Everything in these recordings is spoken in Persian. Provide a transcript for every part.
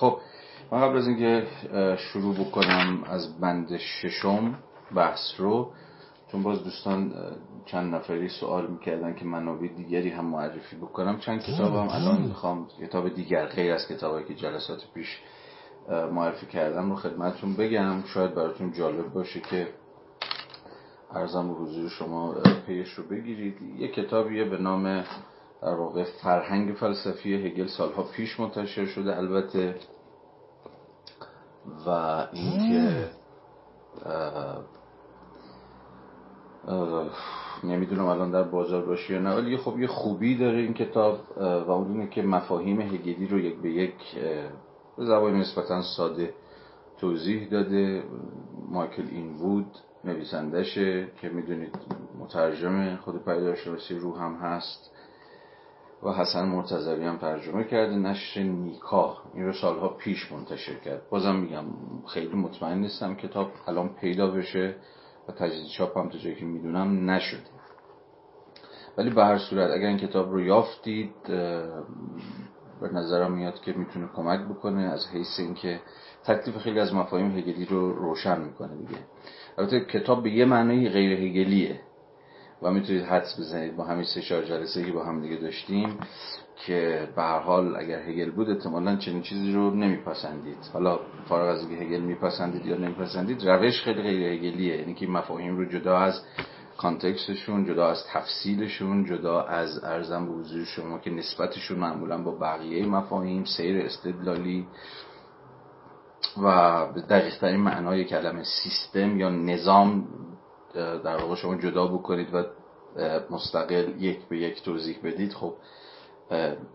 خب من قبل از اینکه شروع بکنم از بند ششم بحث رو چون باز دوستان چند نفری سوال می‌کردن که منابع دیگری هم معرفی بکنم چند کتاب هم الان می‌خوام کتاب دیگر غیر از کتابی که جلسات پیش معرفی کردم رو خدمتتون بگم. شاید براتون جالب باشه که ارزم به حضور شما پیش رو بگیرید. یه کتابیه به نام در واقع فرهنگ فلسفی هگل سالها پیش منتشر شده البته. و اینکه نمی‌دونم الان در بازار باشه یا نه ولی خب یه خوبی داره این کتاب و اون اینه که مفاهیم هگلی رو یک به یک به زبان نسبتا ساده توضیح داده. مایکل این بود نویسندشه که می‌دونید مترجم خود پیداشناسی روح هم هست. و حسن مرتضوی هم ترجمه کرده نشر نیکا این رو سالها پیش منتشر کرد. بازم میگم خیلی مطمئن نیستم کتاب الان پیدا بشه و تجدید چاپ هم تا جایی که می‌دونم نشده. ولی به هر صورت اگر این کتاب رو یافتید به نظرم میاد که می‌تونه کمک بکنه از حیث اینکه تکلیف خیلی از مفاهیم هگلی رو روشن می‌کنه دیگه. البته کتاب به یه معنی غیر هگلیه و می‌تونید حدس بزنید با همین سه چهار جلسه که با هم دیگه داشتیم که به هر حال اگر هگل بود احتمالا چنین چیزی رو نمیپسندید. حالا فارغ از اینکه هگل میپسندید یا نمیپسندید روش خیلی غیر هگلیه. یعنی که مفاهیم رو جدا از کانتکستشون جدا از تفصیلشون جدا از ارزم به حضور شما که نسبتشون معمولا با بقیه مفاهیم سیر استدلالی و به دقیق معنای کلمه سیستم یا نظام در واقع شما جدا بکنید و مستقل یک به یک توضیح بدید خب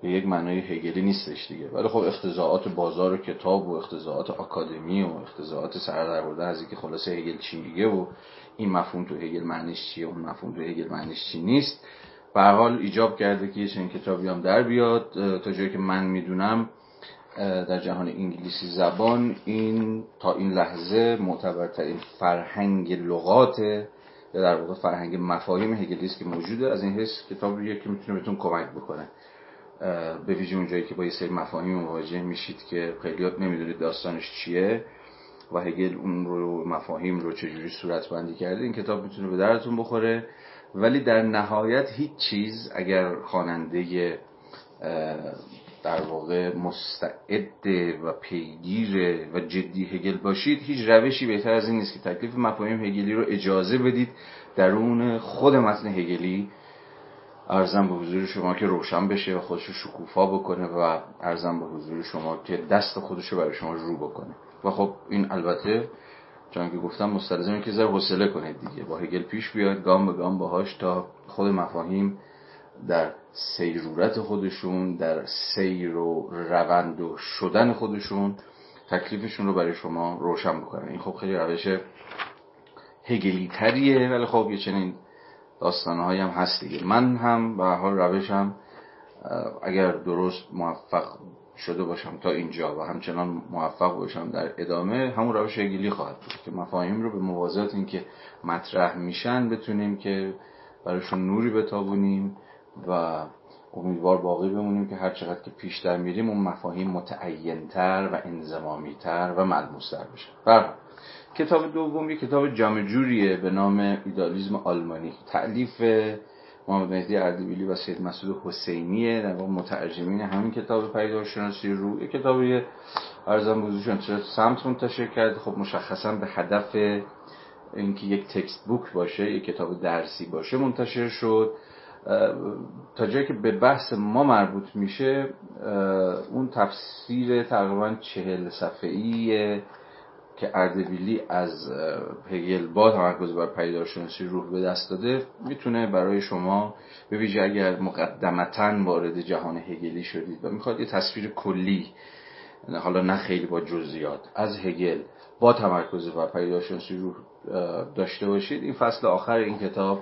به یک معنای هگلی نیستش دیگه. ولی خب اختزاعات بازار و کتاب و اختزاعات آکادمی و اختزاعات سر در از اینکه خلاصه هگل چی میگه و این مفهوم تو هگل معنیش چیه اون مفهوم تو هگل معنیش چی نیست. به حال ایجاب کرده که چنین کتابی هم در بیاد تا جایی که من می‌دونم در جهان انگلیسی زبان این تا این لحظه معتبرترین فرهنگ لغات یا در واقع فرهنگ مفاهیم هگلیست که موجوده از این حس کتابیه که می‌تونه بهتون کمک بکنه. به ویژه اونجایی که با یه سری مفاهیم مواجه میشید که خیلی نمی‌دونید داستانش چیه و هگل اون رو مفاهیم رو چجوری صورت بندی کرده این کتاب می‌تونه به درتون بخوره. ولی در نهایت هیچ چیز اگر خواننده در واقع مستعد و پیگیر و جدی هگل باشید هیچ روشی بهتر از این نیست که تکلیف مفاهیم هگلی رو اجازه بدید درون خود متن هگلی. ارزم به حضور شما که روشن بشه و خودش رو شکوفا بکنه و ارزم به حضور شما که دست خودش رو برای شما رو بکنه. و خب این البته چون که گفتم مستلزمه که ذره حوصله کنید دیگه. با هگل پیش بیاد گام به گام باهاش تا خود مفاهیم در سیرورت خودشون در سیر و روند و شدن خودشون. تکلیفشون رو برای شما روشن بکنن این خب خیلی روش هگلی تریه ولی خب یه چنین داستانهایی هم هست دیگه. من هم به حال روشم. اگر درست موفق شده باشم تا اینجا و همچنان موفق باشم در ادامه همون روش هگلی خواهد بود که مفاهیم رو به موازات اینکه مطرح میشن بتونیم که براشون نوری بتابونیم. و امیدوار باقی بمونیم که هر چقدر که پیشتر میریم اون مفاهیم متعینتر و انزمامیتر و ملموستر بشه. بر کتاب دوم یک کتاب جامع جوریه به نام ایدالیزم آلمانی. تعلیف محمد مهدی اردبیلی و سید مسعود حسینیه. در واقع مترجمین همین کتاب پیدارشناسی رو یک کتابی ارزم بزرگشون سمت منتشر کرده خب مشخصا به هدف اینکه یک تکست بوک باشه یک کتاب درسی باشه منتشر شد. تا جایی که به بحث ما مربوط میشه اون تفسیر تقریبا چهل صفحه‌ای که اردبیلی از هگل با تمرکز بر پیدارشناسی روح به دست داده. می‌تونه برای شما به ویژه اگر مقدمتا وارد جهان هگلی شدید و می‌خواد یه تصویر کلی حالا نه خیلی با جزئیات از هگل با تمرکز بر پیدارشناسی روح داشته باشید این فصل آخر این کتاب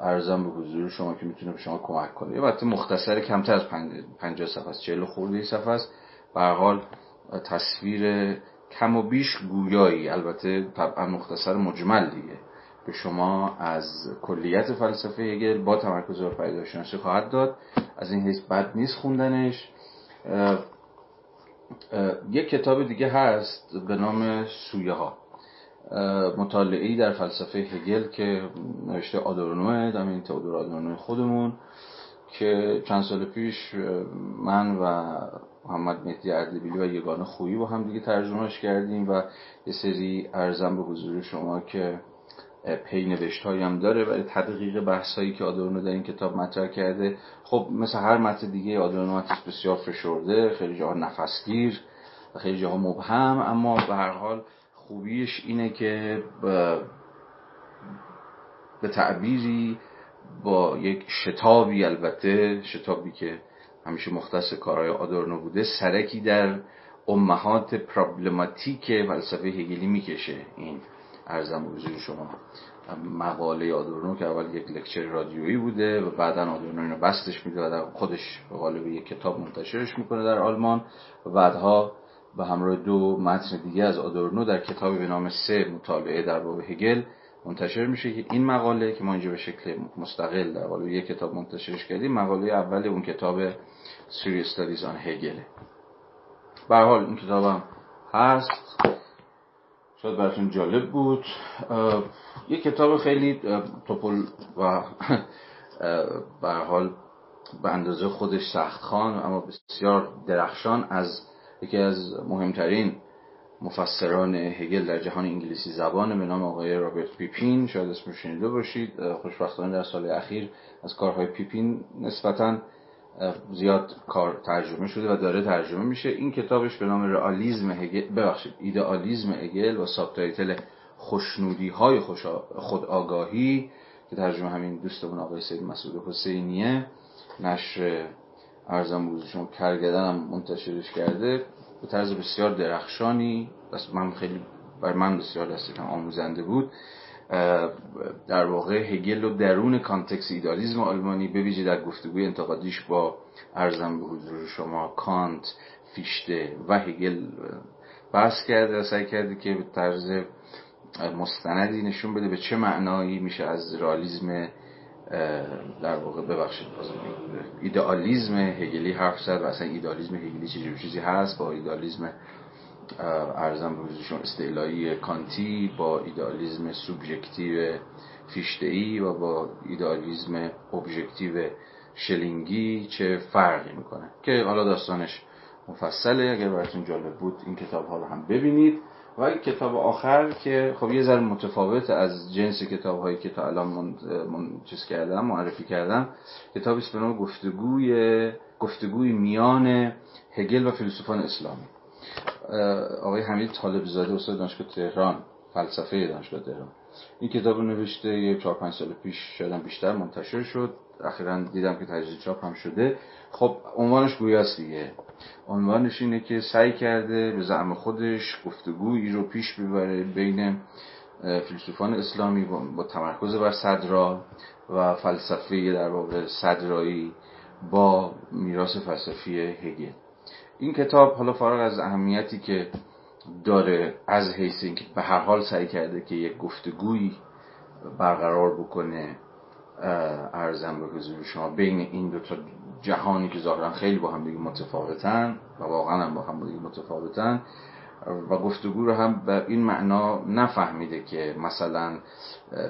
ارزم به حضور شما که می‌تونه به شما کمک کنه. یه وقت مختصر کمتر از 50 صفحه است 40 خورده صفحه است. به حال تصویر کم و بیش گویایی البته طبعا مختصر مجمل دیگه به شما از کلیت فلسفه هگل با تمرکز بر پیداشناسی خواهد داد. از این حیث بد نیست خوندنش. یک کتاب دیگه هست به نام سویه ها مطالعه در فلسفه هگل که نوشته آدورنوه همین تئودور آدورنوه خودمون که چند سال پیش من و محمد مهدی اردبیلی و یگان خویی با هم دیگه ترجمهش کردیم و یه سری ارزم به حضور شما که پی نوشت هم داره ولی تدقیق بحث هایی که آدورنو در این کتاب مطرح کرده. خب مثل هر متن دیگه آدورنو بسیار فشرده خیلی جاها نفسگیر و خیلی جاها مبهم اما به هر حال خوبیش اینه که به تعبیری با یک شتابی البته شتابی که همیشه مختص کارهای آدورنو بوده سرکی در امهات پرابلماتیک فلسفه هگلی می‌کشه این ارزم حضور شما. مقاله آدورنو که اول یک لکچر رادیویی بوده و بعدا آدورنو اینو بستش میده و خودش به قالب یک کتاب منتشرش می‌کنه در آلمان. و بعدها به همراه دو متن دیگه از آدورنو در کتابی به نام سه مطالعه در باب هگل منتشر میشه که این مقاله که ما اینجا به شکل مستقل در قالب یک کتاب منتشرش کردیم مقاله اول اون کتاب Serious Studies on هگله به حال این کتابم هست. شاید براتون جالب بود. یک کتاب خیلی توپل و به حال به اندازه خودش سخت خان اما بسیار درخشان از یکی از مهمترین مفسران هگل در جهان انگلیسی زبان به نام آقای رابرت پیپین شاید اسمش شنیده باشید خوشبختانه در سال اخیر از کارهای پیپین نسبتا زیاد کار ترجمه شده و داره ترجمه میشه. این کتابش به نام رئالیسم هگل ببخشید ایدئالیسم هگل و subtitle خوشنودی های خود آگاهی که ترجمه همین دوستمون آقای سید مسعود حسینیه نشر عرضم به حضورتون کرگدن هم منتشرش کرده. به طرز بسیار درخشانی من خیلی بر من بسیار درس‌آموزنده بود در واقع هگل و درون context ایدئالیزم آلمانی بویژه در گفتگوی انتقادیش با عرضم به حضور شما کانت فیشته و هگل بحث کرده سعی کرده که به طرز مستندی نشون بده به چه معنایی میشه از رئالیزم در واقع ببخشید ایدئالیزم هگلی حرف زد و اصلا ایدئالیزم هگلی چه چیزی هست؟ با ایدئالیزم عرضم به حضورتون استعلایی کانتی با ایدئالیزم سوبژکتیو فیشته و با ایدئالیزم ابژکتیو شلینگی چه فرقی می‌کنه؟ که حالا داستانش مفصله اگر براتون جالب بود این کتاب ها رو هم ببینید. و کتاب آخر که خب یه ذره متفاوت از جنس کتاب هایی که تا الان من, من چیز کردم معرفی کردم. کتابی به نام گفتگوی گفتگوی میان هگل و فیلسوفان اسلامی. آقای حمید طالب زاده استاد دانشگاه تهران فلسفه دانشگاه تهران. این کتاب نوشته یه چهار پنج سال پیش شدم بیشتر منتشر شد. اخیرا دیدم که تجدید چاپ هم شده. خب عنوانش گویاست دیگه. عنوانش اینه که سعی کرده به زعم خودش گفتگویی رو پیش ببره بین فیلسوفان اسلامی با تمرکز بر صدرا و فلسفه در واقع صدرایی با میراث فلسفی هگل. این کتاب حالا فارغ از اهمیتی که داره از حیث اینکه به هر حال سعی کرده که یک گفتگویی برقرار بکنه ارزم به حضور شما بین این دو تا جهانی که ظاهرا خیلی با هم دیگه متفاوتن و واقعا هم با هم دیگه متفاوتن و گفتگو رو هم به این معنا نفهمیده که مثلا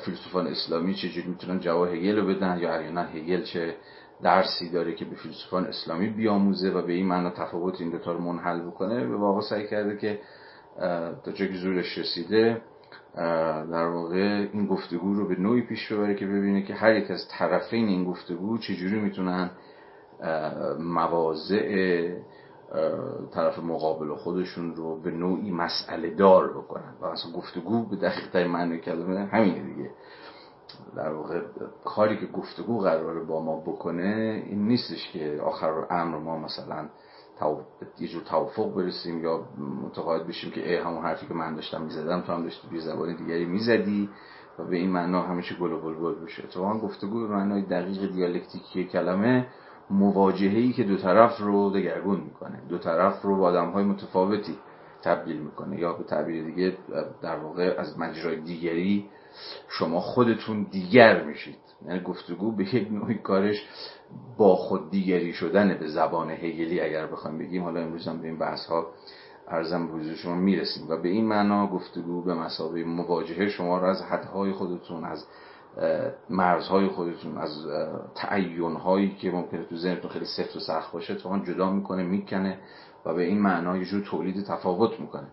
فیلسوفان اسلامی چجوری می‌تونن جواب هگل رو بدن یا اریانا هگل چه درسی داره که به فیلسوفان اسلامی بیاموزه و به این معنا تفاوت این دوتا رو منحل بکنه؟ به واقع سعی کرده که تا چه زورش رسیده در واقع این گفتگو رو به نوعی پیش ببره که ببینه که هر یک از طرفین این گفتگو چجوری می‌تونن مواضع طرف مقابل خودشون رو به نوعی مسئله دار بکنن. و اصلا گفتگو به دقیق معنی کلمه همینه دیگه. در واقع کاری که گفتگو قراره با ما بکنه این نیستش که آخر امر ما مثلا یه جور توافق برسیم یا متقاعد بشیم که ای همون حرفی که من داشتم می‌زدم تو هم داشتی بی زبان دیگری می‌زدی و به این معنا همیشه گل و بلبل بشه اتفاقا گفتگو به معنای دقیق دیالکتیکی کلمه مواجهه که دو طرف رو دگرگون می‌کنه. دو طرف رو با آدم های متفاوتی تبدیل می‌کنه. یا به تعبیر دیگه در واقع از مجرای دیگری شما خودتون دیگر میشید. یعنی گفتگو به یک نوعی کارش با خود دیگری شدن به زبان هگلی اگر بخوایم بگیم حالا امروز هم به این بحث ها ارزم به شما می‌رسیم و به این معنا گفتگو به مسابقه مواجهه شما رو از حدهای خودتون از مرزهای خودتون از تعینهایی که ممکنه تو ذهنتون خیلی سفت و سخت باشه تو جدا می‌کنه می‌کنه و به این معنا یه جور تولید تفاوت می‌کنه.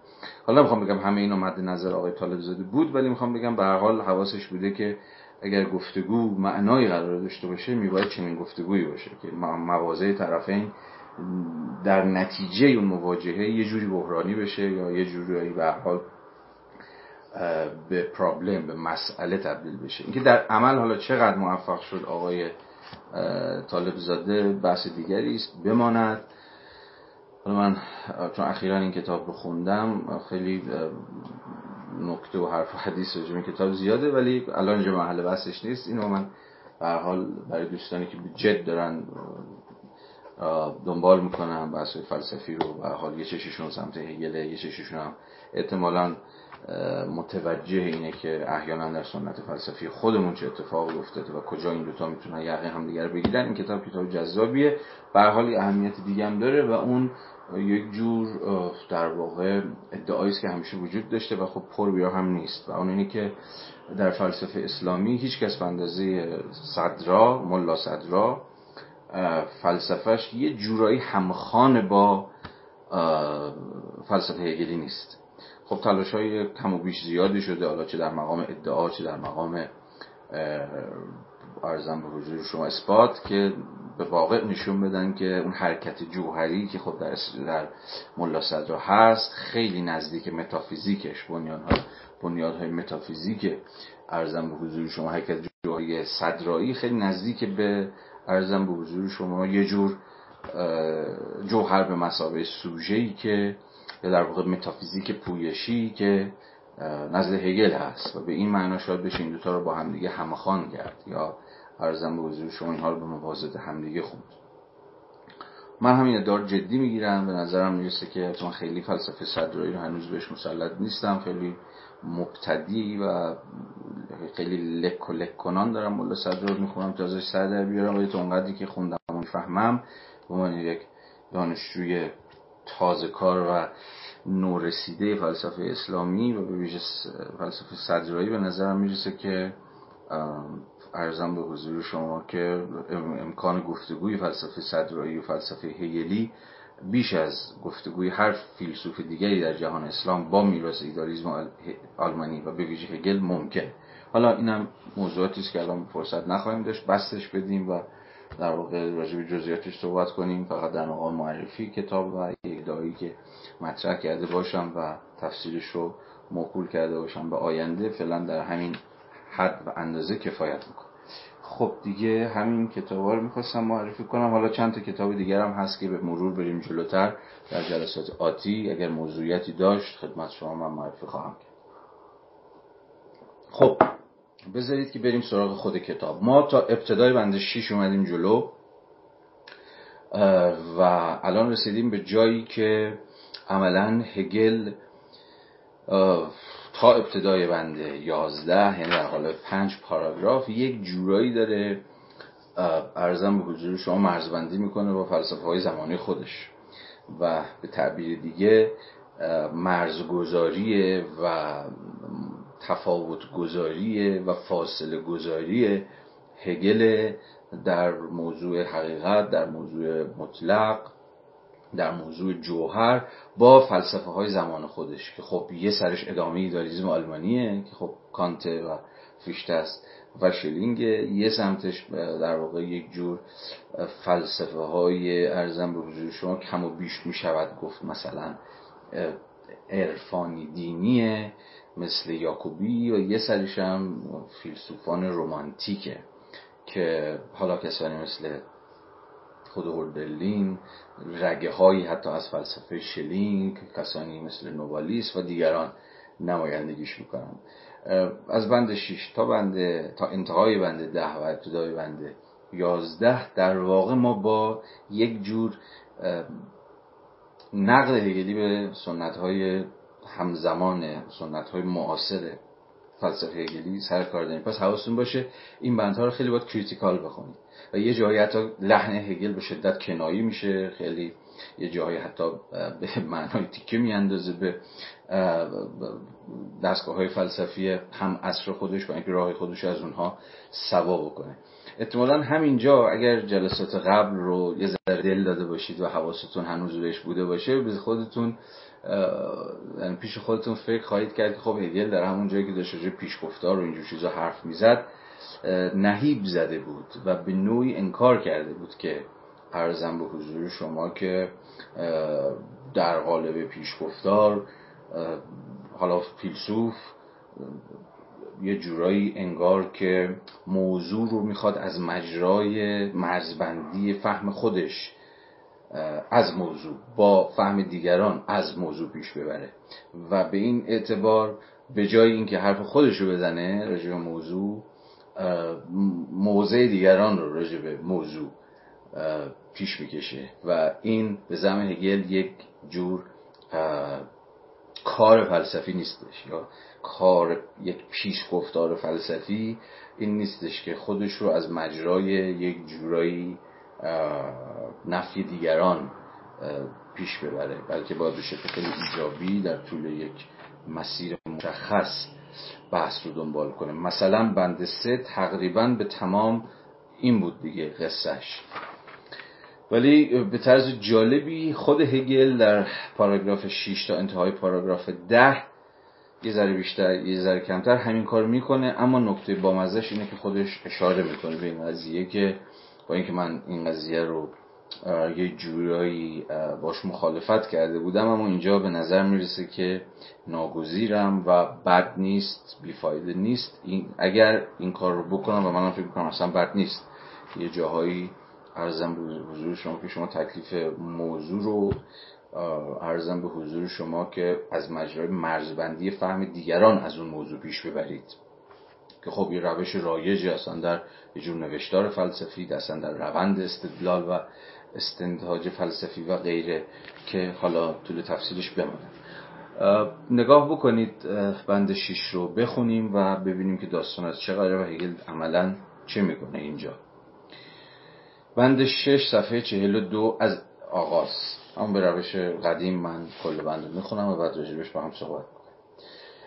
حالا می‌خوام بگم همه اینا مد نظر آقای طالب زاده بود ولی می‌خوام بگم به هر حال حواسش بوده که اگر گفتگو معنایی قرار داشته باشه میباید چنین گفتگویی باشه که مواضع طرفین در نتیجه اون مواجهه یه جوری بحرانی بشه یا یه جوری به حال به پرابلم به مسئله تبدیل بشه. اینکه در عمل حالا چقدر موفق شد آقای طالب زاده بحث دیگری است بماند. حالا من چون اخیرا این کتاب رو خوندم خیلی نکته و حرف و حدیث راجع کتاب زیاده ولی الان اینجا محل بحثش نیست. اینو من به حال برای دوستانی که جد دارن دنبال می‌کنم بحث فلسفی رو به حال یه چششون سمت هگله یه چششون هم احتمالا متوجه اینه که احیانا در سنت فلسفی خودمون چه اتفاقی افتاده و کجا این دوتا می‌تونن یقه هم دیگر بگیرن. این کتاب کتاب جذابیه. به حال اهمیت دیگه هم داره و اون یک جور در واقع ادعایی که همیشه وجود داشته و خب پر بیا هم نیست. و اون اینه که در فلسفه اسلامی هیچ کس به اندازه صدرا ملا صدرا فلسفهش یه جورایی همخان با فلسفه هگلی نیست. خب تلاش های کم و بیش زیادی شده حالا چه در مقام ادعا چه در مقام ارزم به حضور شما اثبات که به واقع نشون بدن که اون حرکت جوهری که خب در در ملا صدرا هست خیلی نزدیک متافیزیکش بنیانهای بنیادهای متافیزیک ارزم به حضور شما. حرکت جوهری صدرایی خیلی نزدیک به ارزم به حضور شما. یه جور جوهر به مسابه سوژه‌ای که یا در واقع متافیزیک پویشی که نزد هگل هست و به این معنا شاید بشه این دوتا رو با همدیگه همخوان کرد. یا ارزم به حضور شما اینها رو به موازد همدیگه خوند. من همین ادعا جدی می‌گیرم. به نظرم می‌رسه که چون خیلی فلسفه صدرایی رو هنوز بهش مسلط نیستم. خیلی مبتدی و خیلی لک و لک کنان دارم ملا صدر رو می‌خونم تا ازش سر در بیارم. ولی اونقدری که خوندم و می‌فهمم به من یک دانشجوی تازه کار و نورسیده فلسفه اسلامی و به ویژه فلسفه صدرایی به نظرم می‌رسه که ارزم به حضور شما که امکان گفتگوی فلسفه صدرایی و فلسفه هگلی بیش از گفتگوی هر فیلسوف دیگری در جهان اسلام با میراث ایدالیسم آلمانی و به ویژه هگل ممکن. حالا اینم موضوعاتی است که الان فرصت نخواهیم داشت بستش بدیم و در واقع راجع به جزئیاتش صحبت کنیم. فقط در مقام معرفی کتاب و یک دایی که مطرح کرده باشم و تفسیرش رو موکول کرده باشم به آینده. فعلا در همین حد و اندازه کفایت می‌کنه. خب دیگه همین کتاب رو می‌خواستم معرفی کنم. حالا چند تا کتاب دیگر هم هست که به مرور بریم جلوتر در جلسات آتی. اگر موضوعیتی داشت خدمت شما من معرفی خواهم کرد. خب بذارید که بریم سراغ خود کتاب. ما تا ابتدای بند 6 اومدیم جلو و الان رسیدیم به جایی که عملا هگل تا ابتدای بند 11 یعنی در قالب پنج پاراگراف یک جورایی داره ارزم به حضور شما مرزبندی می‌کنه با فلسفه های زمانی خودش و به تعبیر دیگه مرزگذاری و تفاوت گذاری و فاصله گذاری هگل در موضوع حقیقت در موضوع مطلق در موضوع جوهر با فلسفه های زمان خودش که خب یه سرش ادامه ایدالیزم آلمانیه که خب کانته و فیشته و شلینگ یه سمتش در واقع یک جور فلسفه های ارزم به حضور شما کم و بیش می شود گفت. مثلا عرفانی دینیه مثل یاکوبی و یه سرش هم فیلسوفان رومانتیکه که حالا کسانی مثل خود هوردلین رگه هایی حتی از فلسفه شلینگ کسانی مثل نوالیس و دیگران نمایندگیش می‌کنن از بند 6 تا بند تا انتهای بند ده و ابتدای بند 11 در واقع ما با یک جور نقد هگلی به سنت های همزمان سنت های معاصر فلسفه هگلی سر کار داریم. پس حواستون باشه این بندها رو خیلی باید critical بخونید. و یه جایی حتی لحن هگل به شدت کنایی میشه. خیلی یه جایی حتی به معنای تیکه میاندازه به دستگاه های فلسفی هم‌عصر خودش با اینکه راه خودش از اونها سوا بکنه. احتمالا همینجا اگر جلسات قبل رو یه ذره دل داده باشید و حواستون هنوز بهش بوده باشه به خودتون پیش خودتون فکر خواهید کرد که خب هگل در همون جایی که داشت پیش گفتار و اینجور چیزا حرف می‌زد نهیب زده بود و به نوعی انکار کرده بود که ارزم به حضور شما که در قالب پیشگفتار حالا فیلسوف یه جورایی انگار که موضوع رو می‌خواد از مجرای مرزبندی فهم خودش از موضوع با فهم دیگران از موضوع پیش ببره. و به این اعتبار به جای اینکه حرف خودش رو بزنه راجع به موضوع موضع دیگران رو راجع به موضوع پیش می‌کشه. و این به زم هگل یک جور کار فلسفی نیستش یا کار یک پیش گفتار فلسفی این نیستش که خودش رو از مجرای یک جورایی نفی دیگران پیش ببره. بلکه باید به شکل خیلی ایجابی در طول یک مسیر مشخص بحث رو دنبال کنه. مثلا بند سه تقریبا به تمام این بود دیگه قصهش ولی به طرز جالبی خود هگل در پاراگراف 6 تا انتهای پاراگراف 10 یه ذره بیشتر یه ذره کمتر همین کار می‌کنه اما نکته بامزش اینه که خودش اشاره می‌کنه به این قضیه که اینکه من این قضیه رو یه جورایی باش مخالفت کرده بودم اما اینجا به نظر می‌رسه که ناگزیرم و بد نیست بیفایده نیست. این اگر این کار رو بکنم و منم فکر می‌کنم اصلا بد نیست یه جاهایی ارزم به حضور شما که شما تکلیف موضوع رو ارزم به حضور شما که از مجرای مرزبندی فهم دیگران از اون موضوع پیش ببرید. که خب یه روش رایجی اصلا در یه جور نوشتار فلسفی اصلا در روند استدلال و استنتاج فلسفی و غیره که حالا طول تفصیلش بمانه. نگاه بکنید بند شیش رو بخونیم و ببینیم که داستان از چه قراره و هگل عملا چه می‌کنه اینجا. بند شش صفحه چهل و دو از آغاز. اما به روش قدیم من کل بند می‌خونم و بعد راجبش با هم صحبت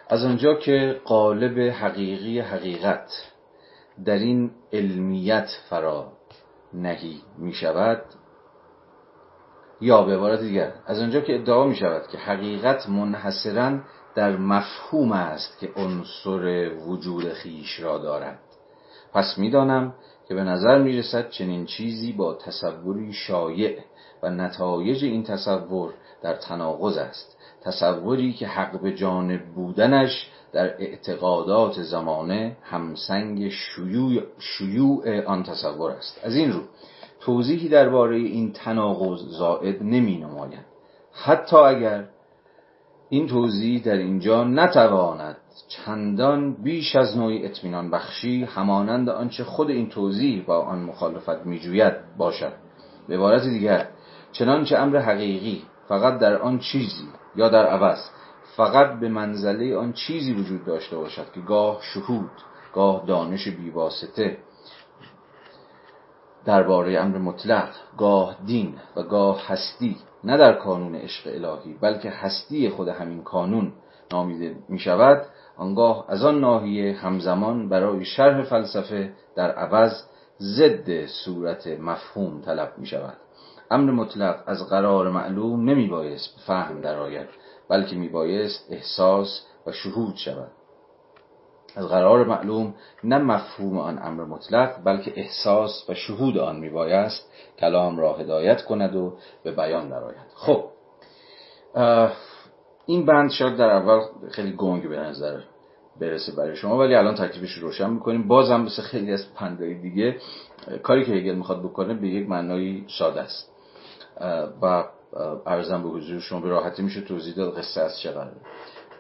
از آنجا که قالب حقیقی حقیقت در این علمیت فرا نهی می شود یا به عبارت دیگر از آنجا که ادعا می شود که حقیقت منحصرا در مفهوم است که عنصر وجود خیش را دارد. پس می‌دانم که به نظر می رسد چنین چیزی با تصوری شایع و نتایج این تصور در تناقض است. تصوری که حق به جانب بودنش در اعتقادات زمانه همسنگ شیوع, آن تصور است. از این رو توضیحی درباره این تناقض زائد نمی نماید. حتی اگر این توضیح در اینجا نتواند چندان بیش از نوعی اطمینان بخشی همانند آنچه خود این توضیح با آن مخالفت میجوید باشد. به عبارت دیگر چنانچه امر حقیقی فقط در آن چیزی یا در عوض فقط به منزله آن چیزی وجود داشته باشد که گاه شهود گاه دانش بیواسطه. درباره امر مطلق گاه دین و گاه هستی نه در کانون عشق الهی بلکه هستی خود همین کانون نامیده می شود آنگاه از آن ناحیه همزمان برای شرح فلسفه در عوض ضد صورت مفهوم طلب می شود امر مطلق از قرار معلوم نمی بایست فهم درآید بلکه می بایست احساس و شهود شود. از قرار معلوم نه مفهوم آن امر مطلق بلکه احساس و شهود آن می بایست کلام را هدایت کند و به بیان درآید. خب این بند شاید در اول خیلی گنگ به نظر برسه برای شما ولی الان تکلیفش روشن می‌کنیم. بازم مثل خیلی از پندهای دیگه کاری که هگل می‌خواد بکنه به یک معنایی ساده است. و ارزم به حضور شما به راحتی میشه توضیح داد قصه از چه قراره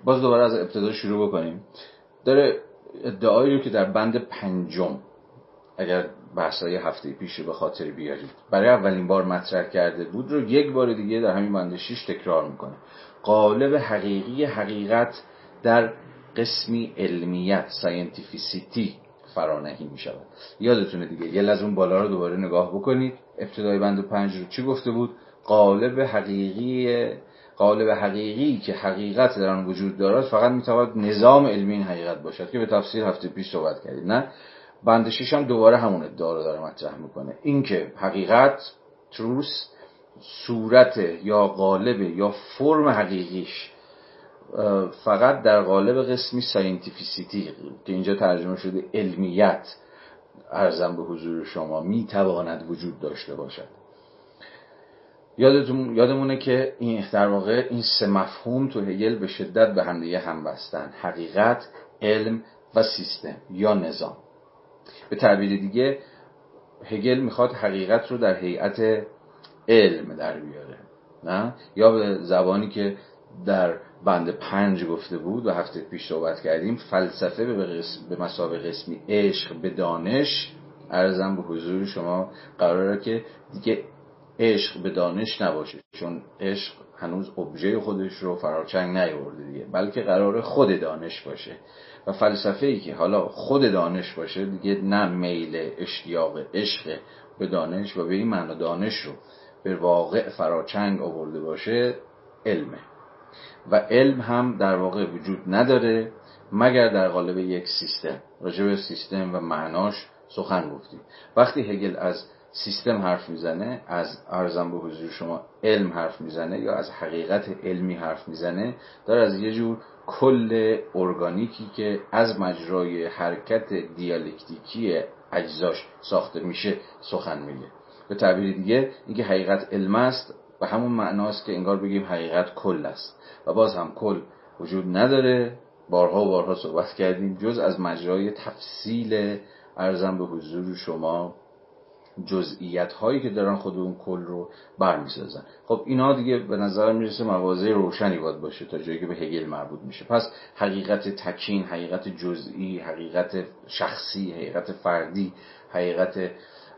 باز دوباره از ابتدا شروع بکنیم. داره ادعایی رو که در بند پنجم اگر بحثای هفته پیش به خاطر بیارید برای اولین بار مطرح کرده بود رو یک بار دیگه در همین بند 6 تکرار می‌کنه. قالب حقیقی حقیقت در قسمی علمیت scientificity فرانهی می شود یادتونه دیگه یه لازم بالا رو دوباره نگاه بکنید. ابتدای بند پنج رو چی گفته بود؟ قالب حقیقی قالب حقیقی که حقیقت در آن وجود دارد فقط می‌تواند نظام علمی این حقیقت باشد که به تفسیر هفته پیش صحبت کردیم. نه بند شش هم دوباره همون ادعا رو داره مطرح می‌کنه. اینکه حقیقت truth صورت یا قالب یا فرم حقیقیش فقط در قالب قسمی scientificity که اینجا ترجمه شده علمیت عرضم به حضور شما می‌تواند وجود داشته باشد. یادتون یادمونه که این در واقع این سه مفهوم تو هگل به شدت به همدیگه هم‌بسته‌ن حقیقت علم و سیستم یا نظام. به تعبیر دیگه هگل می‌خواد حقیقت رو در هیئت علم در بیاره نه؟ یا به زبانی که در بند پنج گفته بود و هفته پیش صحبت کردیم فلسفه به, به مسابقه قسمی عشق به دانش. ارزم به حضور شما قراره که دیگه عشق به دانش نباشه چون عشق هنوز ابژه خودش رو فراچنگ نیورده دیگه بلکه قرار خود دانش باشه. و فلسفه ای که حالا خود دانش باشه دیگه نه میل اشتیاق عشق به دانش و به این معنا دانش رو به واقع فراچنگ آورده باشه علمه. و علم هم در واقع وجود نداره مگر در قالب یک سیستم. راجع به سیستم و معناش سخن گفتیم وقتی هگل از سیستم حرف می‌زنه از ارزم به حضور شما علم حرف می‌زنه یا از حقیقت علمی حرف می‌زنه داره از یه جور کل ارگانیکی که از مجرای حرکت دیالکتیکی اجزاش ساخته میشه سخن میگه. به تعبیر دیگه اینکه حقیقت علم است و همون معناست که انگار بگیم حقیقت کل است. و باز هم کل وجود نداره. بارها و بارها صحبت کردیم جز از مجرای تفصیل ارزم به حضور شما جزئیت هایی که دارن خود اون کل رو برمیسازن. خب اینا دیگه به نظر می‌رسه مواضع روشنی باید باشه تا جایی که به هگل مربوط میشه. پس حقیقت تکین حقیقت جزئی حقیقت شخصی حقیقت فردی حقیقت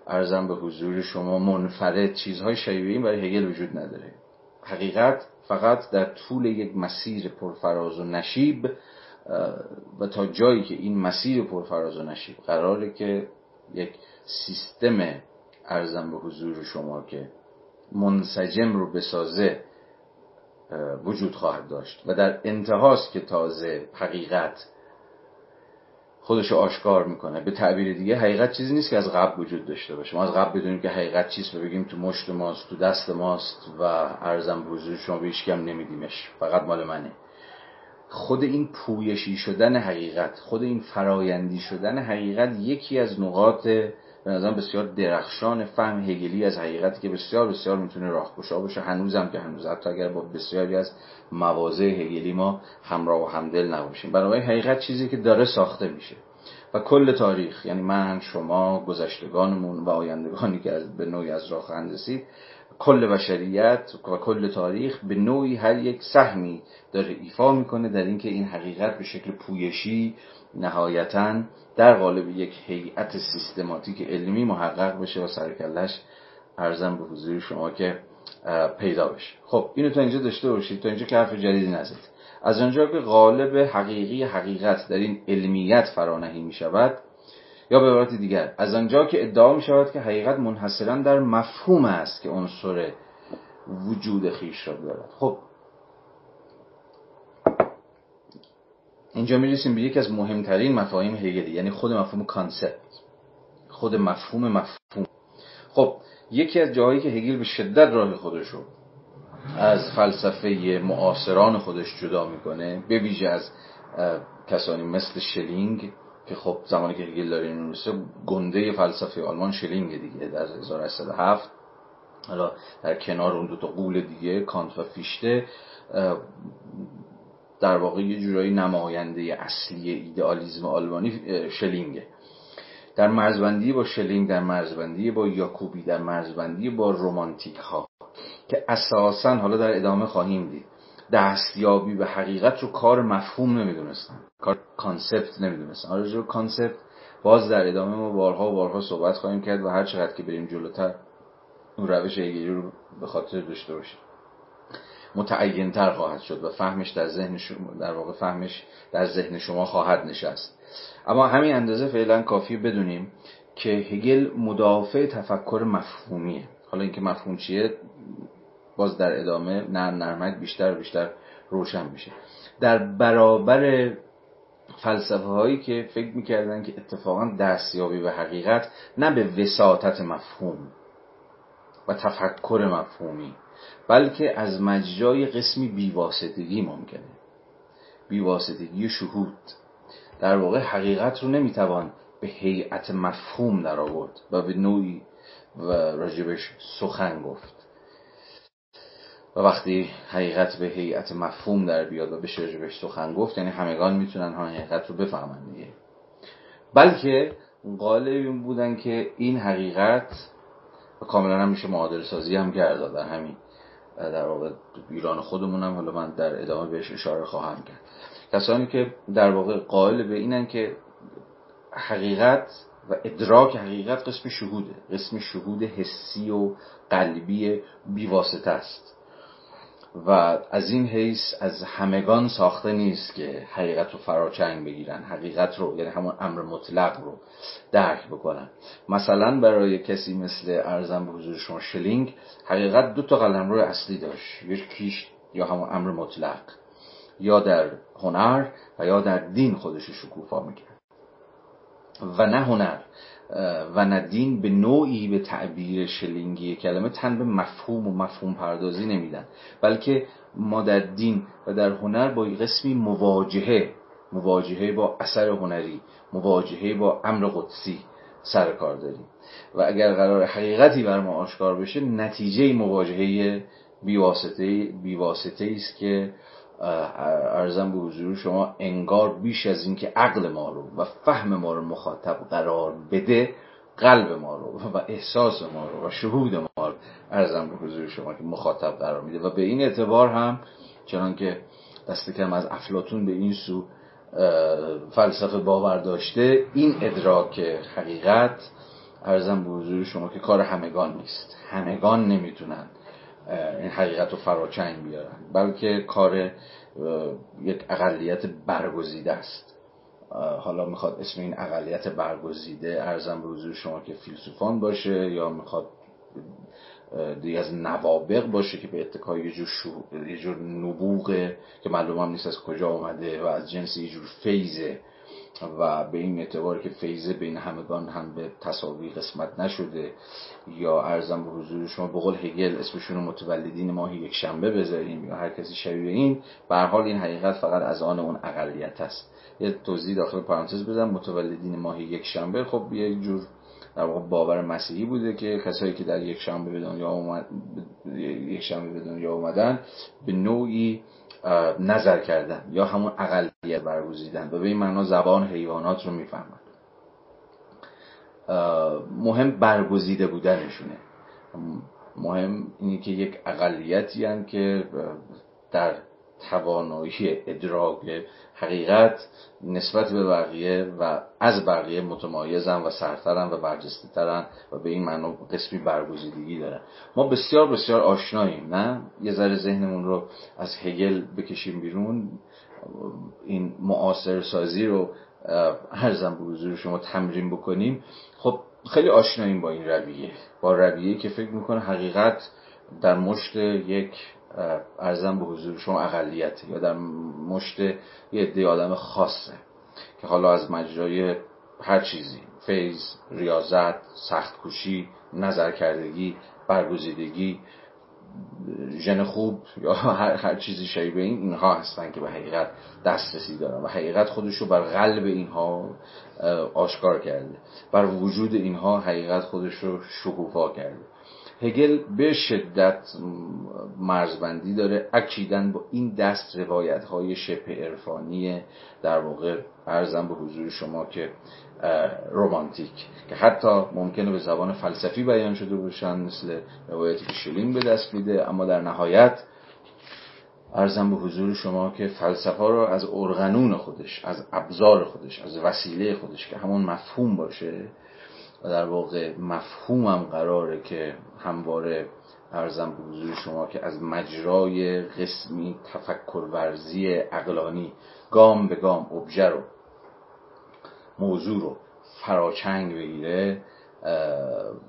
ارزم به حضور شما منفرد چیزهای شبیه این برای هگل وجود نداره. حقیقت فقط در طول یک مسیر پرفراز و نشیب و تا جایی که این مسیر پرفراز و نشیب قراره که یک سیستم ارزم به حضور شما که منسجم رو بسازه وجود خواهد داشت. و در انتهاست که تازه حقیقت خودش آشکار می‌کنه. به تعبیر دیگه حقیقت چیزی نیست که از قبل وجود داشته باشه. ما از قبل بدونیم که حقیقت چیست و بگیم تو مشت ماست تو دست ماست و ارزم به حضور شما به هم نمیدیمش. فقط مال منه. خود این پویشی شدن حقیقت خود این فرایندی شدن حقیقت یکی از نقاط به نظرم بسیار درخشان فهم هگلی از حقیقتی که بسیار بسیار می‌تونه راهگشا باشه. هنوزم که هنوز حتی اگر با بسیاری از مواضع هگلی ما همراه و همدل نباشیم. برای حقیقت چیزی که داره ساخته میشه. و کل تاریخ یعنی من شما گذشتگانمون و آیندگانی که به نوعی از راه خواهند رسید کل بشریت و کل تاریخ به نوعی هر یک سهمی داره ایفا می‌کنه در اینکه این حقیقت به شکل پویشی نهایتا در قالب یک هیئت سیستماتیک علمی محقق بشه و سرکلش ارزم به حضور شما که پیدا بشه. خب اینو تا اینجا داشته باشید تا اینجا که حرف جدیدی نزد از آنجا که قالب حقیقی حقیقت در این علمیت فرانهی می شود یا به عبارت دیگر از آنجا که ادعا می شود که حقیقت منحصرا در مفهوم است که عنصر وجود خیش را دارد. خب اینجا می‌رسیم به یکی از مهمترین مفاهیم هگلی یعنی خود مفهوم concept. خود مفهوم مفهوم. خب یکی از جاهایی که هگل به شدت راه خودش رو از فلسفه معاصران خودش جدا می‌کنه به ویژه از کسانی مثل شلینگ که خب زمانی که هگل داره این گنده‌ی فلسفه آلمان شلینگ دیگه در 1807 حالا در کنار اون دو تا غول دیگه کانت و فیشته در واقع یه جورایی نماینده اصلی ایدئالیزم آلمانی شلینگه. در مرزبندی با شلینگ در مرزبندی با یاکوبی در مرزبندی با رومانتیک ها که اساسا حالا در ادامه خواهیم دید. دستیابی به حقیقت رو کار مفهوم نمی‌دونستن. کار concept نمی‌دونستن. آره concept باز در ادامه ما بارها و بارها صحبت خواهیم کرد و هر چقدر که بریم جلوتر اون روش هگلی رو به خاطر داشته باشیم. متعینتر خواهد شد و فهمش در ذهن شما در واقع فهمش در ذهن شما خواهد نشست. اما همین اندازه فعلا کافی بدونیم که هگل مدافع تفکر مفهومیه. حالا اینکه مفهوم چیه باز در ادامه نرم نرمک بیشتر بیشتر روشن میشه. در برابر فلسفه هایی که فکر می‌کردن که اتفاقا دستیابی به حقیقت نه به وساطت مفهوم و تفکر مفهومی. بلکه از مجرای قسمی بیواسطگی ممکنه. بیواسطگی شهود. در واقع حقیقت رو نمی‌توان به هیئت مفهوم در آورد و به نوعی و راجبش سخن گفت. و وقتی حقیقت به هیئت مفهوم در بیاد و بشه راجبش سخن گفت یعنی همگان می‌تونن ها حقیقت رو بفهمن دیگه. بلکه قالب این بودن که این حقیقت و کاملا هم میشه معادل سازی هم کرد در همین در واقع ایران خودمون هم حالا من در ادامه بهش اشاره خواهم کرد. کسانی که در واقع قائل به اینن که حقیقت و ادراک حقیقت قسم شهوده قسم شهود حسی و قلبی بیواسطه است. و از این حیث از همگان ساخته نیست که حقیقت رو فراچنگ بگیرن حقیقت رو یعنی همون امر مطلق رو درک بکنن. مثلا برای کسی مثل ارزم به حضور شما شلینگ حقیقت دو تا قلم روی اصلی داشت یکیش یا همون امر مطلق یا در هنر و یا در دین خودش شکوفا می‌کرد. و نه هنر. و نه دین به نوعی به تعبیر شلینگی کلمه تن به مفهوم و مفهوم پردازی نمیدن. بلکه ما در دین و در هنر با قسمی مواجهه مواجهه با اثر هنری مواجهه با امر قدسی سر کار داریم. و اگر قرار حقیقتی بر ما آشکار بشه نتیجه مواجهه بیواسطه بیواسطه است که ارزم به حضور شما انگار بیش از اینکه عقل ما رو و فهم ما رو مخاطب قرار بده قلب ما رو و احساس ما رو و شهود ما رو ارزم به حضور شما که مخاطب قرار میده. و به این اعتبار هم چنان که دست کم از افلاتون به این سو فلسفه باور داشته این ادراک حقیقت ارزم به حضور شما که کار همگان نیست. همگان نمی‌تونن این حقیقت رو فراچنگ بیارن. بلکه کار یک اقلیت برگزیده است. حالا می‌خواد اسم این اقلیت برگزیده ارزم به حضور شما که فیلسوفان باشه یا می‌خواد دیگه از نوابق باشه که به اتکای یه جور, شو... یه جور نبوغه که معلوم هم نیست از کجا آمده و از جنس یه جور فیزه و به این اعتبار که فیضه بین همگان هم به تصاوی قسمت نشده یا ارزم به حضور شما به قول هگل اسمشون متولدین ماهی یک شنبه بذاریم یا هر کسی شبیه این به حال این حقیقت فقط از آن اون اقلیت است. یه توضیح داخل پرانتز بدم متولدین ماهی یک شنبه خب یه جور در واقع باور مسیحی بوده که کسایی که در یک شنبه به دنیا اومد یک شنبه به دنیا اومدن به نوعی نظر کردن یا همون اقلیت برگزیدن و به این معنا زبان حیوانات رو می‌فهمن. مهم برگزیده بودنشونه. مهم اینه که یک اقلیتی هم که در توانایی ادراک حقیقت نسبت به بقیه و از بقیه متمایزن و سرترن و برجسته ترن و به این معنا قسمی برگزیدگی دارن. ما بسیار بسیار آشناییم نه؟ یه ذره ذهنمون رو از هگل بکشیم بیرون. این معاصر سازی رو هر به حضور شما تمرین بکنیم. خب خیلی آشناییم با این رویه. با رویه که فکر می‌کنه حقیقت در مشت یک ارزم به حضور شما اقلیت یا در مشت یه عده آدم خاصه که حالا از مجرای هر چیزی فیض، ریاضت، سخت کوشی، نظر کردگی، برگزیدگی ژن خوب یا هر, هر چیزی شبیه این اینها هستن که به حقیقت دسترسی دارن و حقیقت خودش رو بر قلب اینها آشکار کرده. بر وجود اینها حقیقت خودش رو شکوفا کرده. هگل به شدت مرزبندی داره. اکیدن با این دست روایت های شبه عرفانی در واقع ارزم به حضور شما که رومانتیک که حتی ممکنه به زبان فلسفی بیان شده باشن مثل روایتی که شلینگ به دست میده. اما در نهایت ارزم به حضور شما که فلسفه رو از ارغنون خودش از ابزار خودش از وسیله خودش که همون مفهوم باشه در واقع مفهومم قراره که همواره ارزم به حضور شما که از مجرای قسمی تفکر ورزی اقلانی گام به گام ابژه رو موضوع رو فراچنگ بگیره.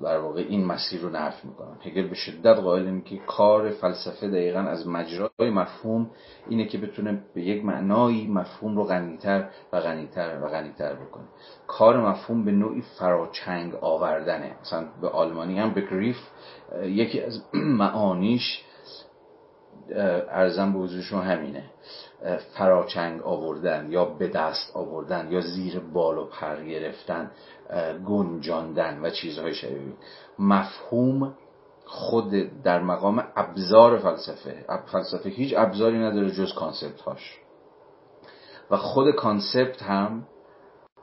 در واقع این مسیر رو نفی می‌کنم هگل به شدت قائل که کار فلسفه دقیقا از مجرای مفهوم اینه که بتونه به یک معنایی مفهوم رو غنیتر و غنیتر و غنیتر بکنه. کار مفهوم به نوعی فراچنگ آوردنه. مثلا به آلمانی هم بگریف یکی از معانیش ارزم به حضور شما همینه. فراچنگ آوردن یا به دست آوردن یا زیر بال و پر گرفتن گنجاندن و چیزهای شبیه مفهوم خود در مقام ابزار فلسفه. فلسفه هیچ ابزاری نداره جز کانسپت هاش و خود concept هم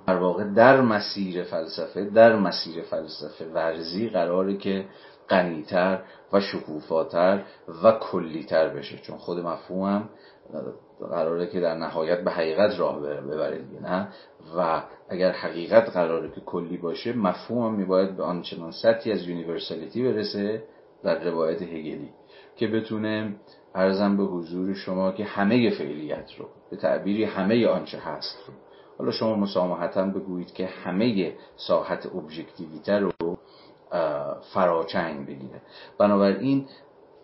در واقع در مسیر فلسفه در مسیر فلسفه ورزی قراره که غنیتر و شکوفاتر و کلیتر بشه. چون خود مفهوم قراره که در نهایت به حقیقت راه ببره نه؟ و اگر حقیقت قراره که کلی باشه مفهوم هم میباید به آنچنان سطحی از universality برسه در روایت هگلی که بتونه ارزم به حضور شما که همه فعلیت رو به تعبیری همه آنچه هست رو. حالا شما مسامحتا بگویید که همه ساحت ابژکتیویته رو فراچنگ بگیره. بنابراین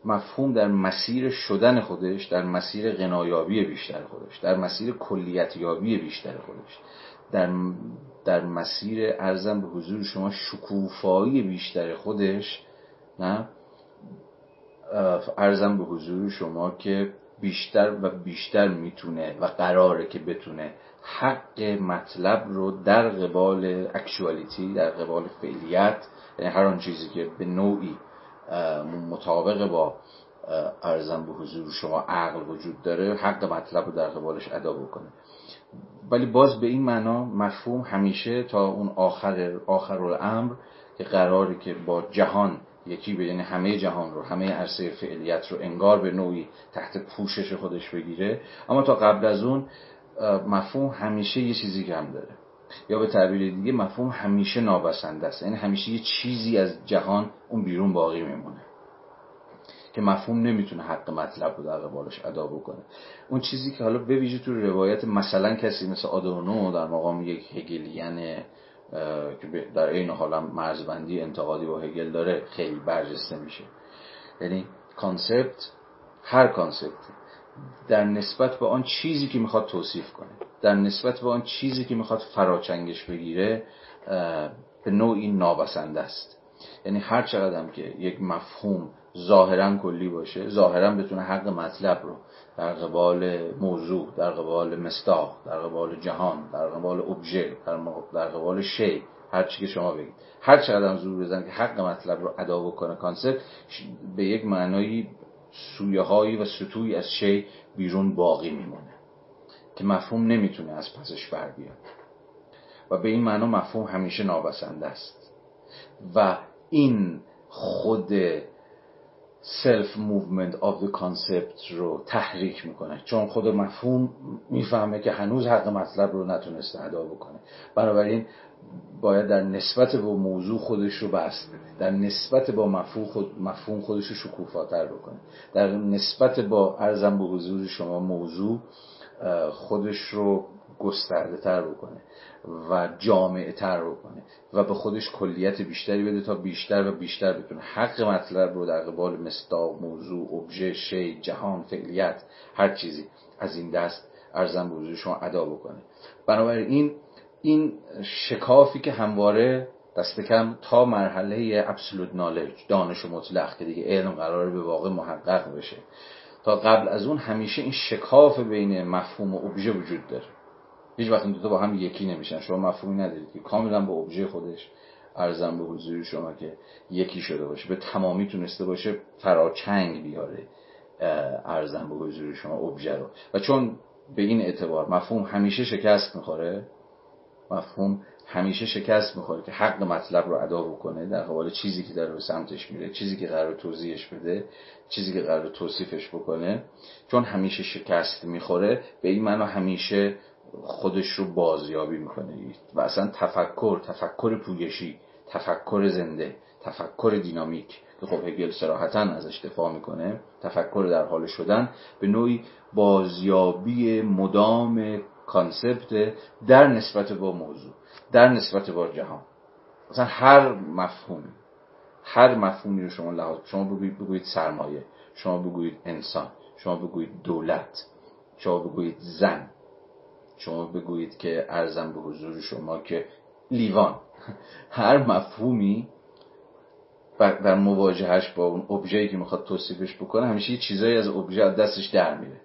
مفهوم در مسیر شدن خودش در مسیر غنایابی بیشتر خودش در مسیر کلیتیابی بیشتر خودش. در, در مسیر ارزم به حضور شما شکوفایی بیشتر خودش نه؟ ارزم به حضور شما که بیشتر و بیشتر می‌تونه و قراره که بتونه حق مطلب رو در قبال اکشوالیتی در قبال فعلیت یعنی هر آن چیزی که به نوعی مطابق با ارزم به حضور شما عقل وجود داره حق مطلب رو در قبالش ادا بکنه. ولی باز به این معنا مفهوم همیشه تا اون آخر آخر الامر که قراری که با جهان یکی به یعنی همه جهان رو همه عرصه فعلیت رو انگار به نوعی تحت پوشش خودش بگیره. اما تا قبل از اون مفهوم همیشه یه چیزی کم داره. یا به تعبیر دیگه مفهوم همیشه نابسنده است. یعنی همیشه یه چیزی از جهان اون بیرون باقی میمونه. که مفهوم نمی‌تونه حق مطلب رو در قبالش ادا بکنه. اون چیزی که حالا به ویژه تو روایت مثلا کسی مثل آدورنو در مقام یک هگلیان که در این حالا مرزبندی انتقادی با هگل داره خیلی برجسته میشه. یعنی concept هر concept در نسبت به آن چیزی که می‌خواد توصیف کنه در نسبت به آن چیزی که می‌خواد فراچنگش بگیره به نوعی نابسنده است. یعنی هر چقدر که یک مفهوم ظاهرا کلی باشه ظاهرا بتونه حق مطلب رو در قبال موضوع در قبال مصداق در قبال جهان در قبال ابژه در قبال شی هر چی که شما بگید. هر چقدر زور بزن که حق مطلب رو ادا بکنه concept به یک معنایی سویه هایی و سطوحی از شی بیرون باقی میمونه که مفهوم نمی‌تونه از پسش بر بیاد. و به این معنا مفهوم همیشه نابسنده است. و این خود self-movement of the concept رو تحریک می‌کنه. چون خود مفهوم می‌فهمه که هنوز حق مطلب رو نتونسته ادا بکنه. بنابراین باید در نسبت با موضوع خودش رو بست در نسبت با مفهوم, خود مفهوم خودش رو شکوفاتر بکنه. در نسبت با ارزم به حضور شما موضوع خودش رو گسترده تر بکنه. و جامعه تر بکنه و به خودش کلیت بیشتری بده تا بیشتر و بیشتر بتونه حق مطلب رو در قبال مستاق موضوع ابژه شی جهان فعلیت هر چیزی از این دست ارزم به حضور شما ادا بکنه. بنابراین این شکافی که همواره دست کم تا مرحله ابسولوت نالج دانش مطلق که دیگه علم قرار به واقع محقق بشه. تا قبل از اون همیشه این شکاف بین مفهوم و ابژه وجود داره. هیچ وقت این دو تا با هم یکی نمیشن. شما مفهومی ندارید که کاملا با ابژه خودش ارزم به حضور شما که یکی شده باشه. به تمامی تونسته باشه فراچنگ بیاره ارزم به حضور شما ابژه رو. و چون به این اعتبار مفهوم همیشه شکست می‌خوره مفهوم همیشه شکست می‌خوره که حق مطلب رو ادا بکنه در قبال چیزی که داره به سمتش میره چیزی که قرار توضیحش بده چیزی که قرار توصیفش بکنه. چون همیشه شکست می‌خوره به این معنا همیشه خودش رو بازیابی می‌کنه. و اصلا تفکر تفکر پویشی تفکر زنده تفکر دینامیک که خب هگل سراحتا ازش دفاع می‌کنه تفکر در حال شدن به نوعی بازیابی مدام کانسپت در نسبت با موضوع در نسبت با جهان. مثلا هر مفهومی هر مفهومی رو شما لحاظ شما بگویید, بگویید سرمایه شما بگویید انسان شما بگویید دولت شما بگویید زن شما بگویید که ارزم به حضور شما که لیوان هر مفهومی در مواجهش با اون ابژه‌ای که می‌خواد توصیفش بکنه همیشه یه چیزایی از ابژه دستش در میره.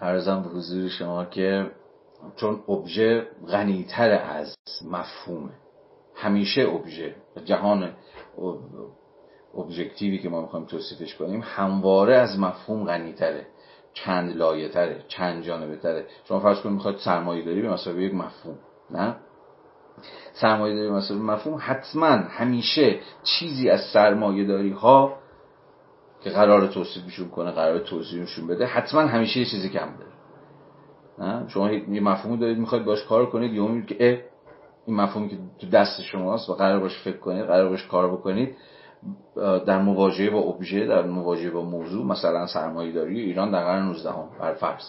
ارزم به حضور شما که چون ابژه غنیتر از مفهومه. همیشه ابژه جهان ابژکتیوی که ما می‌خوایم توصیفش کنیم همواره از مفهوم غنیتره. چند لایه تره چند جانبه تره. شما فرض کنید می‌خواد سرمایه داری به مسابقه یک مفهوم نه؟ سرمایه داری مسابقه مفهوم حتما همیشه چیزی از سرمایه داری ها که قرار توصیفشون کنه قرار توضیحشون بده حتما همیشه یه چیزی کم داره. نه؟ شما یه مفهوم دارید می‌خواید باش کار کنید یا که این مفهومی که تو دست شماست و قرار باش فکر کنید قرار باش کار بکنید. در مواجهه با ابژه در مواجهه با موضوع مثلا سرمایه داری ایران در قرن 19 هم بر فرض.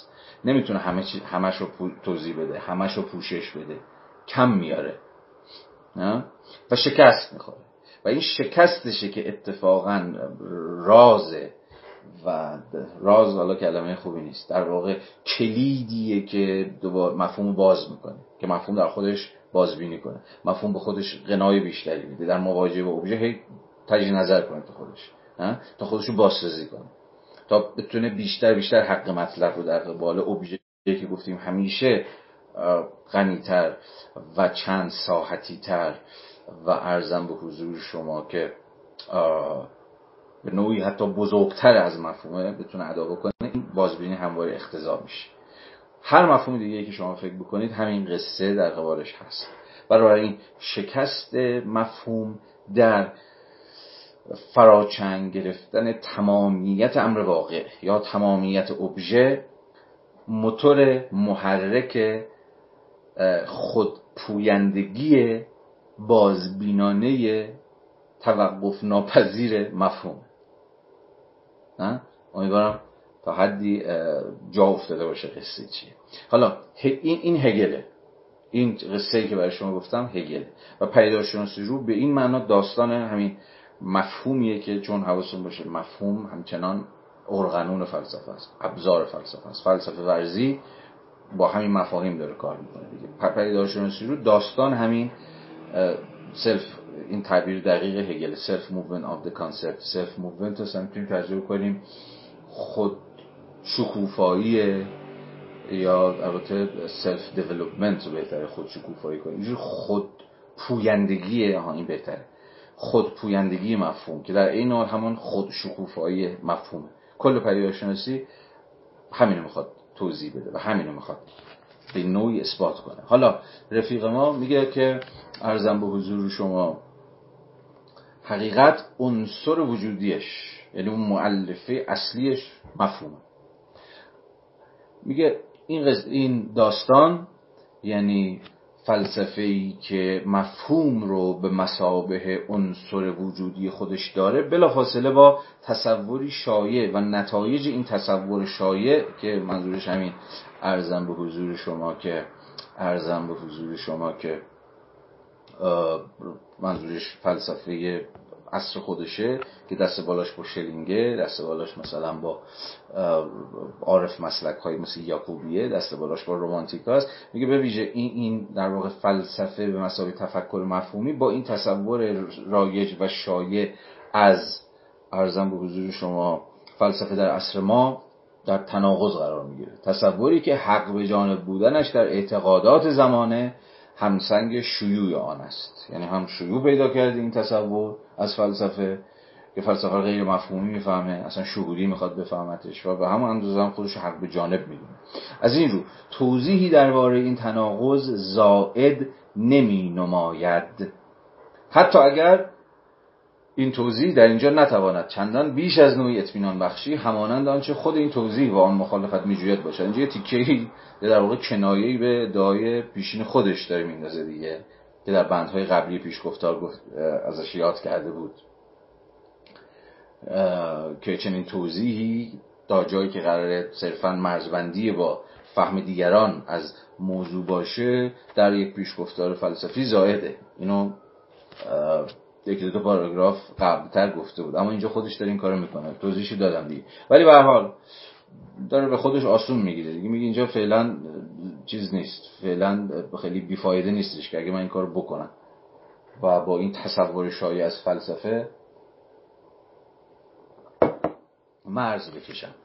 نمی‌تونه همه چی همش رو توضیح بده همش رو پوشش بده. کم میاره. و شکست می‌خوره. و این شکستشه که اتفاقا رازه و راز حالا کلمه خوبی نیست. در واقع کلیدیه که دوباره مفهوم باز می‌کنه. که مفهوم در خودش بازبینی کنه. مفهوم به خودش غنای بیشتری میده. در مواجهه با ابژه تجی نظر کنه تو خودش تا خودش رو بازسازی کنه. تا بتونه بیشتر بیشتر حق مطلب رو در قبال ابژه که گفتیم همیشه غنیتر و چند ساحتی تر و ارزم به حضور شما که به نوعی حتی بزرگتر از مفهومه بتونه ادا بکنه این بازبینی همواره اختزا میشه. هر مفهوم دیگه که شما فکر بکنید همین قصه در قبالش هست. برای این شکست مفهوم در فراچنگ گرفتن تمامیت امر واقع یا تمامیت ابژه موتور محرک خودپویندگی بازبینانه توقف ناپذیر مفهوم. نه؟ امیدوارم تا حدی جا افتاده باشه قصه چیه. حالا این این هگله. این قصه ای که برای شما گفتم هگل و پیداشناسی رو به این معنا داستان همین مفهومیه که چون حواستون باشه مفهوم همچنان ارغنون فلسفه است ابزار فلسفه است. فلسفه ورزی با همین مفاهیم داره کار می‌کنه دیگه. پیداشناسی رو داستان همین سلف این تعبیر دقیق هگل self-movement of the concept self-movement رو می‌تونیم ترجمه کنیم. خود شکوفایی یا البته self-development رو بهتره خود شکوفایی کنیم. اینجور خود پویندگی ها این بهتره. خود پویندگی مفهوم که در این حال همان خود شکوفایی مفهومه کل پدیدارشناسی همینو می‌خواد توضیح بده و همینو می‌خواد به نوعی اثبات کنه. حالا رفیق ما میگه که ارزم به حضور شما حقیقت عنصر وجودیش یعنی اون معلفه اصلیش مفهومه. میگه این, این داستان یعنی فلسفه ای که مفهوم رو به مسابه عنصر وجودی خودش داره بلافاصله با تصوری شایع و نتایج این تصور شایع که منظورش همین ارزم به حضور شما که ارزم به حضور شما که منظورش فلسفه عصر خودشه که دست بالاش با شلینگه دست بالاش مثلا با عارف مسلک های مثل یاکوبیه دست بالاش با رومانتیک هست میگه به ویژه این این در واقع فلسفه به مسابقه تفکر مفهومی با این تصور رایج و شایع از ارزم به حضور شما فلسفه در عصر ما در تناقض قرار می‌گیره. تصوری که حق به جانب بودنش در اعتقادات زمانه همسنگ شیوع آن است. یعنی هم شیوع پیدا کرده این تصور از فلسفه که فلسفه غیر مفهومی می‌فهمه اصلا شهودی می‌خواد بفهمتش و به همون اندازه هم خودش حق به جانب می‌دونه. از این رو توضیحی درباره این تناقض زائد نمی نماید حتی اگر این توضیح در اینجا نتواند چندان بیش از نوعی اطمینان بخشی همانند آنچه خود این توضیح و آن مخالفت میجوید باشد. اینجا یه تیکه در واقع کنایه‌ای به ادعای پیشین خودش داره میندازه دیگه که در بندهای قبلی پیشگفتار گفت ازش یاد کرده بود. که چنین توضیحی تا جایی که قراره صرفا مرزبندی با فهم دیگران از موضوع باشه در یک پیشگفتار فلسفی زائده. اینو یک دو پاراگراف قبلتر گفته بود. اما اینجا خودش داره این کارو می‌کنه. توضیحشو دادم دیگه. ولی به حال داره به خودش آسون می‌گیره دیگه. میگه اینجا فعلا چیز نیست. فعلا خیلی بیفایده نیستش که اگه من این کارو بکنم. و با این تصور شایع از فلسفه مرز بکشم.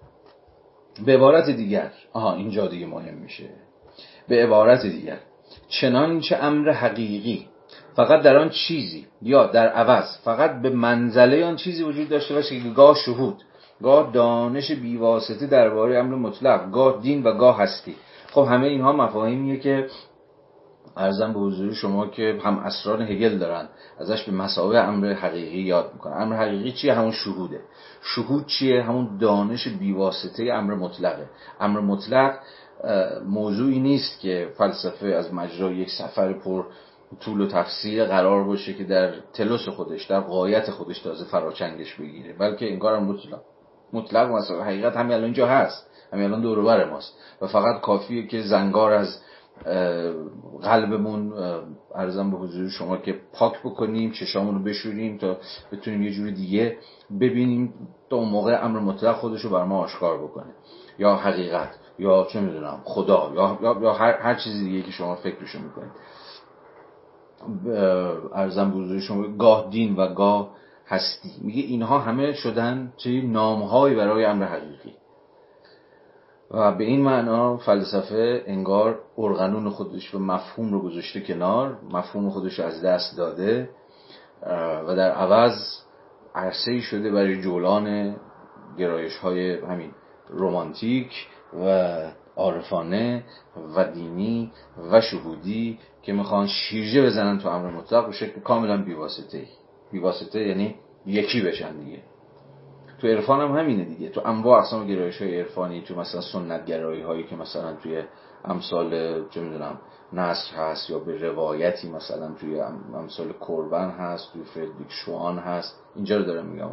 به عبارت دیگر. آها اینجا دیگه مهم میشه. به عبارت دیگر. چنانچه امر حقیقی فقط در آن چیزی یا در عوض فقط به منزله آن چیزی وجود داشته باشه که گاه شهود گاه دانش بیواسطه درباره امر مطلق گاه دین و گاه هستی. خب همه اینها مفاهیمیه که ارزم به حضور شما که هم اسرار هگل دارن ازش به مسابقه امر حقیقی یاد می‌کنن. امر حقیقی چیه؟ همون شهوده. شهود چیه؟ همون دانش بیواسطه امر مطلقه. امر مطلق موضوعی نیست که فلسفه از مجرای یک سفر پر طول و تفصیل قرار باشه که در تلوس خودش در قایت خودش تازه فراچنگش بگیره. بلکه انگار مطلق مطلق مثلا حقیقت همین الان اینجا هست. همین الان دور ماست. و فقط کافیه که زنگار از قلبمون ارزم به حضور شما که پاک بکنیم چشامون رو بشوریم تا بتونیم یه جور دیگه ببینیم تا اون موقع امر مطلق خودش رو بر ما آشکار بکنه. یا حقیقت یا چه می‌دونم خدا یا, یا, هر, هر چیزی دیگه که شما فکرشو می‌کنید. ارزم حضور شما گاه دین و گاه هستی. میگه اینها همه شدن چه نامهایی برای امر حقیقی. و به این معنا فلسفه انگار ارغنون خودش و مفهوم رو گذاشته کنار مفهوم خودش رو از دست داده و در عوض عرصه شده برای جولان گرایش های همین رومانتیک و عارفانه و دینی و شهودی که می‌خوان شیرجه بزنن تو امر مطلق به شکل کاملا بیواسطه بیواسطه یعنی یکی بشن دیگه. تو عرفان هم همینه دیگه. تو انواع اقسام گرایش های عرفانی تو مثلا سنت گرایی هایی که مثلا توی امثال چه می‌دونم نصر هست یا به روایتی مثلا توی امثال کربن هست توی فردریک شوان هست. اینجا رو دارم میگم.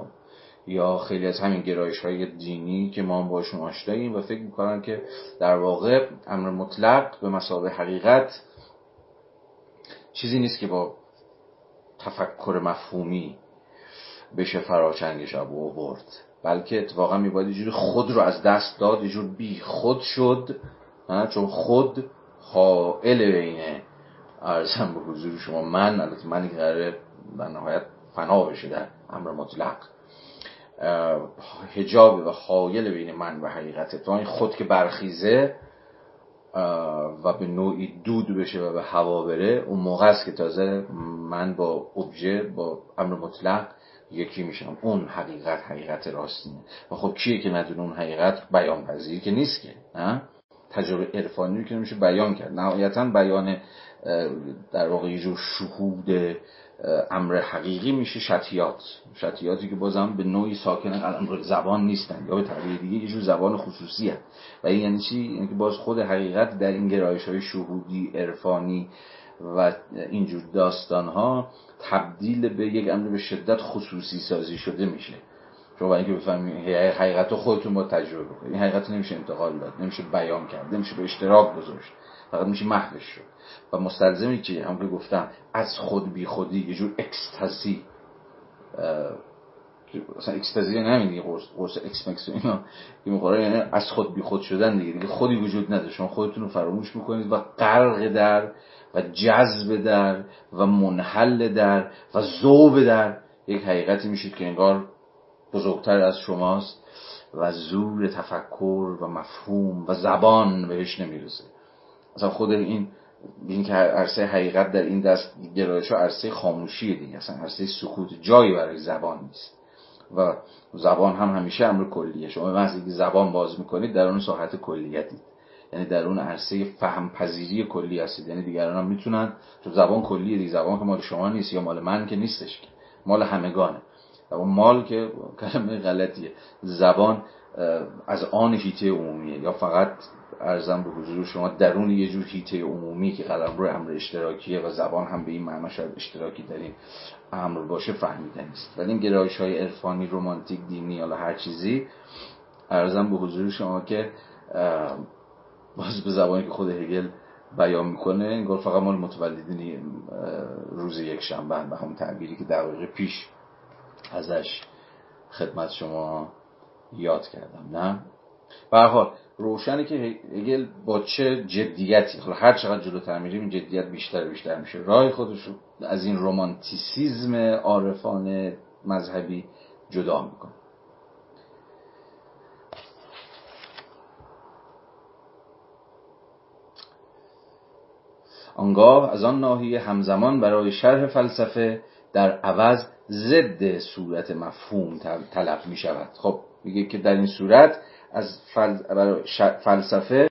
یا خیلی از همین گرایش های دینی که ما هم باشون آشناییم و فکر می‌کنن که در واقع امر مطلق به مسابه حقیقت چیزی نیست که با تفکر مفهومی بشه فراچنگش ابو برد بلکه اتفاقا میباید یه جوری خود رو از دست داد یه جور بی خود شد چون خود حائل بینه ارزم به حضور شما من البته من که قراره در نهایت فنا بشه در امر مطلق. هجاب و حایل بین من و حقیقت. تو این خود که برخیزه و به نوعی دود بشه و به هوا بره اون موقع است که تازه من با ابژه با امر مطلق یکی میشم. اون حقیقت حقیقت راستینه. و خب کیه که ندونه اون حقیقت؟ بیان پذیر که نیست که نه؟ تجربه عرفانی که نمیشه بیان کرد. نهایتا بیان در واقع یه جور شهود امر حقیقی میشه شتیات شتیاتی که بازم به نوعی ساکن زبان نیستن یا به تعبیر دیگه یه جور زبان خصوصی هست و این یعنی چی؟ یعنی که باز خود حقیقت در این گرایش های شهودی عرفانی و اینجور داستان ها تبدیل به یک امر به شدت خصوصی سازی شده میشه. شما اینکه بفهمید حقیقت رو خودتون با تجربه بکنید. این حقیقت نمیشه انتقال داد نمیشه بیان کرد نمیشه به اشتراک گذاشت. فقط میشه محوش شد. و مستلزمی که هم که گفتم از خود بی خودی یه جور اکستازی مثلا اکستازی همین دیگه قرص اکس اینا. یعنی از خود بی خود شدن دیگه. دیگه خودی وجود نداره. شما خودتون رو فراموش می‌کنید و غرق در و جذب در و منحل در و ذوب در یک حقیقتی میشید که انگار بزرگتر از شماست و زور تفکر و مفهوم و زبان بهش نمی‌رسه. مثلا خود این این که عرصه حقیقت در این دست گرایش ها عرصه خاموشی دیگه. اصلا عرصه سکوت جایی برای زبان نیست. و زبان هم همیشه امر کلیه. شما وقتی که زبان باز می‌کنید در اون ساحت کلیتید یعنی در اون عرصه فهم پذیری کلی هستید. یعنی دیگران هم می‌تونن تو زبان کلیه دیگه. زبان که مال شما نیست یا مال من که نیستش مال همگانه. اون مال که کلمه غلطیه. زبان از آن هیته عمومیه. یا فقط ارزم به حضور شما درون یه جور هیته عمومی که قلم روی امر اشتراکیه و زبان هم به این معنا شاید اشتراکی در این امر باشه فهمیده نیست. ولی این گرایش های عرفانی رومانتیک دینی یا هر چیزی ارزم به حضور شما که باز به زبانی که خود هگل بیان می‌کنه انگار فقط مال متولدین روز یک شنبه به همون تعبیری که دقیقه پیش ازش خدمت شما یاد کردم نه؟ به حال روشنه که هگل با چه جدیتی حالا هر چقدر جلوتر میریم این جدیت بیشتر بیشتر میشه. راه خودش از این رومانتیسیزم عارفان مذهبی جدا می‌کنه. آنگاه از آن ناحیه همزمان برای شرح فلسفه در عوض ضد صورت مفهوم طلب می شود خب میگه که در این صورت از فلسفه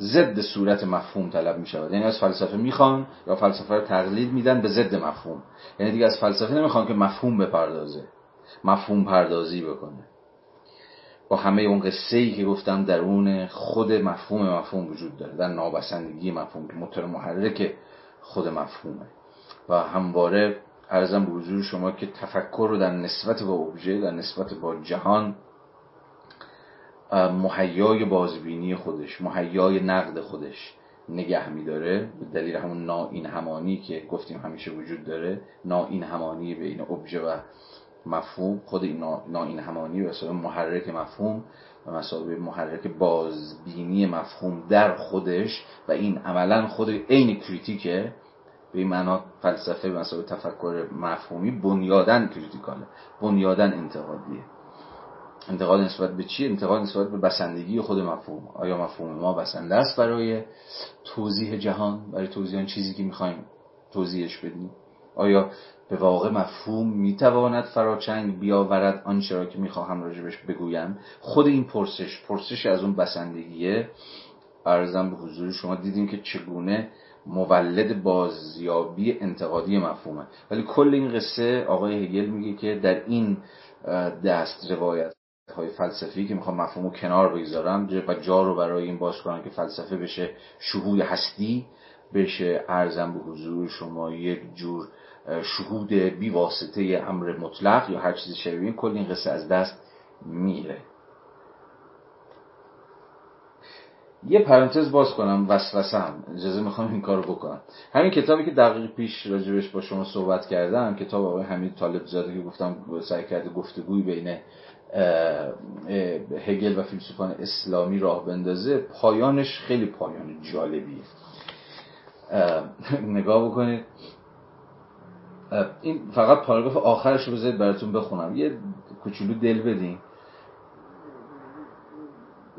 ضد صورت مفهوم طلب می شود یعنی از فلسفه می‌خوان یا فلسفه رو تقلید میدن به ضد مفهوم. یعنی دیگه از فلسفه نمی‌خوان که مفهوم بپردازه مفهوم پردازی بکنه. با همه اون قصه ای که گفتم درون خود مفهوم مفهوم وجود داره در نابسندگی مفهوم که موتور محرک خود مفهومه. و همواره ارزم به حضور شما که تفکر رو در نسبت با ابژه در نسبت با جهان محیای بازبینی خودش محیای نقد خودش نگه میداره. به دلیل همون نا همانی که گفتیم همیشه وجود داره. نا این همانی بین ابژه و مفهوم. خود این نا این همانی به محرک مفهوم و مسابقه محرک بازبینی مفهوم در خودش و این عملا خود عین کریتیکه. به این معنا فلسفه مسابقه تفکر مفهومی بنیادن کریتیکاله. بنیادن انتقادیه. انتقاد نسبت به چی؟ انتقاد نسبت به بسندگی خود مفهوم. آیا مفهوم ما بسنده است برای توضیح جهان؟ برای توضیح آن چیزی که می‌خوایم توضیحش بدیم. آیا به واقع مفهوم می‌تواند فراچنگ بیاورد آنچه را که می‌خواهم راجبش بگویم؟ خود این پرسش پرسش از اون بسندگیه. ارزم به حضور شما دیدیم که چگونه مولد بازیابی انتقادی مفهومه. ولی کل این قصه آقای هگل میگه که در این دست روایت های فلسفی که می‌خوام مفهوم رو کنار بگذارم و جا رو برای این باز کنم که فلسفه بشه شهود هستی بشه ارزم به حضور شما یک جور شهود بی واسطه امر مطلق یا هر چیزی شبیه کل این قصه از دست میره. یه پرانتز باز کنم وسوسه هم. اجازه می‌خوام این کارو بکنم. همین کتابی که دقیق پیش راجبش با شما صحبت کردم کتاب آقای حمید طالب زاده که گفتم سعی کرده گفتگوی بین هگل و فیلسوفان اسلامی راه بندازه پایانش خیلی پایان جالبیه. نگاه بکنید. این فقط پاراگراف آخرش رو بذارید براتون بخونم. یه کوچولو دل بدین.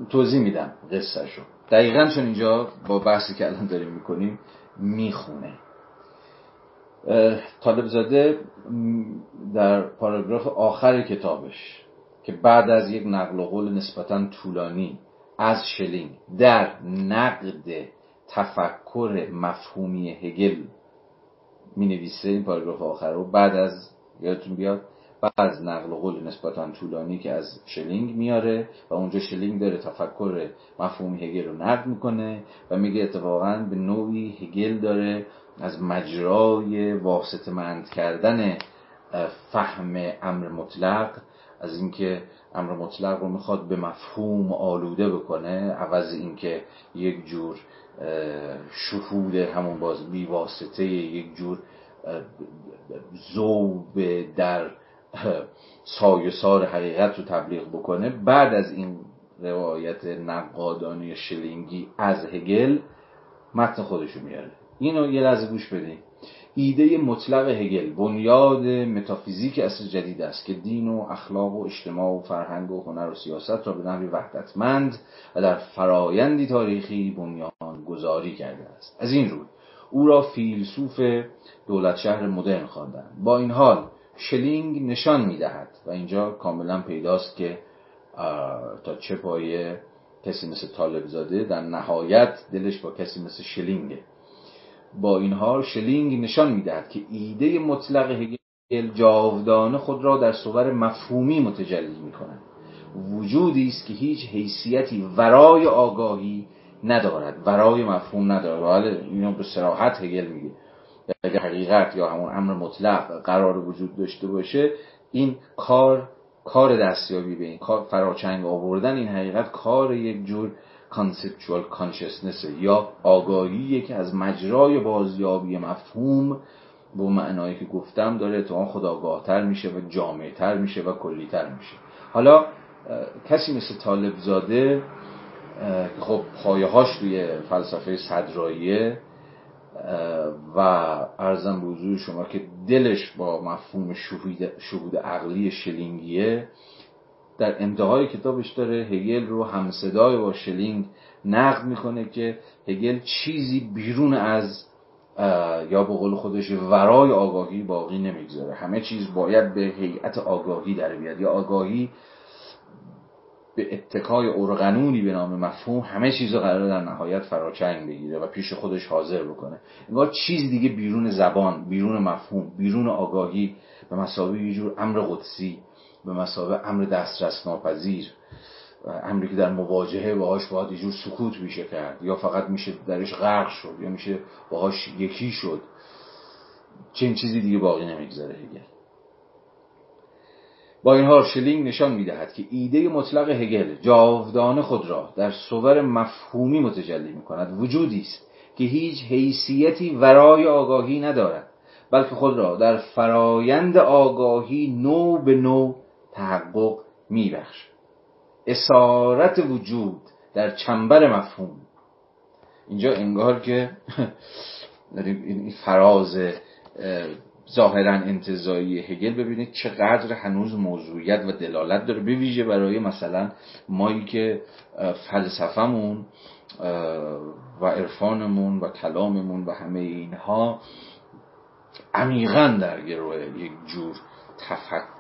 توضیح میدم قصه شو دقیقا چون اینجا با بحثی که الان داریم می‌کنیم می‌خونه. طالب زاده در پاراگراف آخر کتابش. که بعد از یک نقل قول نسبتا طولانی از شلینگ در نقد تفکر مفهومی هگل می نویسه این پاراگراف آخر رو بعد از یادتون بیاد بعد از نقل قول نسبتا طولانی که از شلینگ میاره و اونجا شلینگ داره تفکر مفهومی هگل رو نقد می‌کنه و میگه اتفاقا به نوعی هگل داره از مجرای واسطه مند کردن فهم امر مطلق از اینکه امر مطلق رو می‌خواد به مفهوم آلوده بکنه عوض اینکه یک جور شهود همون باز بیواسطه یک جور زوب در سایسار حقیقت رو تبلیغ بکنه. بعد از این روایت نقادانه شلینگی از هگل متن خودشو میاره. اینو یه لحظه گوش بدین. ایده مطلق هگل بنیاد متافیزیک اصل جدید است که دین و اخلاق و اجتماع و فرهنگ و هنر و سیاست را به نحوی وحدتمند و در فرایندی تاریخی بنیان گذاری کرده است. از این روی او را فیلسوف دولت شهر مدرن خواندند. با این حال شلینگ نشان می‌دهد و اینجا کاملا پیداست که تا چه پایه کسی مثل طالب زاده در نهایت دلش با کسی مثل شلینگه. با این حال شلینگ نشان می‌دهد که ایده مطلق هگل جاودانه خود را در صور مفهومی متجلی می کند وجودی است که هیچ حیثیتی ورای آگاهی ندارد. ورای مفهوم ندارد. حالا اینو به صراحت هگل میگه. اگر حقیقت یا همون امر مطلق قرار وجود داشته باشه این کار کار دستیابی به این کار فراچنگ آوردن این حقیقت کار یک جور conceptual consciousness یا آگاهی که از مجرای بازیابی مفهوم به معنایی که گفتم داره تو خودآگاهتر میشه و جامعتر میشه و کلیتر میشه. حالا کسی مثل طالب زاده خب پایه هاش توی فلسفه صدراییه و ارزم به حضور شما که دلش با مفهوم شهود, شهود عقلی شلینگیه در انتهای کتابش داره هگل رو همصدای با شلینگ نقد می‌کنه که هگل چیزی بیرون از یا به قول خودش ورای آگاهی باقی نمی‌گذاره. همه چیز باید به هیئت آگاهی در بیاد. یا آگاهی به اتکای ارغنونی به نام مفهوم همه چیز رو قرار در نهایت فراچنگ بگیره و پیش خودش حاضر بکنه. انگار چیز دیگه بیرون زبان بیرون مفهوم بیرون آگاهی به مسابقه یه جور امر قدسی. به مسابقه امر دسترس ناپذیر امری که در مواجهه باهاش باید یه جور سکوت میشه کرد. یا فقط میشه درش غرق شد یا میشه باهاش یکی شد. چنین چیزی دیگه باقی نمی‌گذاره هگل. با این حال شلینگ نشان می‌دهد که ایده مطلق هگل جاودانه خود را در صور مفهومی متجلی می‌کند. وجودی است که هیچ حیثیتی ورای آگاهی ندارد بلکه خود را در فرایند آگاهی نو به نو تحقق میبخش اسارت وجود در چنبر مفهوم. اینجا انگار که این فراز ظاهرا انتظایی هگل ببینید چقدر هنوز موضوعیت و دلالت داره. به ویژه برای مثلا مایی که فلسفهمون و عرفانمون و کلاممون و همه اینها عمیقا در گروه یک جور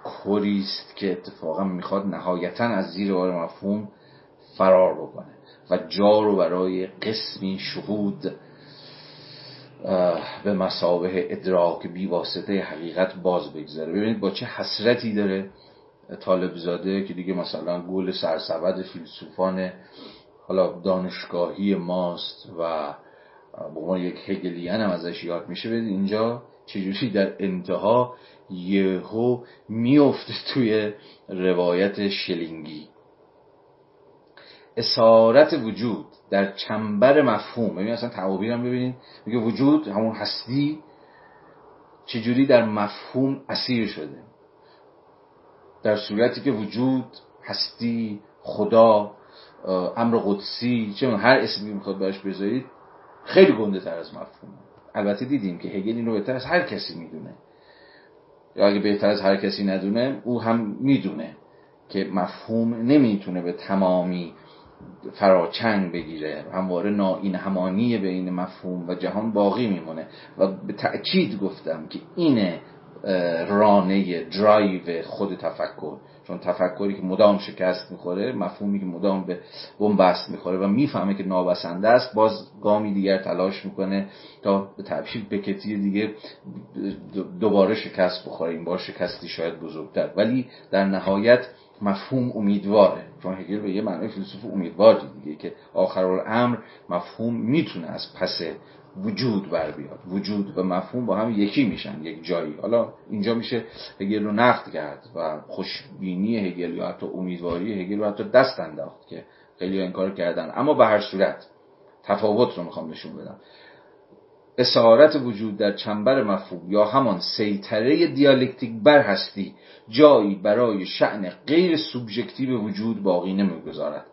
تفکری است که اتفاقا می‌خواد نهایتا از زیر بار مفهوم فرار بکنه و جا رو برای قسمی شهود به مسابه ادراک بی واسطه حقیقت باز بگذاره. ببینید با چه حسرتی داره طالب زاده که دیگه مثلا گول سرسبد فیلسوفان حالا دانشگاهی ماست و به عنوان یک هگلیان هم ازش یاد میشه. بدید اینجا چجوری در انتها یهو میفته توی روایت شلینگی. اسارت وجود در چنبر مفهوم. ببین اصلا تعابیر هم ببینید. میگه وجود همون هستی چجوری در مفهوم اسیر شده. در صورتی که وجود هستی خدا امر قدسی چه هر اسمی می‌خواد براش بذارید خیلی گنده تر از مفهوم البته دیدیم که هگل اینو بهتر از هر کسی می‌دونه. یا اگه بهتر از هر کسی ندونه او هم می‌دونه که مفهوم نمی‌تونه به تمامی فراچنگ بگیره. همواره ناین همانی بین مفهوم و جهان باقی میمونه. و به تأکید گفتم که اینه رانه درایو خود تفکر. چون تفکری که مدام شکست می‌خوره مفهومی که مدام به بنبست می‌خوره و می‌فهمه که نابسنده است باز گامی دیگر تلاش می‌کنه تا به تعبیر بکتی دیگه دوباره شکست بخوره. این بار شکستی شاید بزرگتر. ولی در نهایت مفهوم امیدواره. چون هگل به یه معنای فیلسوف امیدوار دیگه که آخر الامر مفهوم می‌تونه از پس وجود بر بیاد. وجود و مفهوم با هم یکی میشن یک جایی. حالا اینجا میشه هگل رو نقد کرد و خوشبینی هگل یا حتی امیدواری هگل رو حتی دست انداخت که خیلی این کار کردن. اما به هر صورت تفاوت رو می‌خوام نشون بدم. اسارت وجود در چنبر مفهوم یا همان سیطره دیالکتیک بر هستی جایی برای شعن غیر سوبژکتیو وجود باقی نمی‌گذارد.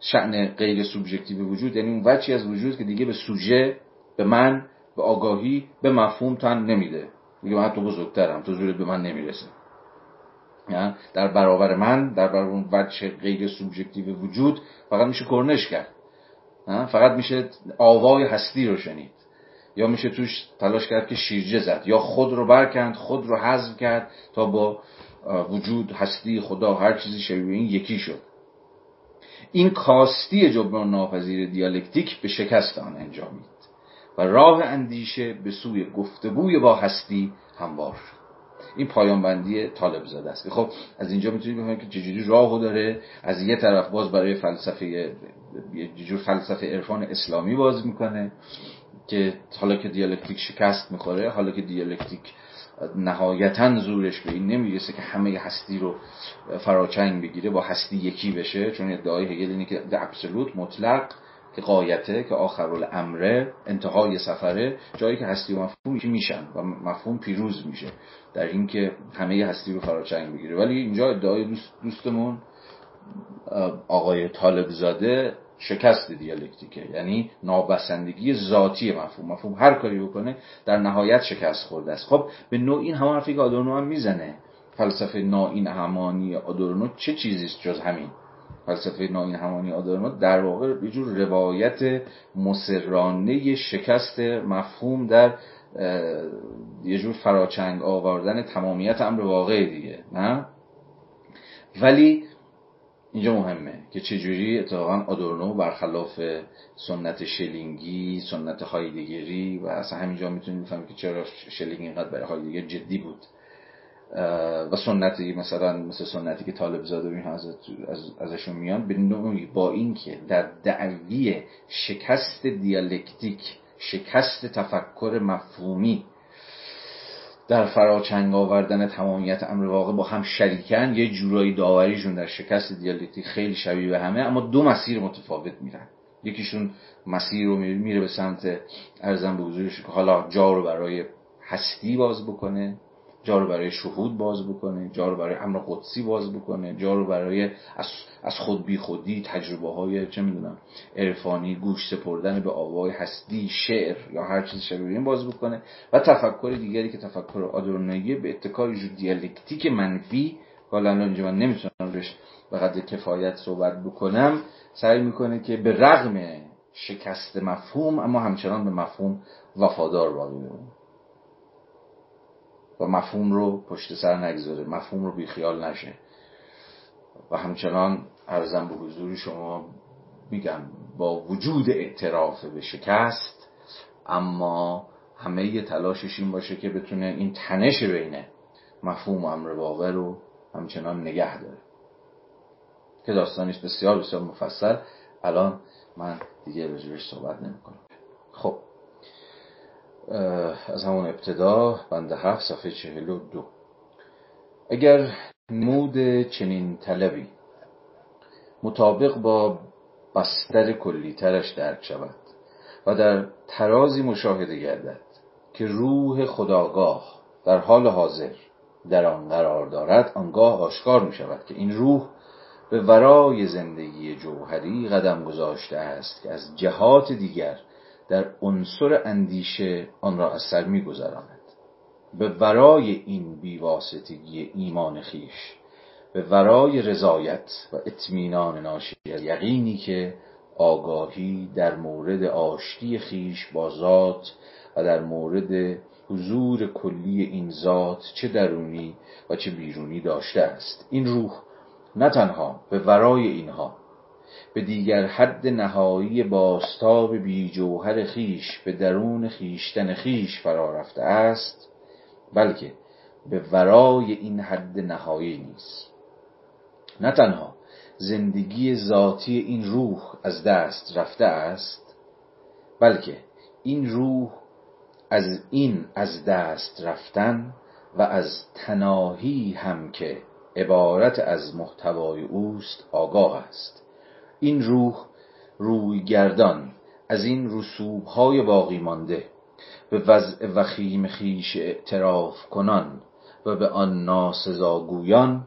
شعن غیر سوبژکتیو وجود یعنی اون وچی از وجود که دیگه به سوژه به من به آگاهی به مفهوم تن نمیده. میگه من تو بزرگترم تو زورت به من نمی‌رسه. در برابر من در برابر اون وجه غیر سوبژکتیو وجود فقط میشه کرنش کرد. فقط میشه آوای هستی رو شنید. یا میشه توش تلاش کرد که شیرجه زد. یا خود رو برکند خود رو حذف کرد تا با وجود هستی خدا هر چیزی شبیه این یکی شد. این کاستی جبران ناپذیر دیالکتیک به شکست آن انجامید و راه اندیشه به سوی گفتگوی با هستی هموار شد. این پایان بندی طالب زاده است. خب از اینجا می‌تونید بفهمید که چجوری راهو داره. از یه طرف باز برای فلسفه یه جور فلسفه عرفان اسلامی باز می‌کنه که حالا که دیالکتیک شکست می‌خوره حالا که دیالکتیک نهایتا زورش به این نمی‌رسه که همه هستی رو فراچنگ بگیره با هستی یکی بشه چون ادعای هگل اینه که ابسولوت مطلق که قایته که آخر امره انتهای سفره جایی که هستی و مفهوم میشن و مفهوم پیروز میشه. در اینکه همه هستی رو فراچنگ بگیره ولی اینجا ادعای دوست دوستمون آقای طالب زاده شکست دیالکتیکه. یعنی نابسندگی ذاتی مفهوم. مفهوم هر کاری بکنه در نهایت شکست خورده است. خب به نوع این همه حرفی که آدورنو هم می‌زنه فلسفه ناین همانی آدورنو چه چیزیست جز همین؟ فلسفه ناین همانی آدورنو در واقع یه جور روایت مسررانه شکست مفهوم در یه جور فراچنگ آوردن تمامیت امر واقع دیگه نه؟ ولی اینجا مهمه که چجوری اتفاقا آدورنو برخلاف سنت شلینگی سنت هایدگری و اصلا همینجا می‌تونیم بفهمیم که چرا شلینگ اینقدر برای هایدگر جدی بود. و سنتی مثلا مثل سنتی که طالب زاده و از ازشون میان به نوعی با اینکه در دعوی شکست دیالکتیک شکست تفکر مفهومی در فراچنگ آوردن تمامیت امر واقع با هم شریکن یه جورایی داوریشون در شکست دیالکتیک خیلی شبیه به همه اما دو مسیر متفاوت میرن. یکیشون مسیر رو میره به سمت ارزم به حضورش که حالا جا رو برای هستی باز بکنه. جا رو برای شهود باز بکنه جا رو برای امر قدسی باز بکنه جا رو برای از خود بی خودی تجربه های چه می‌دونم عرفانی گوش سپردن به آوای هستی شعر یا هر چیز شبیه این باز بکنه و تفکر دیگری که تفکر آدورنویی به اتکای جو دیالکتیک منفی حالا اینجا من نمی‌تونم روش به قدر کفایت صحبت بکنم سعی می‌کنه که به رغم شکست مفهوم اما همچنان به مفهوم وفادار باقی بمونه. و مفهوم رو پشت سر نگذاره مفهوم رو بیخیال نشه. و همچنان ارزم به حضور شما میگم با وجود اعتراف به شکست اما همه تلاشش این باشه که بتونه این تنش بینه مفهوم و امر واقع رو همچنان نگه داره. که داستانیش بسیار بسیار مفصل. الان من دیگه رجوعش صحبت نمی کنم خب. از همون ابتدا بنده هفت صفحه چهل و دو. اگر نمود چنین طلبی مطابق با بستر کلیترش درک شود و در ترازی مشاهده گردد که روح خداگاه در حال حاضر در آن قرار دارد آنگاه آشکار می شود که این روح به ورای زندگی جوهری قدم گذاشته است که از جهات دیگر در عنصر اندیشه آن را از سر میگذراند. به ورای این بیواسطگی ایمان خیش به ورای رضایت و اطمینان ناشی از یقینی که آگاهی در مورد آشتی خیش با ذات و در مورد حضور کلی این ذات چه درونی و چه بیرونی داشته است. این روح نه تنها به ورای اینها به دیگر حد نهایی باستاب بی جوهر خیش به درون خیشتن خیش فرا رفته است بلکه به ورای این حد نهایی نیست. نه تنها زندگی ذاتی این روح از دست رفته است بلکه این روح از این از دست رفتن و از تناهی هم که عبارت از محتوای اوست آگاه است. این روح روی گردان از این رسوب های باقی مانده به وضع وخیم خیش اعتراف کنان و به آن ناسزاگویان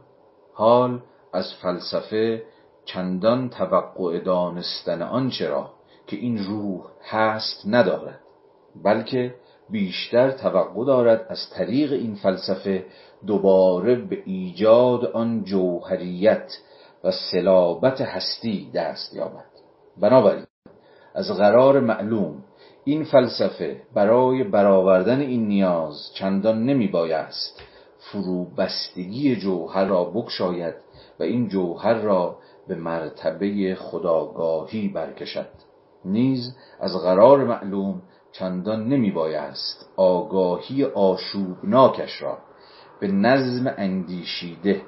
حال از فلسفه چندان توقع دانستن آنچه را که این روح هست ندارد بلکه بیشتر توقع دارد از طریق این فلسفه دوباره به ایجاد آن جوهریت و سلابت هستی دست یابد. بنابراین از قرار معلوم این فلسفه برای برآوردن این نیاز چندان نمی بایست فرو بستگی جوهر را بکشاید و این جوهر را به مرتبه خداگاهی برکشد. نیز از قرار معلوم چندان نمی بایست آگاهی آشوبناکش را به نظم اندیشیده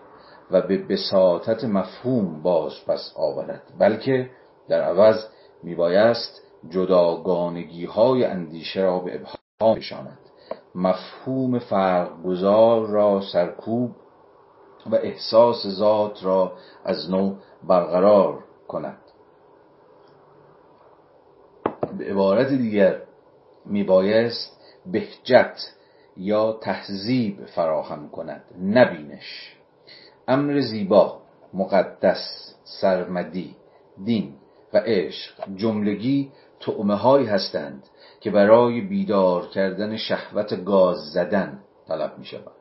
و به بساطت مفهوم باز پس آورد بلکه در عوض میبایست جداگانگی های اندیشه را به ابهام بشاند. مفهوم فرق گذار را سرکوب و احساس ذات را از نو برقرار کند. به عبارت دیگر میبایست بهجت یا تهذیب فراهم کند نبینش امر زیبا مقدس سرمدی دین و عشق جملگی تعمه هایی هستند که برای بیدار کردن شهوت گاز زدن طلب می شود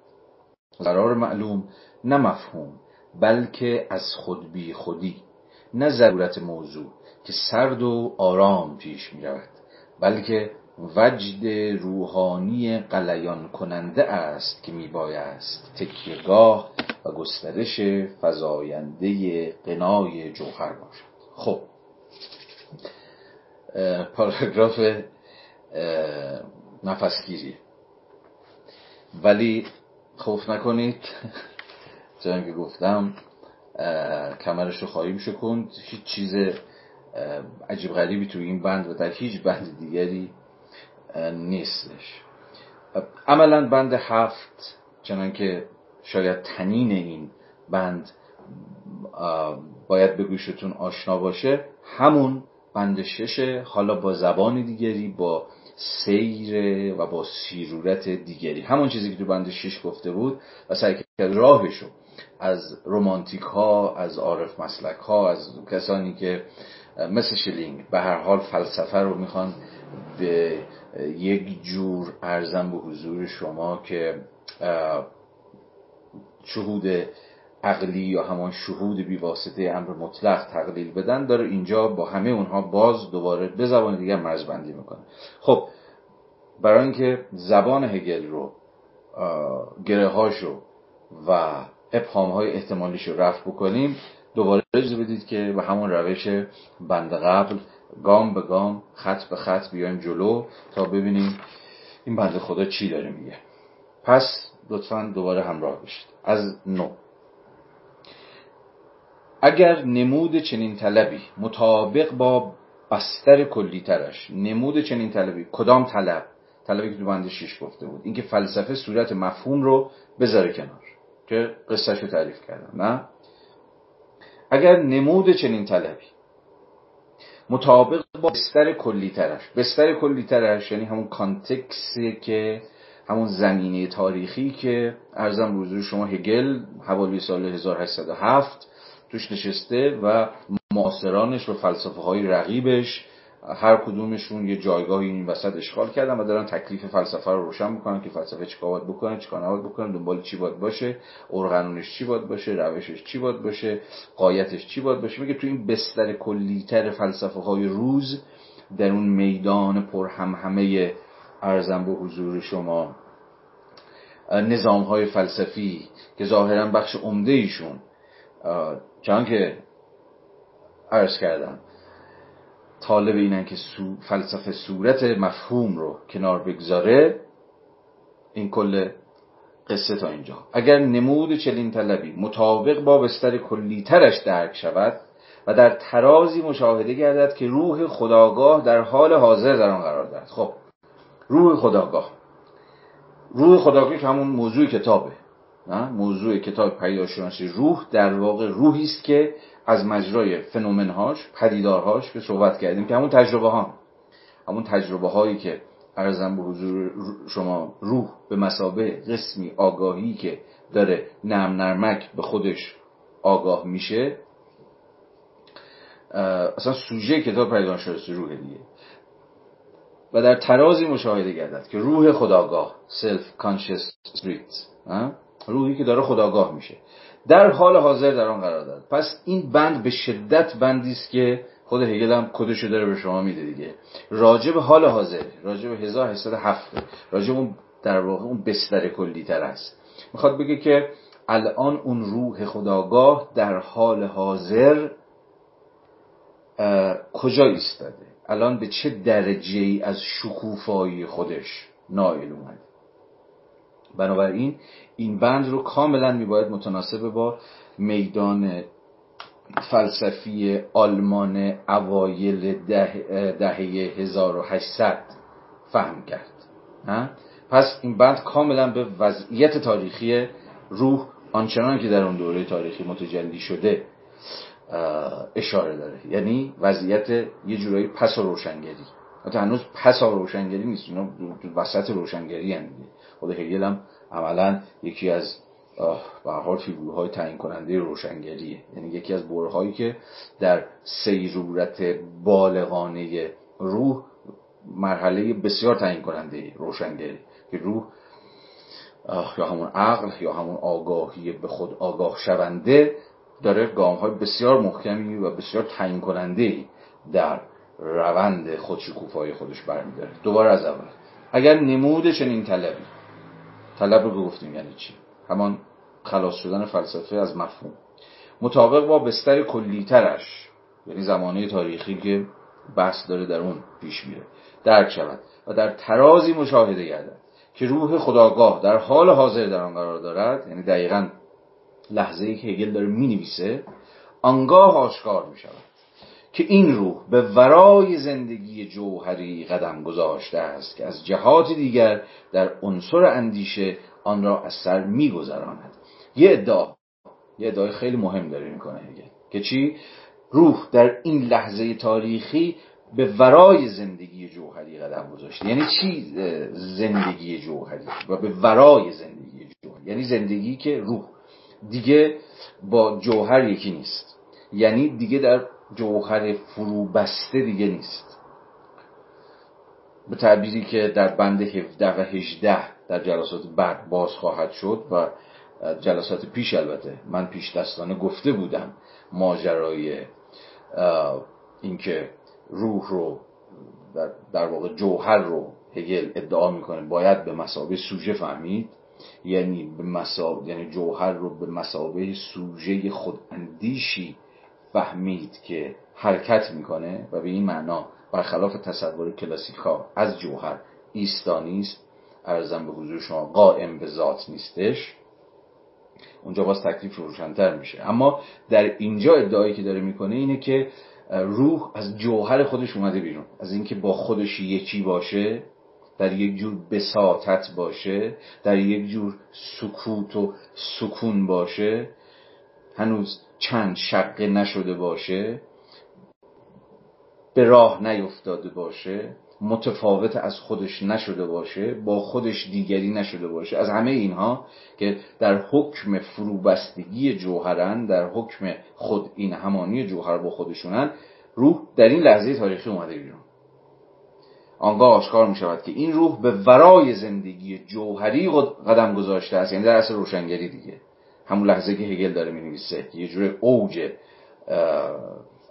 قرار معلوم نه مفهوم بلکه از خود بی خودی نه ضرورت موضوع که سرد و آرام پیش می رود بلکه وجد روحانی قلیان کننده است که می بایست تکیهگاه و گسترش فزاینده قنای جوهر باشد. خب. پاراگراف نفسگیری. ولی خوف نکنید. چون که گفتم کمرش رو خواهیم شکند هیچ چیز عجیب غریبی توی این بند و در هیچ بند دیگری نیستش. عملا بند هفت چنان که شاید تنین این بند باید به گوشتون آشنا باشه. همون بند ششه حالا با زبان دیگری با سیر و با سیرورت دیگری. همون چیزی که تو بند شش گفته بود و سعی کرد راهشو از رومانتیک ها از عارف مسلک ها از کسانی که مثل شلینگ به هر حال فلسفه رو می‌خوان به یک جور ارزم به حضور شما که شهود عقلی یا همان شهود بیواسطه امر مطلق تقلیل بدن داره اینجا با همه اونها باز دوباره به زبان دیگر مرزبندی می‌کنه. خب برای اینکه زبان هگل رو گره هاشو و ابهام های احتمالیش رو رفت بکنیم دوباره اجازه بدید که به همون روش بند قبل گام به گام خط به خط بیایم جلو تا ببینیم این بند خدا چی داره میگه. پس لطفا دوباره همراه بشید. از نو. اگر نمود چنین طلبی مطابق با بستر کلی ترش نمود چنین طلبی کدام طلب؟ طلبی که تو بند شیش گفته بود. اینکه فلسفه صورت مفهوم رو بذاره کنار که قصهش رو تعریف کردم نه؟ اگر نمود چنین طلبی مطابق با بستر کلی ترش بستر کلی ترش یعنی همون کانتکسی که همون زمینه تاریخی که ارزم حضور شما هگل حوالی سال 1807 توش نشسته و معاصرانش و فلسفه های رقیبش هر کدومشون یه جایگاهی این وسط اشغال کردن و دارن تکلیف فلسفه رو روشن می‌کنن که فلسفه چیکار باید بکنه چیکار نباید بکنه دنبال چی باید باشه ارقانونش چی باید باشه روشش چی باید باشه قایتش چی باید باشه. میگه تو این بستر کلیتر فلسفه های روز در اون میدان پر هم همه ارزم به حضور شما نظام های فلسفی که ظاهرا بخش عمده ایشون چون که عرض کردم طالب اینن که فلسفه صورت مفهوم رو کنار بگذاره این کل قصه تا اینجا. اگر نمود چلین طلبی مطابق با بستر کلیترش درک شود و در ترازی مشاهده گردد که روح خداگاه در حال حاضر در آن قرار دارد خب روح خداگاه. روح خداگاه که همون موضوع کتابه. موضوع کتاب پیداشناسی. روح در واقع روحی است که از مجرای فنومنهاش پدیدارهاش که صحبت کردیم که همون تجربه ها همون تجربه هایی که ارزم به حضور شما روح به مسابه قسمی آگاهی که داره نرم نرمک به خودش آگاه میشه اصلا سوژه کتاب پیداشناسی روح دیگه. و در ترازی مشاهده گردد که روح خداگاه self conscious spirit روحی که داره خداگاه میشه. در حال حاضر در آن قرار داد پس این بند به شدت بندی است که خود هگل هم کدشو داره به شما میده دیگه. راجع به حال حاضر راجع به 1807 راجع اون در واقع اون بستر کلی تر است. می‌خواد بگه که الان اون روح خداگاه در حال حاضر کجا ایستاده؟ الان به چه درجه ای از شکوفایی خودش نائل اومده بنابراین این بند رو کاملا میباید متناسب با میدان فلسفی آلمان اوایل دهه ده 1800 فهم کرد. پس این بند کاملا به وضعیت تاریخی روح آنچنان که در اون دوره تاریخی متجلی شده. اشاره داره. یعنی وضعیت یه جورایی پس و روشنگری. حتی هنوز پس و روشنگری نیست. اینا وسط روشنگری هم دیگه. خود هگل هم عملا یکی از به حال فیگورهای تعیین کننده روشنگریه. یعنی یکی از برهایی که در سیرورت بالغانه روح مرحله بسیار تعیین کننده روشنگری. که روح یا همون عقل یا همون آگاهی به خود آگاه شونده داره گام های بسیار محکمی و بسیار تعیین کننده در روند خودشکوفای خودش برمیداره. دوباره از اول. اگر نمود چنین طلبی طلب رو گفتیم یعنی چی؟ همان خلاص شدن فلسفه از مفهوم. مطابق با بستر کلیترش یعنی زمانه تاریخی که بحث داره در اون پیش میره درک شود و در ترازی مشاهده گردد که روح خداگاه در حال حاضر در آن قرار دارد یعنی دقیقا لحظه ای که هگل داره می نویسه آنگاه آشکار می شود که این روح به ورای زندگی جوهری قدم گذاشته است که از جهات دیگر در عنصر اندیشه آن را از سر میگذراند. یه ادعا یه ادعای خیلی مهم داره می‌کنه هگل که چی؟ روح در این لحظه تاریخی به ورای زندگی جوهری قدم گذاشته. یعنی چی؟ زندگی جوهری. و به ورای زندگی جوهری. یعنی زندگی که روح دیگه با جوهر یکی نیست. یعنی دیگه در جوهر فرو بسته دیگه نیست. به تعبیری که در بند 17 و 18 در جلسات بعد باز خواهد شد و جلسات پیش البته. من پیش دستانه گفته بودم ماجرای اینکه روح رو در, در واقع جوهر رو هگل ادعا می‌کنه باید به مسابه سوژه فهمید. یعنی به مسابه یعنی جوهر رو به مسابه سوژه خوداندیشی فهمید که حرکت می‌کنه و به این معنا برخلاف تصور کلاسیکا از جوهر ایستانی است. ارزم به حضور شما قائم به ذات نیستش. اونجا باز تکلیف روشنتر میشه. اما در اینجا ادعایی که داره می‌کنه اینه که روح از جوهر خودش اومده بیرون. از اینکه با خودش یکی باشه در یک جور بساطت باشه در یک جور سکوت و سکون باشه هنوز چند شقه نشده باشه به راه نیفتاده باشه متفاوت از خودش نشده باشه با خودش دیگری نشده باشه. از همه اینها که در حکم فروبستگی جوهرن در حکم خود این همانی جوهر با خودشونن روح در این لحظه تاریخی اومده بیرون. آنگاه آشکار می شود که این روح به ورای زندگی جوهری قدم گذاشته است یعنی در اصل روشنگری دیگه. همون لحظه که هگل داره می نویسه یه جور اوج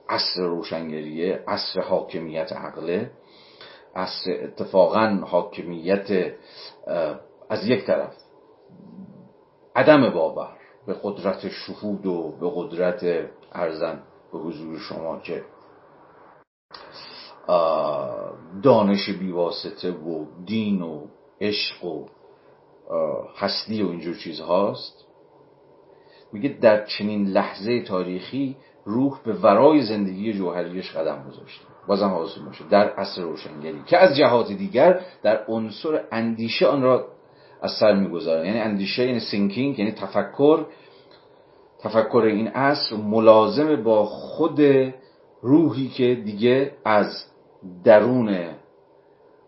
عصر روشنگریه عصر حاکمیت عقله. عصر اتفاقا حاکمیت از یک طرف عدم باور به قدرت شهود و به قدرت ارزن به حضور شما که دانش بیواسطه و دین و عشق و هستی و اینجور چیزهاست. میگه در چنین لحظه تاریخی روح به ورای زندگی جوهریش قدم گذاشته. بازم حاصل باشه. در عصر روشنگری. که از جهات دیگر در عنصر اندیشه آن را از سر می‌گذاره. یعنی اندیشه یعنی سینکینگ یعنی تفکر. تفکر این عصر ملازم با خود روحی که دیگه از درون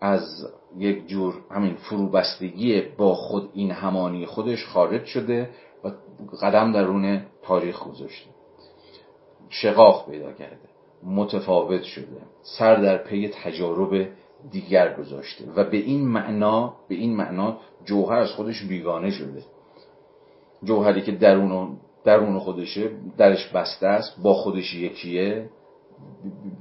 از یک جور همین فروبستگی با خود این همانی خودش خارج شده و قدم درون تاریخ گذاشته. شقاق پیدا کرده متفاوت شده سر در پی تجارب دیگر گذاشته و به این معنا به این معنا جوهر از خودش بیگانه شده. جوهری که درون درون خودشه درش بسته است با خودش یکیه.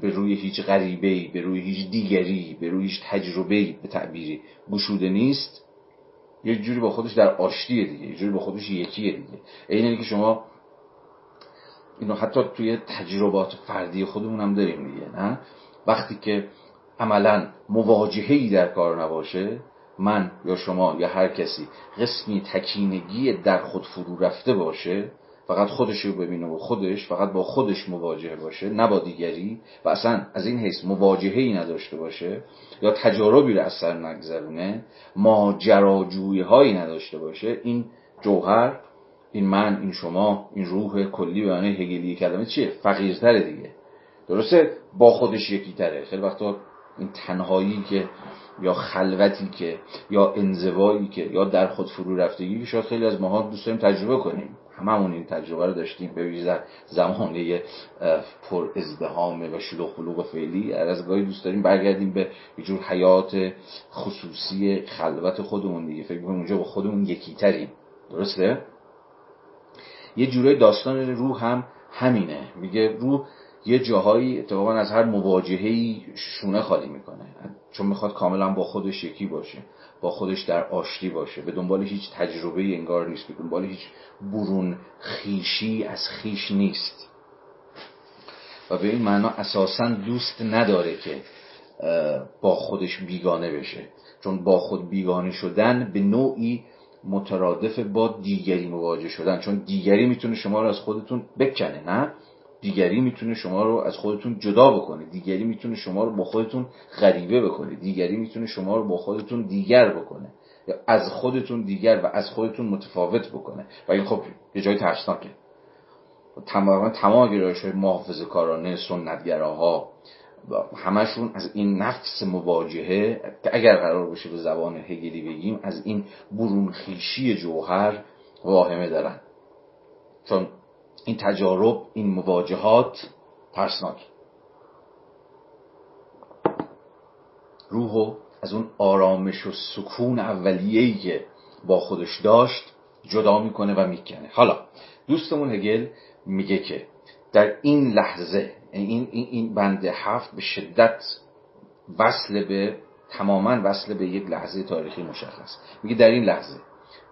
به روی هیچ غریبه به روی هیچ دیگری به روی هیچ تجربه به تعبیری گشوده نیست. یک جوری با خودش در آشتیه دیگه یک جوری با خودش یکیه دیگه. اینه که شما اینو حتی توی تجربات فردی خودمون هم داریم دیگه نه؟ وقتی که عملا مواجهه‌ای در کار نباشه من یا شما یا هر کسی قسمی تکینگی در خود فرو رفته باشه فقط خودش رو ببینه و خودش فقط با خودش مواجه باشه نه با دیگری. و اصلا از این حیث مواجهه ای نداشته باشه یا تجاربی رو از سر نگذرونه ماجراجویی هایی نداشته باشه. این جوهر این من این شما این روح کلی به معنی هگلی کلمه چیه؟ فقیرتره دیگه. درسته؟ با خودش یکی تره خیلی وقتا این تنهایی که یا خلوتی که یا انزوایی که یا در خود فرو رفتگی که شاید خیلی از ماها دوست داریم تجربه کنیم. هممون این تجربه رو داشتیم به ویژه زمانه پر ازدهام و شلوغ بلوغ فعلی. از گاهی دوست داریم برگردیم به یه جور حیات خصوصی خلوت خودمون دیگه. فکر کنیم اونجا با خودمون یکی تریم. درسته؟ یه جورای داستان روح هم همینه. میگه روح یه جاهایی اتفاقا از هر مواجههی شونه خالی می‌کنه. چون می‌خواد کاملا با خودش یکی باشه. با خودش در آشتی باشه. به دنبال هیچ تجربه انگار نیست. به دنبال هیچ برون خیشی از خیش نیست. و به این معنا اساسا دوست نداره که با خودش بیگانه بشه. چون با خود بیگانه شدن به نوعی مترادف با دیگری مواجه شدن. چون دیگری می‌تونه شما رو از خودتون بکنه نه؟ دیگری می‌تونه شما رو از خودتون جدا بکنه. دیگری می‌تونه شما رو با خودتون غریبه بکنه. دیگری می‌تونه شما رو با خودتون دیگر بکنه. یا از خودتون دیگر و از خودتون متفاوت بکنه. و این خب یه جای ترسناکه. تماما تمام گرایش های محافظه کارانه سنتگراها همشون از این نفس مواجهه اگر قرار باشه به زبان هگلی بگیم از این برونخیشی جوهر واهمه دارن. چون این تجارب این مواجهات ترسناک. روحو از اون آرامش و سکون اولیه‌ای که با خودش داشت جدا می‌کنه و می‌کنه. حالا دوستمون هگل میگه که در این لحظه این, این, این بند هفت به شدت وصل به تماما وصل به یک لحظه تاریخی مشخص. میگه در این لحظه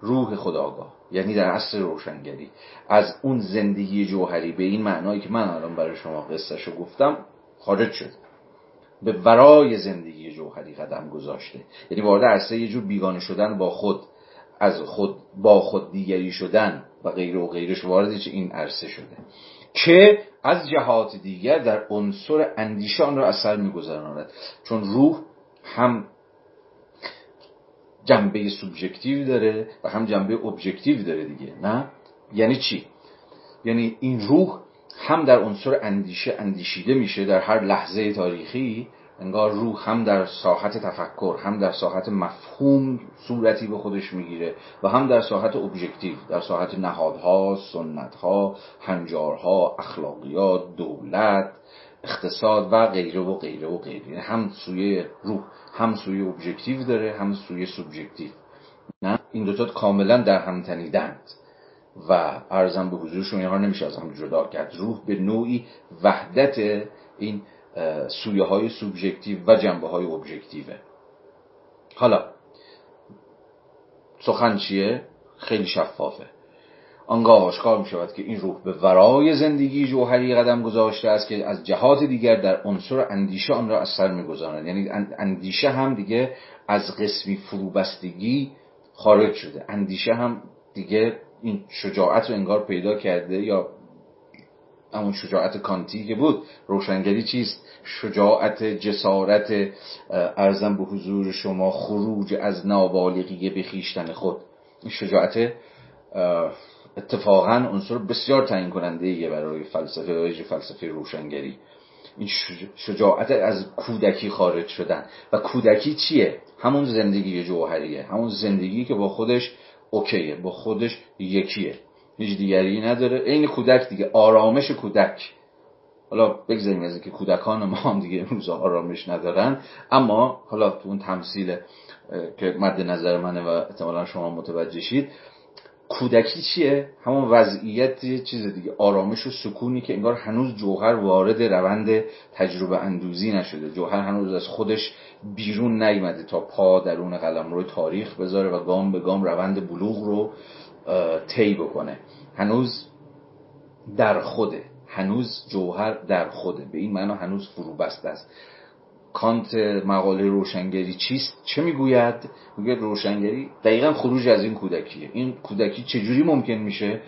روح خداگاه. یعنی در عصر روشنگری. از اون زندگی جوهری به این معنایی که من الان برای شما قصهشو گفتم خارج شد. به ورای زندگی جوهری قدم گذاشته. یعنی وارد عرصه یه جور بیگانه شدن با خود از خود با خود دیگری شدن و غیر و غیرش وارد این عرصه شده. که از جهات دیگر در عنصر اندیشان را اثر میگذراند. چون روح هم جنبه سوبژکتیو داره و هم جنبه ابژکتیو داره دیگه نه؟ یعنی چی؟ یعنی این روح هم در عنصر اندیشه اندیشیده میشه در هر لحظه تاریخی انگار روح هم در ساحت تفکر هم در ساحت مفهوم صورتی به خودش می‌گیره و هم در ساحت ابژکتیو در ساحت نهادها سنتها هنجارها اخلاقیات دولت اقتصاد و غیره و غیره و غیره. یعنی هم سوی روح هم سوی ابژکتیو داره هم سوی سوبژکتیو نه؟ این دوتا کاملا در هم تنیدند و ارزم به حضور شما اینها نمیشه از هم جدا کرد. روح به نوعی وحدت این سویه های سوبژکتیو و جنبه های ابژکتیوه حالا سخن چیه؟ خیلی شفافه. آنگاه آشکار می شود که این روح به ورای زندگی جوهری قدم گذاشته است که از جهات دیگر در عنصر اندیشه آن را اثر می‌گذارد یعنی اندیشه هم دیگه از قسمی فروبستگی خارج شده. اندیشه هم دیگه این شجاعت رو انگار پیدا کرده یا همون شجاعت کانتی که بود. روشنگری چیست؟ شجاعت جسارت ارزم به حضور شما خروج از نابالغی به خیشتن خود. این شجاعت اتفاقا عنصر بسیار تعیین کننده یه برای فلسفه و فلسفه روشنگری. این شجاعت از کودکی خارج شدن. و کودکی چیه؟ همون زندگی جوهریه. همون زندگی که با خودش اوکیه با خودش یکیه. هیچ دیگری نداره. عین کودک دیگه. آرامش کودک. حالا بگذاریم از اینکه کودکان ما هم دیگه امروز آرامش ندارن. اما حالا تو اون تمثیل که مد نظر منه و احتمالا شما متوجه شید کودکی چیه؟ همون وضعیت چیز دیگه آرامش و سکونی که انگار هنوز جوهر وارد روند تجربه اندوزی نشده. جوهر هنوز از خودش بیرون نیامده تا پا درون قلم روی تاریخ بذاره و گام به گام روند بلوغ رو طی بکنه. هنوز در خوده. هنوز جوهر در خوده. به این معنا هنوز فرو بسته است. کانت مقاله روشنگری چیست؟ چه می‌گوید؟ میگه روشنگری دقیقا خروج از این کودکیه. این کودکی چجوری ممکن میشه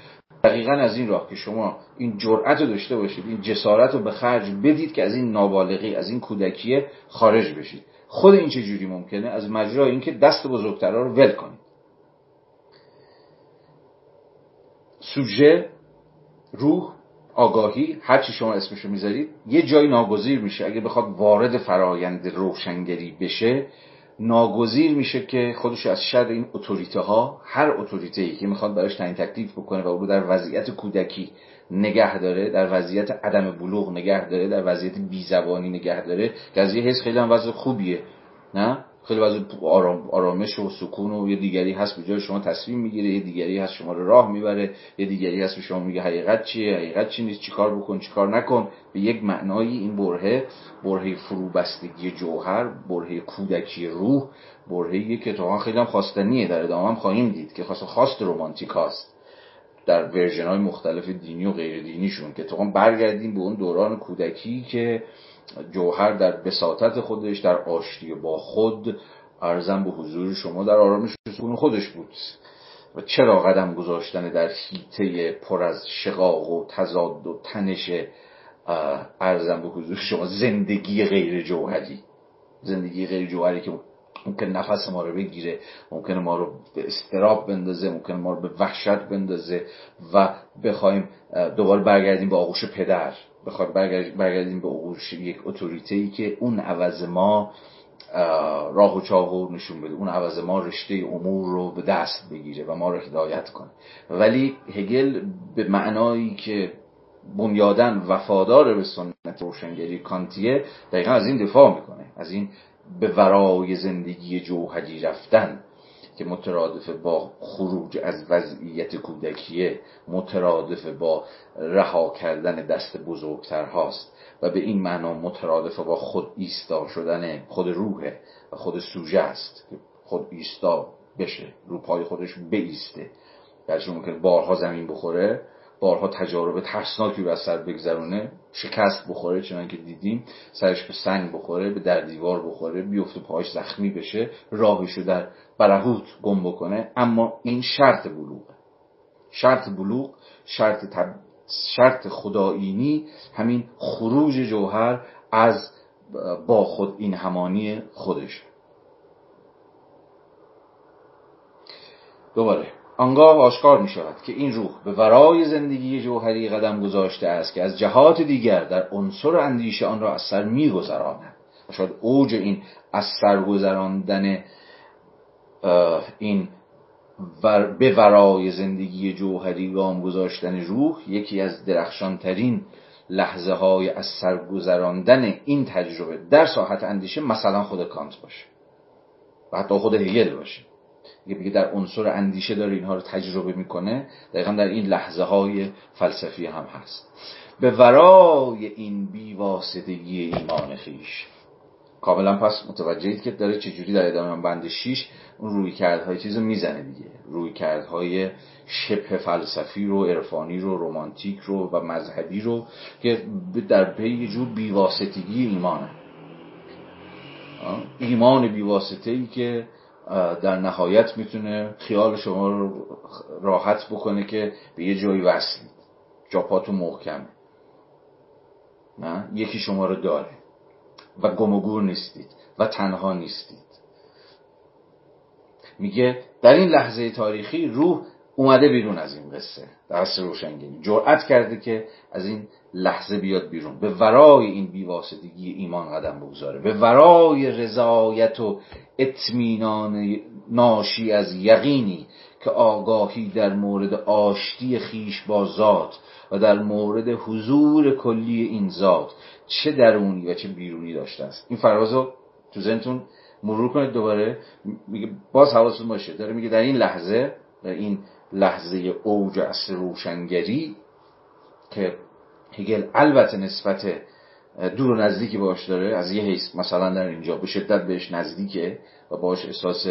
دقیقا از این راه که شما این جرأت رو داشته باشید این جسارت رو به خرج بدید که از این نابالغی از این کودکیه خارج بشید. خود این چه جوری ممکنه؟ از مجرای اینکه دست بزرگترها رو ول کنید. سوژه روح آگاهی هر چی شما اسمشو می‌ذارید یه جای ناگزیر میشه. اگه بخواد وارد فرایند روشنگری بشه ناگزیر میشه که خودش از شر این اتوریته ها هر اتوریته ای که می‌خواد براش تعیین تکلیف بکنه و او رو در وضعیت کودکی نگه داره در وضعیت عدم بلوغ نگه داره در وضعیت بیزبانی نگه داره که از یه حس خیلی هم وضع خوبیه نه؟ خیلی وضع آرام، آرامش و سکون و یه دیگری هست به جای شما تصمیم می‌گیره یه دیگری هست شما رو راه می‌بره یه دیگری هست به شما میگه حقیقت چیه حقیقت چی نیست چیکار بکن چیکار نکن. به یک معنایی این برهه برهه فروبستگی جوهر برهه کودکی روح برهه که تو خیلی هم خواستنیه در ادامه هم خواهیم دید که خواست خواست رومانتیک هاست. در ورژن های مختلف دینی و غیر دینیشون که تو برگردیم به اون دوران کودکی که جوهر در بساطت خودش در آشتی با خود ارزم به حضور شما در آرامش سکون خودش بود. و چرا قدم گذاشتن در حیطه پر از شقاق و تضاد و تنش ارزم به حضور شما زندگی غیر جوهری. زندگی غیر جوهری که ممکن نفس ما رو بگیره ممکن ما رو به استراب بندازه ممکن ما رو به وحشت بندازه و بخوایم دوباره برگردیم به آغوش پدر. بخوایم برگردیم به آغوش یک اتوریته ای که اون عوض ما راه و چاه نشون بده. اون عوض ما رشته امور رو به دست بگیره و ما رو هدایت کنه. ولی هگل به معنایی که بنیادن وفادار به سنت روشنگری کانتیه دقیقا از این دفاع می‌کنه. از این به ورای زندگی جوهری رفتن. که مترادف با خروج از وضعیت کودکیه مترادف با رها کردن دست بزرگتر هاست و به این معنا مترادف با خود ایستا شدن خود روحه و خود سوژه است که خود ایستا بشه رو پای خودش بیسته. گرچه ممکن بارها زمین بخوره بارها تجارب ترسناکی رو از سر بگذرونه شکست بخوره چنان که دیدیم سرش به سنگ بخوره به در دیوار بخوره بیفته پاهاش زخمی بشه راهشو در برهوت گم بکنه. اما این شرط بلوغه. شرط بلوغ شرط, تب... شرط خدایینی همین خروج جوهر از با خود این همانی خودش دوباره. آنگاه آشکار می شود که این روح به ورای زندگی جوهری قدم گذاشته است که از جهات دیگر در عنصر اندیشه آن را از سر می گذراند و شاید اوج این از سر گذراندن این به ورای زندگی جوهری گام گذاشتن روح یکی از درخشانترین لحظه های از سرگذراندن این تجربه در ساحت اندیشه مثلا خود کانت باشه و حتی خود هگل باشه. میگه در عنصر اندیشه داره اینها رو تجربه می‌کنه. دقیقا در این لحظه های فلسفی هم هست. به ورای این بیواسطگی ایمان خیش. کاملا پس متوجهید که داره چجوری در ادامه بند 6 اون روی کردهای چیز رو می‌زنه دیگه. روی کردهای شبه فلسفی رو عرفانی رو رومانتیک رو و مذهبی رو که در پی یه جور بیواسطگی ایمانه. ایمان بیواسطه ای که در نهایت می‌تونه خیال شما رو راحت بکنه که به یه جایی وصلید جا پاتون محکمه نه؟ یکی شما رو داره. و گم نیستید. و تنها نیستید. میگه در این لحظه تاریخی روح اومده بیرون از این قصه. در عصر روشنگری جرأت کرده که از این لحظه بیاد بیرون. به ورای این بیواسطگی ایمان قدم بگذاره. به ورای رضایت و اطمینان ناشی از یقینی که آگاهی در مورد آشتی خیش با ذات و در مورد حضور کلی این ذات چه درونی و چه بیرونی داشته است. این فراز رو تو ذهنتون مرور کنید دوباره. میگه باز حواستون باشه. داره میگه در این لحظه در این لحظه اوج عصر روشنگری که هگل البته نسبت دور و نزدیکی باش داره. از یه حیث مثلا در اینجا به شدت بهش نزدیکه و باش احساس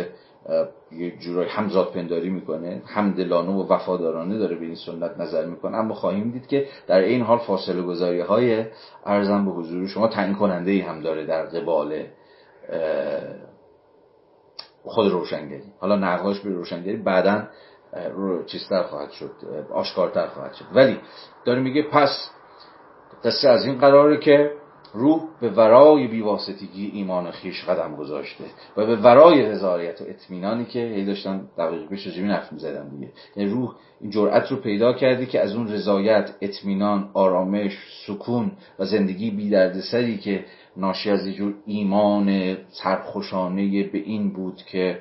یه جورای همزاد پنداری می‌کنه همدلانه و وفادارانه داره به این سنت نظر می‌کنه. اما خواهیم دید که در این حال فاصله گذاری های ارزم به حضور شما تعیین کننده ای هم داره در قبال خود روشنگری. حالا نقاش به روشنگری بعدا چیزتر خواهد شد آشکارتر خواهد شد. ولی داره میگه پس قصه از این قراره که روح به ورای بیواسطگی ایمان خیش قدم گذاشته و به ورای رضایت و اطمینانی که هی داشتم دقیق پیش راجبین حرف می‌زدم دیگه. یعنی روح این جرأت رو پیدا کرده که از اون رضایت اطمینان آرامش سکون و زندگی بی سری که ناشی از جور ایمان سرخوشانه به این بود که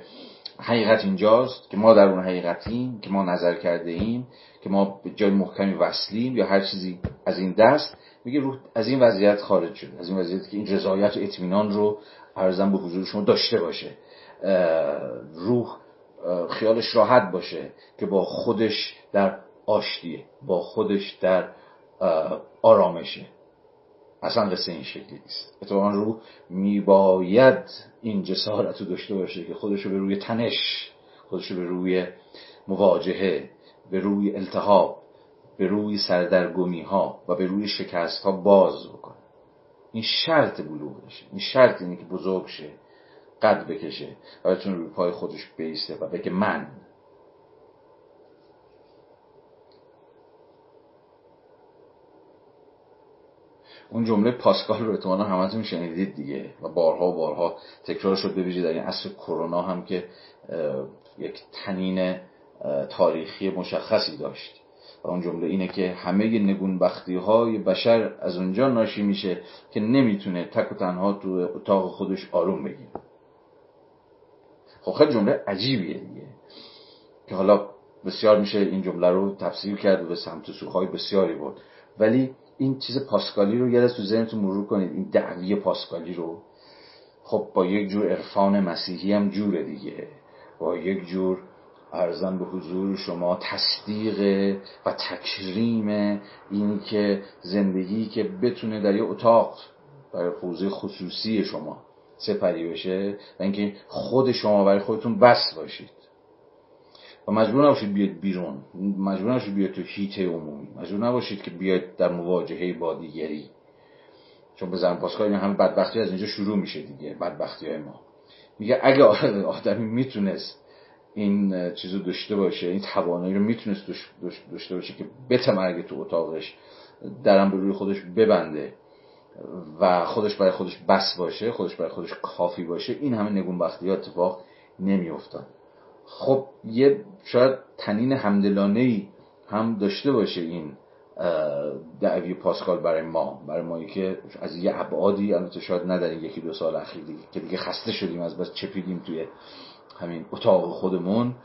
حقیقت اینجاست که ما در اون حقیقتیم که ما نظر کرده ایم که ما به جای محکمی وصلیم یا هر چیزی از این دست میگه روح از این وضعیت خارج شد از این وضعیت که این رضایت و اطمینان رو ارزم به حضور شما داشته باشه. روح خیالش راحت باشه که با خودش در آشتیه با خودش در آرامشه. اصلا قصه این شکلی نیست. اتفاقا روح میباید این جسارت رو داشته باشه که خودش رو به روی تنش خودش رو به روی مواجهه به روی التهاب به روی سردرگمی ها و به روی شکست ها باز بکنه. این شرط بلوغشه. این شرط اینه که بزرگ شه قد بکشه و بتونه روی پای خودش بیسته و بگه من اون جمله پاسکال رو احتمالا همتون شنیدید دیگه و بارها و بارها تکرار شد ببینید در این عصر کرونا هم که یک تنین تاریخی مشخصی داشت. و اون جمله اینه که همه نگونبختی های بشر از اونجا ناشی میشه که نمی‌تونه تک و تنها تو اتاق خودش آروم بگیره. خب خیلی جمله عجیبیه دیگه. که حالا بسیار میشه این جمله رو تفسیر کرد و به سمت سوخهای بسیاری بود ولی این چیز پاسکالی رو یاد تو ذهنتون مرور کنید این دعوی پاسکالی رو. خب با یک جور عرفان مسیحی هم جوره دیگه. با یک جور ارزم به حضور شما تصدیق و تکریم اینی که زندگی که بتونه در یه اتاق برای حوزه خصوصی شما سپری بشه و اینکه خود شما برای خودتون بس باشید. و مجبور نباشید بیاد بیرون. مجبور نباشید بیاد تو هیته عمومی. مجبور نباشید که بیاد در مواجهه با دیگری. چون به زن پاسکال این همه بدبختی از اینجا شروع میشه دیگه بدبختی های ما. میگه اگه آدمی می‌تونست این چیزو داشته باشه این توانایی رو می‌تونست داشته باشه که بتمرگه تو اتاقش درم به روی خودش ببنده و خودش برای خودش بس باشه خودش برای خودش کافی باشه این همه نگون بختی اتفاق نمیافتاد. خب یه شاید تنین همدلانه ای هم داشته باشه این دعوی پاسکال برای ما برای ما که از یه ابعادی البته شاید نداریم یکی دو سال اخیر که دیگه خسته شدیم از بس چپیدیم توی همین اتاق خودمون.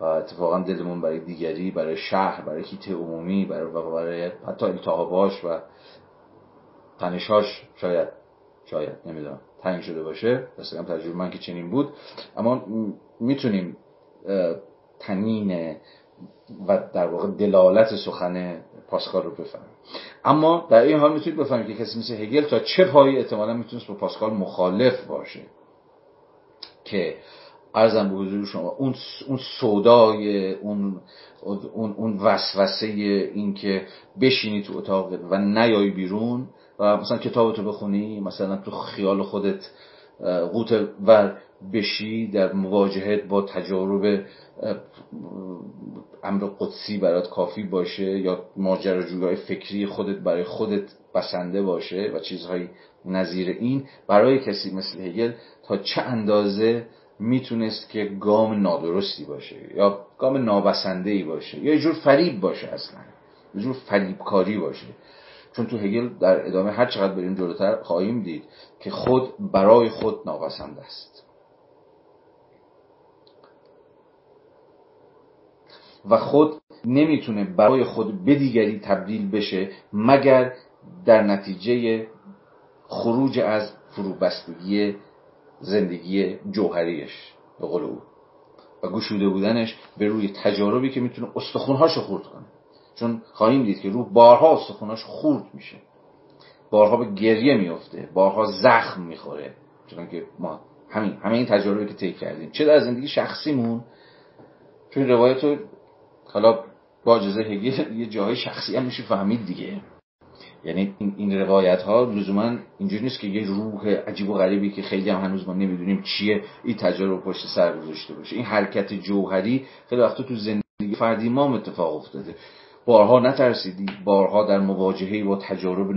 و اتفاقا دلمون برای دیگری برای شهر برای هیت عمومی برای, برای حتی التهاباش و تنشاش شاید شاید نمی‌دونم تنگ شده باشه. هم تجربه من که چنین بود. اما می‌تونیم تنین و در واقع دلالت سخن پاسکال رو بفهمیم. اما در این حال می‌تونید بفهمید که کسی مثل هگل تا چه پایی احتمالا می‌تونست با پاسکال مخالف باشه. که ارزم به حضور شما اون اون سودای اون اون اون وسوسه این که بشینی تو اتاق و نیای بیرون و مثلا کتابتو بخونی مثلا تو خیال خودت قوت ور بشی در مواجهت با تجارب امر قدسی برات کافی باشه یا ماجراجویی فکری خودت برای خودت بسنده باشه و چیزهای نظیر این. برای کسی مثل هگل تا چه اندازه می‌تونست که گام نادرستی باشه یا گام نابسنده ای باشه یا یه جور فریب باشه اصلا یه جور فریبکاری باشه. چون تو هگل در ادامه هر چقدر بریم جلوتر خواهیم دید که خود برای خود نابسنده است. و خود نمی‌تونه برای خود به دیگری تبدیل بشه مگر در نتیجه خروج از فروبستگی زندگی جوهریش. به قول او. و گشوده بودنش به روی تجاربی که می‌تونه استخونهاشو خورد کنه. چون خواهیم دید که روح بارها استخونهاش خورد میشه. بارها به گریه میفته بارها زخم می‌خوره. چون که ما همین همه این تجاربی که طی کردیم. چه در زندگی شخصیمون چون روایت رو حالا با اجازه هگل یه جاهای شخصی هم میشه فهمید دیگه. یعنی این, این روایت ها لزوما اینجوری نیست که یه روح عجیب و غریبی که خیلی هم هنوز ما نمی‌دونیم چیه این تجربه پشت سر گذاشته باشه. این حرکت جوهری خیلی وقتا تو زندگی فردی ما اتفاق افتاده. بارها نترسیدی بارها در مواجهه با تجارب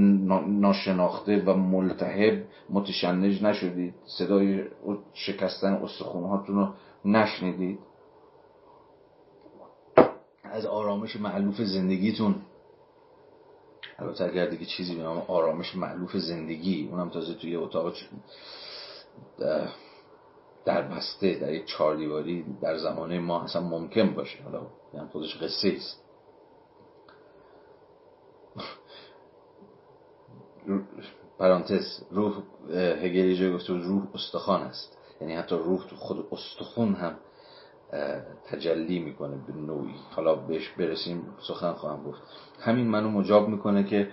ناشناخته و ملتهب متشنج نشدید صدای شکستن استخونهاتون رو نشنیدید؟ از آرامش معلوف زندگیتون. البته اگر دیگه چیزی به نام آرامش معلوف زندگی اونم تازه توی اتاق در بسته در یک چهار دیواری در زمانه ما اصلا ممکن باشه. حالا خودش قصه است. پرانتز روح هگلی جای گفته روح استخوان است. یعنی حتی روح تو خود استخون هم تجلی می‌کنه به نوعی. حالا بهش برسیم سخن خواهم گفت. همین منو مجاب می‌کنه که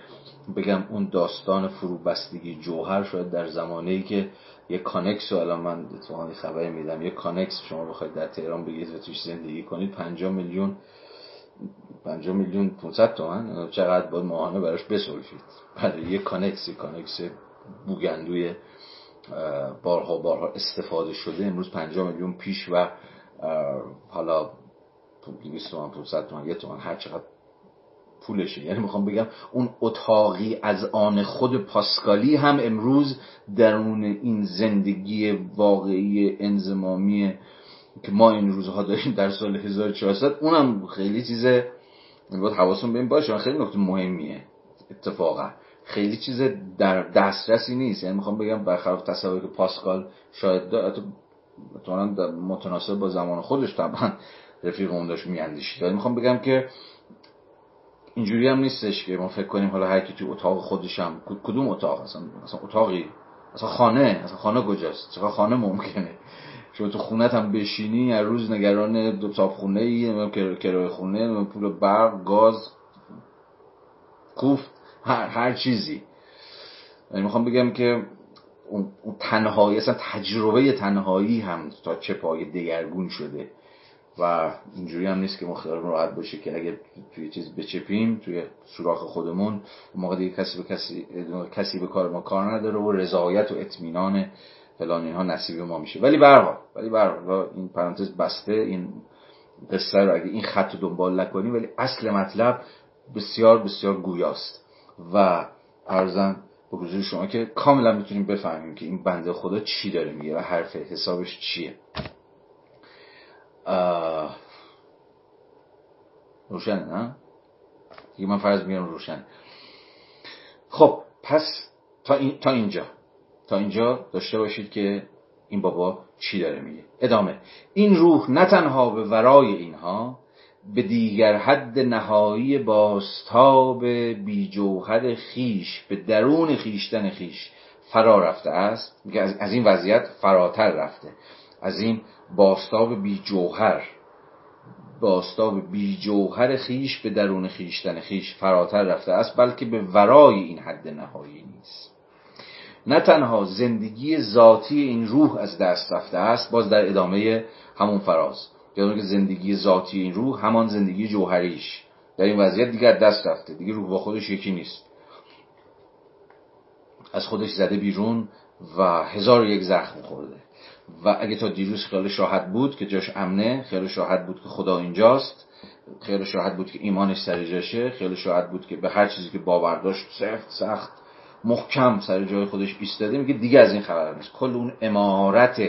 بگم اون داستان فروبستگی جوهر شاید در زمانه ای که یه کانکس رو الان من اتفاقا خبری میدم یه کانکس شما بخواید در تهران بگید و توش زندگی کنید 50 میلیون 50 میلیون 500 تومن. چقدر باید ماهانه براش بسلفید. برای یه کانکس یه کانکس بوگندوی بارها بارها استفاده شده. امروز 50 میلیون پیش و حالا 200 تومن 500 تومن یه تومن هر چقدر پولشه. یعنی می‌خوام بگم اون اتاقی از آن خود پاسکالی هم امروز درون این زندگی واقعی انضمامی که ما این روزها داریم در سال 1400 اونم خیلی چیز باید حواسون به باشه خیلی نکته مهمیه اتفاقا. خیلی چیز در دسترسی نیست. یعنی می‌خوام بگم برخلاف تصوری که پاسکال شاید داره متناسب با زمان خودش طبعا رفیق اون داشت میاندیشید. ولی می‌خوام بگم که اینجوری هم نیستش که ما فکر کنیم حالا هر کی تو اتاق خودش هم کدوم اتاق؟ اصلا اصلا اتاقی؟ اصلا خانه؟ اصلا خانه کجاست؟ چرا خانه ممکنه؟ شما تو خونت هم بشینی هر روز نگران دو تاپ خونه ای کرایه خونه پول برق گاز کوفت هر, هر چیزی. یعنی می‌خوام بگم که اون تنهایی اصلا تجربه تنهایی هم تا چه پای دگرگون شده. و اینجوری هم نیست که ما خیال راحت باشه که اگه توی چیز بچپیم توی سوراخ خودمون موقع دیگه کسی به کسی کسی به کار ما کار نداره و رضایت و اطمینان فلان اینها نصیب ما میشه. ولی برها ولی برها. این پرانتز بسته این قصه رو اگه این خط رو دنبال نکنیم ولی اصل مطلب بسیار بسیار گویاست. و ارزن به حضور شما که کاملا می‌تونیم بفهمیم که این بنده خدا چی داره میگه و حرف حسابش چیه. روشنه نه؟ دیگه من فرض میگم روشن خب پس تا, این، تا اینجا. تا اینجا داشته باشید که این بابا چی داره میگه. ادامه. این روح نه تنها به ورای اینها به دیگر حد نهایی باستاب بی جوهر خیش به درون خیشتن خیش فرا رفته است. میگه از این وضعیت فراتر رفته. از این باستاب بی جوهر باستاب بی جوهر خیش به درون خیشتن خیش فراتر رفته است بلکه به ورای این حد نهایی نیست. نه تنها زندگی ذاتی این روح از دست رفته است باز در ادامه همون فراز. یعنی که زندگی ذاتی این روح همان زندگی جوهریش. در این وضعیت دیگر دست رفته دیگه روح با خودش یکی نیست. از خودش زده بیرون و هزار یک زخم خورده. و اگه تا دیروز خیالش راحت بود که جاش امنه خیالش راحت بود که خدا اینجاست خیالش راحت بود که ایمانش سر جاشه راحت بود که به هر چیزی که باور داشت سخت سخت. محکم سر جای خودش ایستاده میگه دیگه از این خبر نیست. کل اون امارت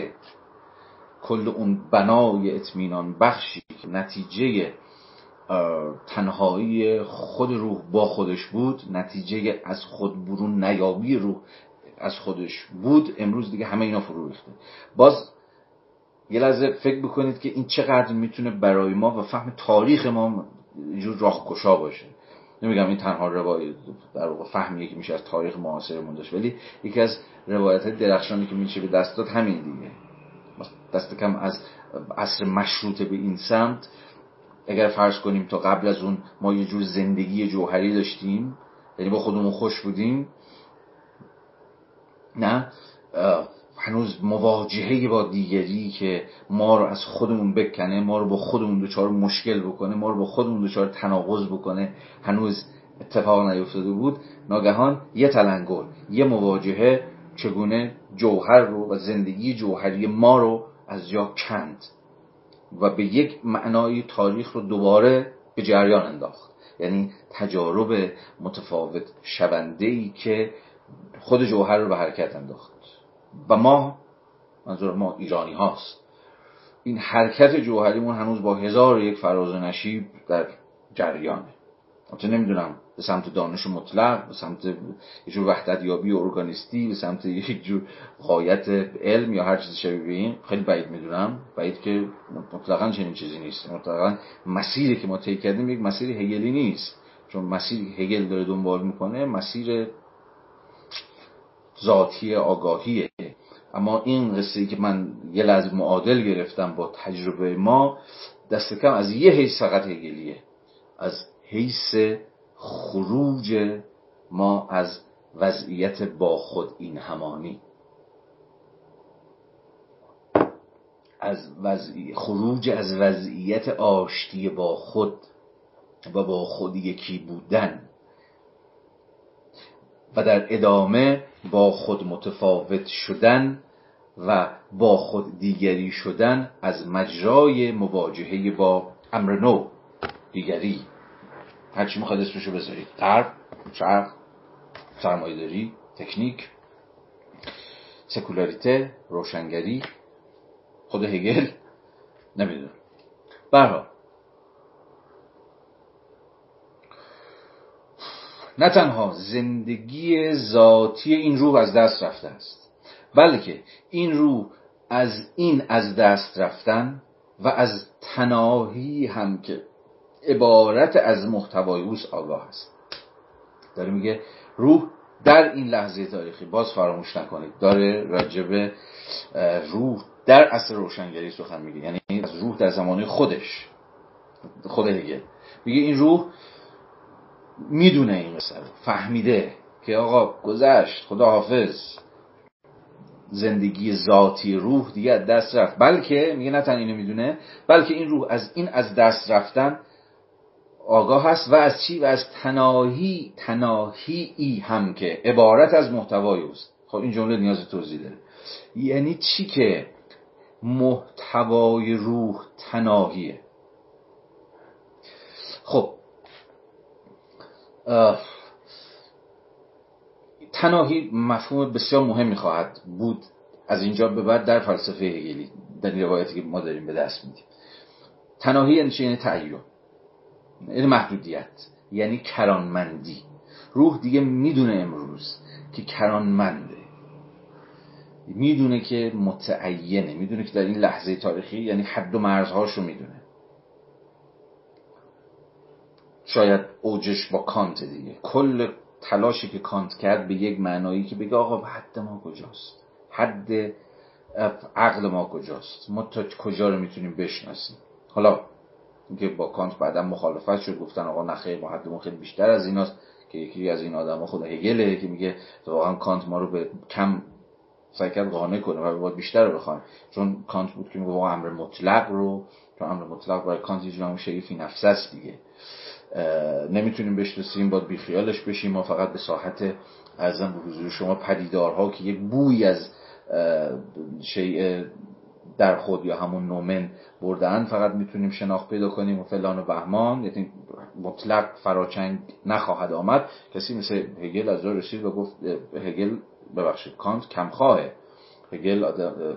کل اون بنای اطمینان بخشی که نتیجه تنهایی خود روح با خودش بود نتیجه از خود برون نیابی روح از خودش بود امروز دیگه همه اینا فرو ریخته. باز یه لحظه فکر بکنید که این چقدر می‌تونه برای ما و فهم تاریخ ما جور راهگشا باشه. نمیگم این تنها روایت در واقع فهمیه که میشه از تاریخ معاصرمون داشت ولی یکی از روایت درخشانی که میشه به دست داد همین دیگه. دست کم از عصر مشروطه به این سمت اگر فرض کنیم تا قبل از اون ما یه جور زندگی جوهری داشتیم یعنی با خودمون خوش بودیم نه؟ هنوز مواجهه با دیگری که ما رو از خودمون بکنه ما رو با خودمون دچار مشکل بکنه ما رو با خودمون دچار تناقض بکنه هنوز اتفاق نیفتاده بود. ناگهان یه تلنگر یه مواجهه چگونه جوهر رو و زندگی جوهری ما رو از جا کند و به یک معنای تاریخ رو دوباره به جریان انداخت. یعنی تجارب متفاوت شونده ای که خود جوهر رو به حرکت انداخت. و ما منظور ما ایرانی هاست. این حرکت جوهریمون هنوز با هزار یک فراز و نشیب در جریانه. البته نمی‌دونم به سمت دانش مطلق به سمت یه جور وحدت یابی ارگانیستی به سمت یک جور غایت علم یا هر چیز شبیه این خیلی بعید می‌دونم. بعید که مطلقا چنین چیزی نیست. مطلقا مسیری که ما طی کردیم یک مسیر هگلی نیست. چون مسیر هگل داره دنبال می‌کنه مسیر ذاتی آگاهیه. اما این قصه که من یه لحظه معادل گرفتم با تجربه ما دست کم از یه حیث فقط هگلیه از حیث خروج ما از وضعیت با خود این همانی. از خروج از وضعیت آشتی با خود و با خود یکی بودن. و در ادامه با خود متفاوت شدن و با خود دیگری شدن از مجرای مواجهه با امر نو دیگری. هرچی می‌خواد اسمشو بذارید. غرب شرق سرمایهداری تکنیک سکولاریته روشنگری خود هگل نمی‌دونم. برها نه تنها زندگی ذاتی این روح از دست رفته است بلکه این روح از این از دست رفتن و از تناهی هم که عبارت از محتوای اوست آگاه است. داره میگه روح در این لحظه تاریخی باز فراموش نکنید داره راجب روح در اصل روشنگری سخن میگه یعنی از روح در زمانه خودش خود هگل میگه این روح می‌دونه این قصه فهمیده که آقا گذشت خدا حافظ زندگی ذاتی روح دیگه از دست رفت. بلکه میگه نه تن اینو می‌دونه بلکه این روح از این از دست رفتن آگاه هست و از چی؟ و از تناهی تناهی ای هم که عبارت از محتوای اوست. خب این جمله نیاز توضیح داره. یعنی چی که محتوای روح تناهیه؟ خب تناهی مفهوم بسیار مهمی خواهد بود. از اینجا به بعد در فلسفه هگلی در روایتی که ما داریم به دست میدیم. تناهی یعنی یعنی تعین یعنی محدودیت. یعنی کرانمندی. روح دیگه می‌دونه امروز که کرانمنده. می‌دونه که متعینه. می‌دونه که در این لحظه تاریخی یعنی حد و مرزهاش رو می‌دونه. شاید اوجش با کانت دیگه. کل تلاشی که کانت کرد به یک معنایی که بگه آقا حد ما کجاست؟ حد عقل ما کجاست؟ ما تا کجا رو می‌تونیم بشناسیم؟ حالا اینکه با کانت بعدا مخالفت شد گفتن آقا نخیر ما حدمون خیلی بیشتر از ایناست. که یکی از این آدما خود هگله که میگه واقعا کانت ما رو به کم سعی کرد قانع کنه و باید بیشتر رو بخوایم. چون کانت بود که میگه امر مطلق رو چون امر مطلق برای کانت یه همون شریفی نفس است دیگه. نمی‌تونیم بشناسیم باید بیخیالش بشیم. ما فقط به ساحت ارزم به حضور شما پدیدارها که یک بوی از شیء در خود یا همون نومن بردن فقط می‌تونیم شناخت پیدا کنیم و فلان و بهمان. یعنی مطلق فراچنگ نخواهد آمد. کسی مثل هگل از رسید و گفت هگل ببخشید کانت کمخواهه هگل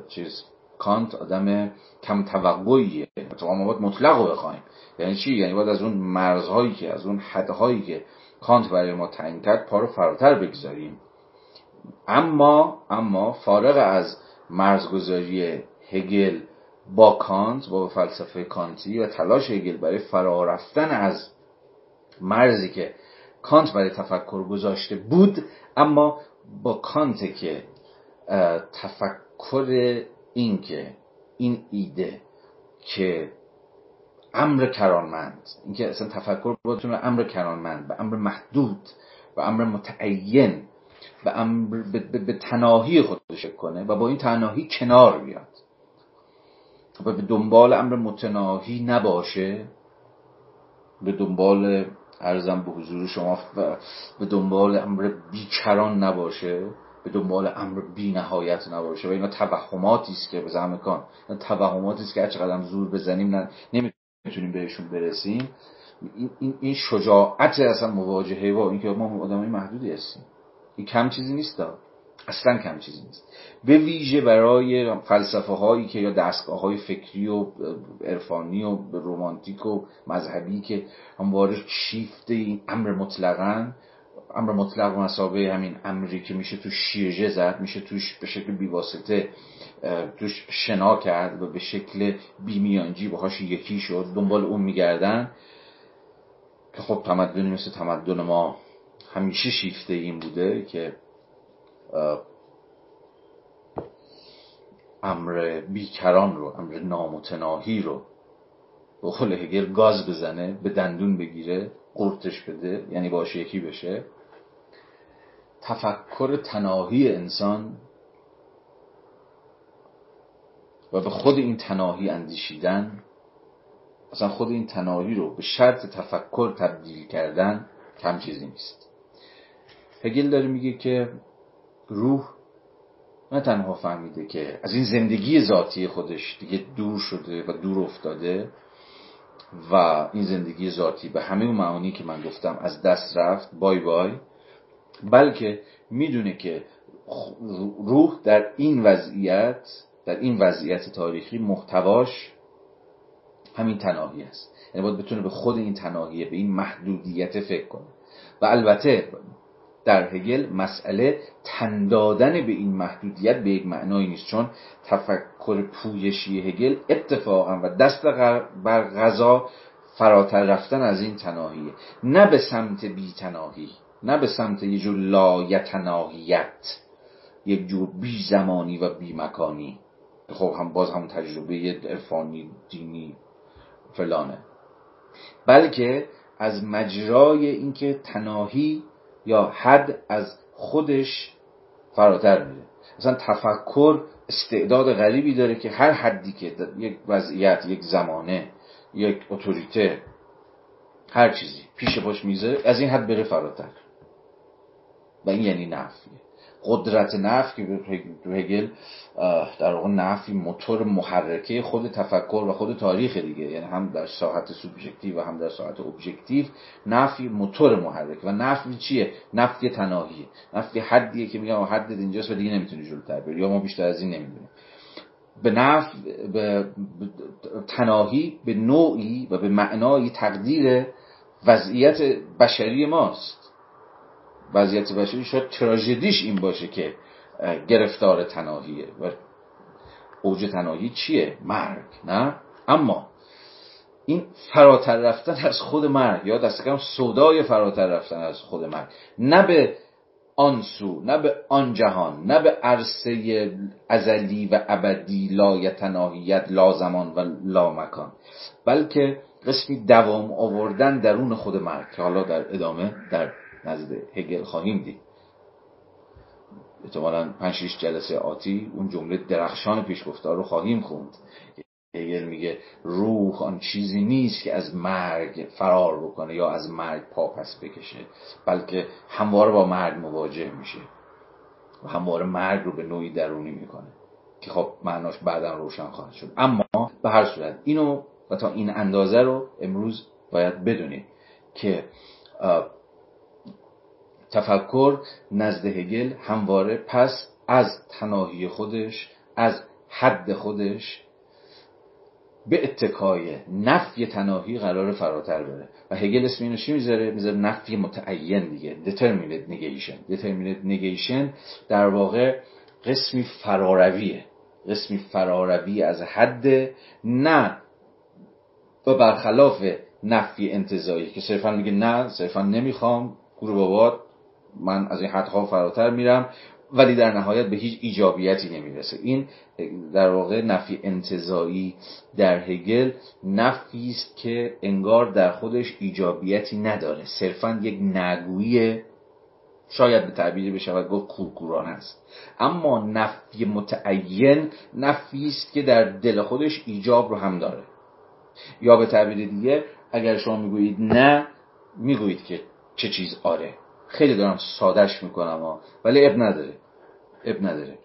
چیز کانت آدم کم توقعیه. تو ما باید مطلق رو بخوایم. یعنی چی؟ یعنی باید از اون مرزهایی که از اون حدهایی که کانت برای ما تعیین کرد پا رو فراتر بگذاریم. اما اما فارغ از مرزگذاری هگل با کانت با فلسفه کانتی و تلاش هگل برای فرارفتن از مرزی که کانت برای تفکر گذاشته بود اما با کانت که تفکر این که این ایده که امر کرانمند اینکه اصلا تفکر بودتون امر کرانمند به امر محدود و امر متعین به, امر به, تناهی خودش کنه و با این تناهی کنار بیاد و به دنبال امر متناهی نباشه به دنبال ارزم به حضور شما به دنبال امر بیکران نباشه به دنبال امر بی نهایت نباشه و اینا توهماتی است که به کان. توهماتی است که هر چقدر زور بزنیم نمی‌تونیم بهشون برسیم. این, این شجاعت اصلا مواجهه با اینکه ما آدمای محدودی هستیم. این کم چیزی نیست اصلا کم چیزی نیست. به ویژه برای فلسفه هایی که یا دستگاه های فکری و عرفانی و رومانتیک و مذهبی که همواره شیفته این امر مطلقا امر مطلق و مسابه همین امری که میشه تو شیرجه زد میشه توش به شکل بیواسطه توش شنا کرد و به شکل بیمیانجی باهاش یکی شد دنبال اون میگردن که خب تمدنی مثل تمدن ما همیشه شیفته این بوده که امر بیکران رو امر نامتناهی رو به قول گاز بزنه به دندون بگیره. قرتش بده یعنی باشه یکی بشه. تفکر تناهی انسان و به خود این تناهی اندیشیدن اصلا خود این تناهی رو به شرط تفکر تبدیل کردن کم چیزی نیست. هگل داره میگه که روح نه تنها فهمیده که از این زندگی ذاتی خودش دیگه دور شده و دور افتاده و این زندگی ذاتی به همه معانی که من گفتم از دست رفت. بای بای. بلکه می‌دونه که روح در این وضعیت در این وضعیت تاریخی محتواش همین تناهی است. یعنی باید بتونه به خود این تناهیه به این محدودیت فکر کنه. و البته در هگل مسئله تندادن به این محدودیت به یک معنایی نیست چون تفکر پویشی هگل اتفاقا و دست بر غذا فراتر رفتن از این تناهیه. نه به سمت بی تناهی نه به سمت یه جور لایتناهیت یک جور بی زمانی و بی مکانی خب هم باز همون تجربه عرفانی دینی فلانه. بلکه از مجرای اینکه تناهی یا حد از خودش فراتر میره. مثلا تفکر استعداد غریبی داره که هر حدی که یک وضعیت یک زمانه یک اتوریته هر چیزی پیش پاش می‌ذاره از این حد بره فراتر. و این یعنی نفیه قدرت نفی که هگل در واقع نفی موتور محرکه خود تفکر و خود تاریخ دیگه. یعنی هم در ساحت سوبژکتیو و هم در ساحت ابژکتیو نفی موتور محرک و نفی چیه؟ نفی تناهیه. نفی حدیه که میگم حد اینجاست و دیگه نمی‌تونی جلوتر بری. یا ما بیشتر از این نمی‌دونیم. به نف به تناهی به نوعی و به معنای تقدیر وضعیت بشری ماست. وضعیت بشری شاید تراژدیش این باشه که گرفتار تناهیه. و اوج تناهی چیه؟ مرگ نه؟ اما این فراتر رفتن از خود مرگ یا دست کم صدای فراتر رفتن از خود مرگ. نه به آن سو نه به آن جهان نه به عرصه ازلی و ابدی لا تناهیت لا زمان و لا مکان بلکه قسمی دوام آوردن درون خود مرگ که حالا در ادامه در نزد هگل خواهیم دید. احتمالا 5 جلسه آتی اون جمله درخشان پیشگفتار رو خواهیم خوند. هگل میگه روح آن چیزی نیست که از مرگ فرار بکنه یا از مرگ پا پس بکشه بلکه همواره با مرگ مواجه میشه و همواره مرگ رو به نوعی درونی می‌کنه که خب معناش بعدا روشن خواهد شد. اما به هر صورت اینو و تا این اندازه رو امروز باید بدونید که تفکر نزد هگل همواره پس از تناهی خودش از حد خودش به اتکای نفی تناهی قرار فراتر بره. و هگل اسم اینو چی می‌ذاره؟ می‌ذاره نفی متعین دیگه determinate negation. Determinate negation در واقع قسمی فرارویه قسمی فراروی از حد نه و برخلاف نفی انتظایی که صرفا میگه نه صرفا نمی‌خوام گروه بابات. من از این حدها فراتر میرم ولی در نهایت به هیچ ایجابیتی نمی‌رسه. این در واقع نفی انتظایی در هگل نفی است که انگار در خودش ایجابیتی نداره. صرفا یک نگویی شاید به تعبیر بشود گفت کورکوران است. اما نفی متعین نفی است که در دل خودش ایجاب رو هم داره. یا به تعبیر دیگه اگر شما می‌گویید نه می‌گویید که چه چیز آره. خیلی دارم سادش می‌کنم ها. ولی اب نداره. اب نداره.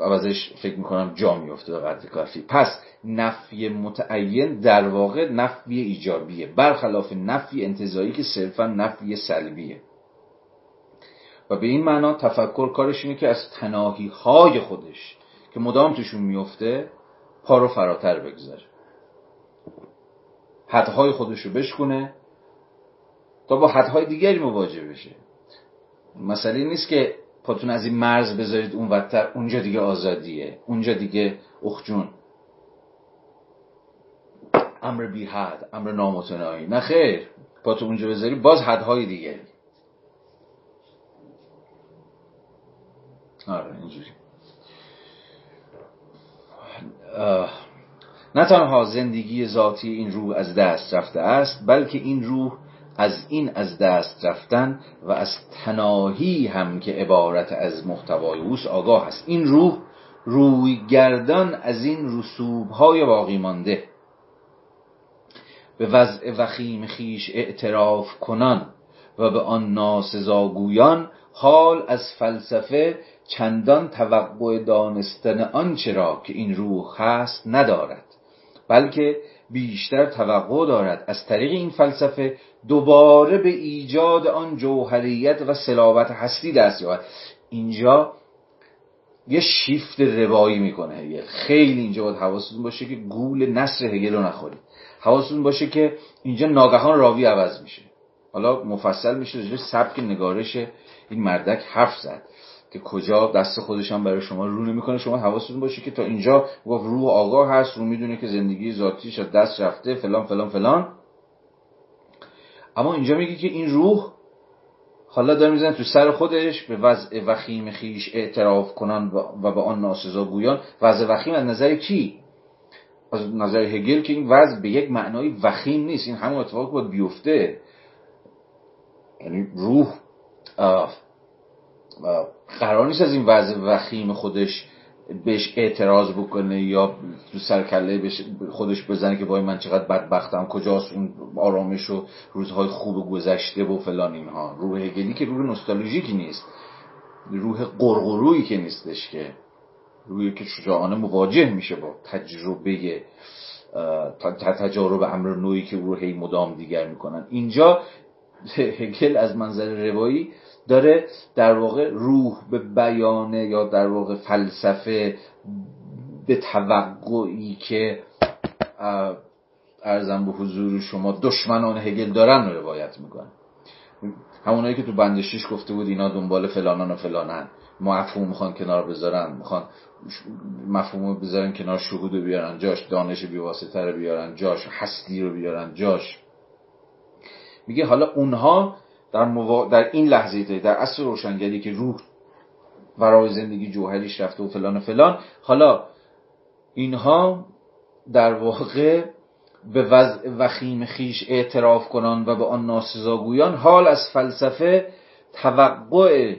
عوضش فکر می‌کنم جا میفته قدر کافی. پس نفی متعین در واقع نفی ایجابیه. برخلاف نفی انتظایی که صرفا نفی سلبیه. و به این معنا تفکر کارش اینه که از تناهی های خودش که مدام توشون میفته پا رو فراتر بگذاره. حدهای خودش رو بشکنه تا با حدهای دیگری مواجه بشه. مسئله نیست که پاتون از این مرز بذارید اون وقتر اونجا دیگه آزادیه اونجا دیگه اخجون امر بی حد امر نامتناهی. نه خیر پاتون اونجا بذاری باز حدهای دیگه. آره اینجوری. نه تنها زندگی ذاتی این روح از دست رفته است بلکه این روح از این از دست رفتن و از تناهی هم که عبارت از محتوای اوست آگاه است. این روح روی گردان از این رسوب های باقی مانده. به وضع وخیم خیش اعتراف کنان و به آن ناسزاگویان حال از فلسفه چندان توقع دانستن آنچه را که این روح هست ندارد بلکه بیشتر توقع دارد از طریق این فلسفه دوباره به ایجاد آن جوهریت و سلاوت هستی دست یابد. اینجا یه شیفت روایی می‌کنه هگل. خیلی اینجا باید حواستون باشه که گول نصر هگل رو نخورید. حواستون باشه که اینجا ناگهان راوی عوض میشه. حالا مفصل میشه راجع سبک نگارش این مردک حرف زد. که کجا دست خودش هم برای شما رو نمی‌کنه. شما حواستون باشه که تا اینجا گفت روح آگاه هست رو می‌دونه که زندگی ذاتیش از دست رفته فلان فلان فلان. اما اینجا میگه که این روح حالا داره می‌زنه تو سر خودش به وضع وخیم خیش اعتراف کنن و به آن ناسزا گویان. وضع وخیم از نظر کی؟ از نظر هگل که این وضع به یک معنای وخیم نیست. این همون اتفاق باید بیفته. یعنی روح قرار نیست از این وضع وخیم خودش بهش اعتراض بکنه یا تو سرکله خودش بزنه که وای من چقدر بدبختم کجاست اون آرامش و روزهای خوب گذشته و فلان اینها. روح هگلی که روح نوستالژیکی نیست. روح قرقرویی که نیستش که روحی که شجاعانه مواجه میشه با تجربه تجارب امر نوعی که روح هی مدام دیگر می‌کنن. اینجا هگل از منظر روایی داره در واقع روح به بیانه یا در واقع فلسفه به توقعی که ارزم به حضور شما دشمنان هگل دارن رو روایت می‌کنن همونایی که تو بندشیش گفته بود اینا دنبال فلانان و فلانن. مفهوم می‌خوان کنار بذارن می‌خوان مفهوم بذارن کنار شهود رو بیارن جاش دانش بیواسطه رو بیارن جاش هستی رو بیارن جاش. میگه حالا اونها در, در این لحظه در اصل روشنگری که روح ورای زندگی جوهریش رفته و فلان و فلان. حالا اینها در واقع به وضع وخیم خیش اعتراف کنان و به آن ناسزاگویان حال از فلسفه توقع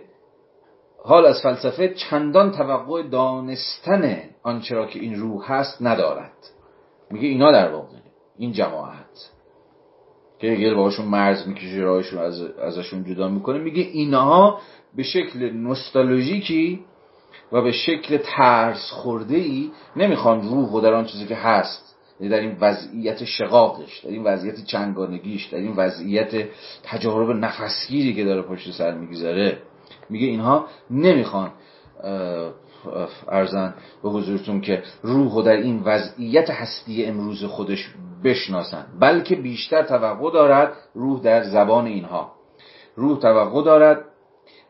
حال از فلسفه چندان توقع دانستن آنچه را که این روح هست ندارد. میگه اینا در واقع این جماعت. که هگل باهاشون مرز می‌کشه راهشون از ازشون جدا می‌کنه. میگه اینها به شکل نوستالژیکی و به شکل ترس خورده ای نمی‌خوان روح و در آن چیزی که هست یعنی در این وضعیت شقاقش در این وضعیت چنگانگیش در این وضعیت تجارب نفسگیری که داره پشت سر می‌گذاره. میگه اینها نمی‌خوان ارزن به حضورتون که روح و در این وضعیت هستی امروز خودش بشناسن بلکه بیشتر توقع دارد روح در زبان اینها. روح توقع دارد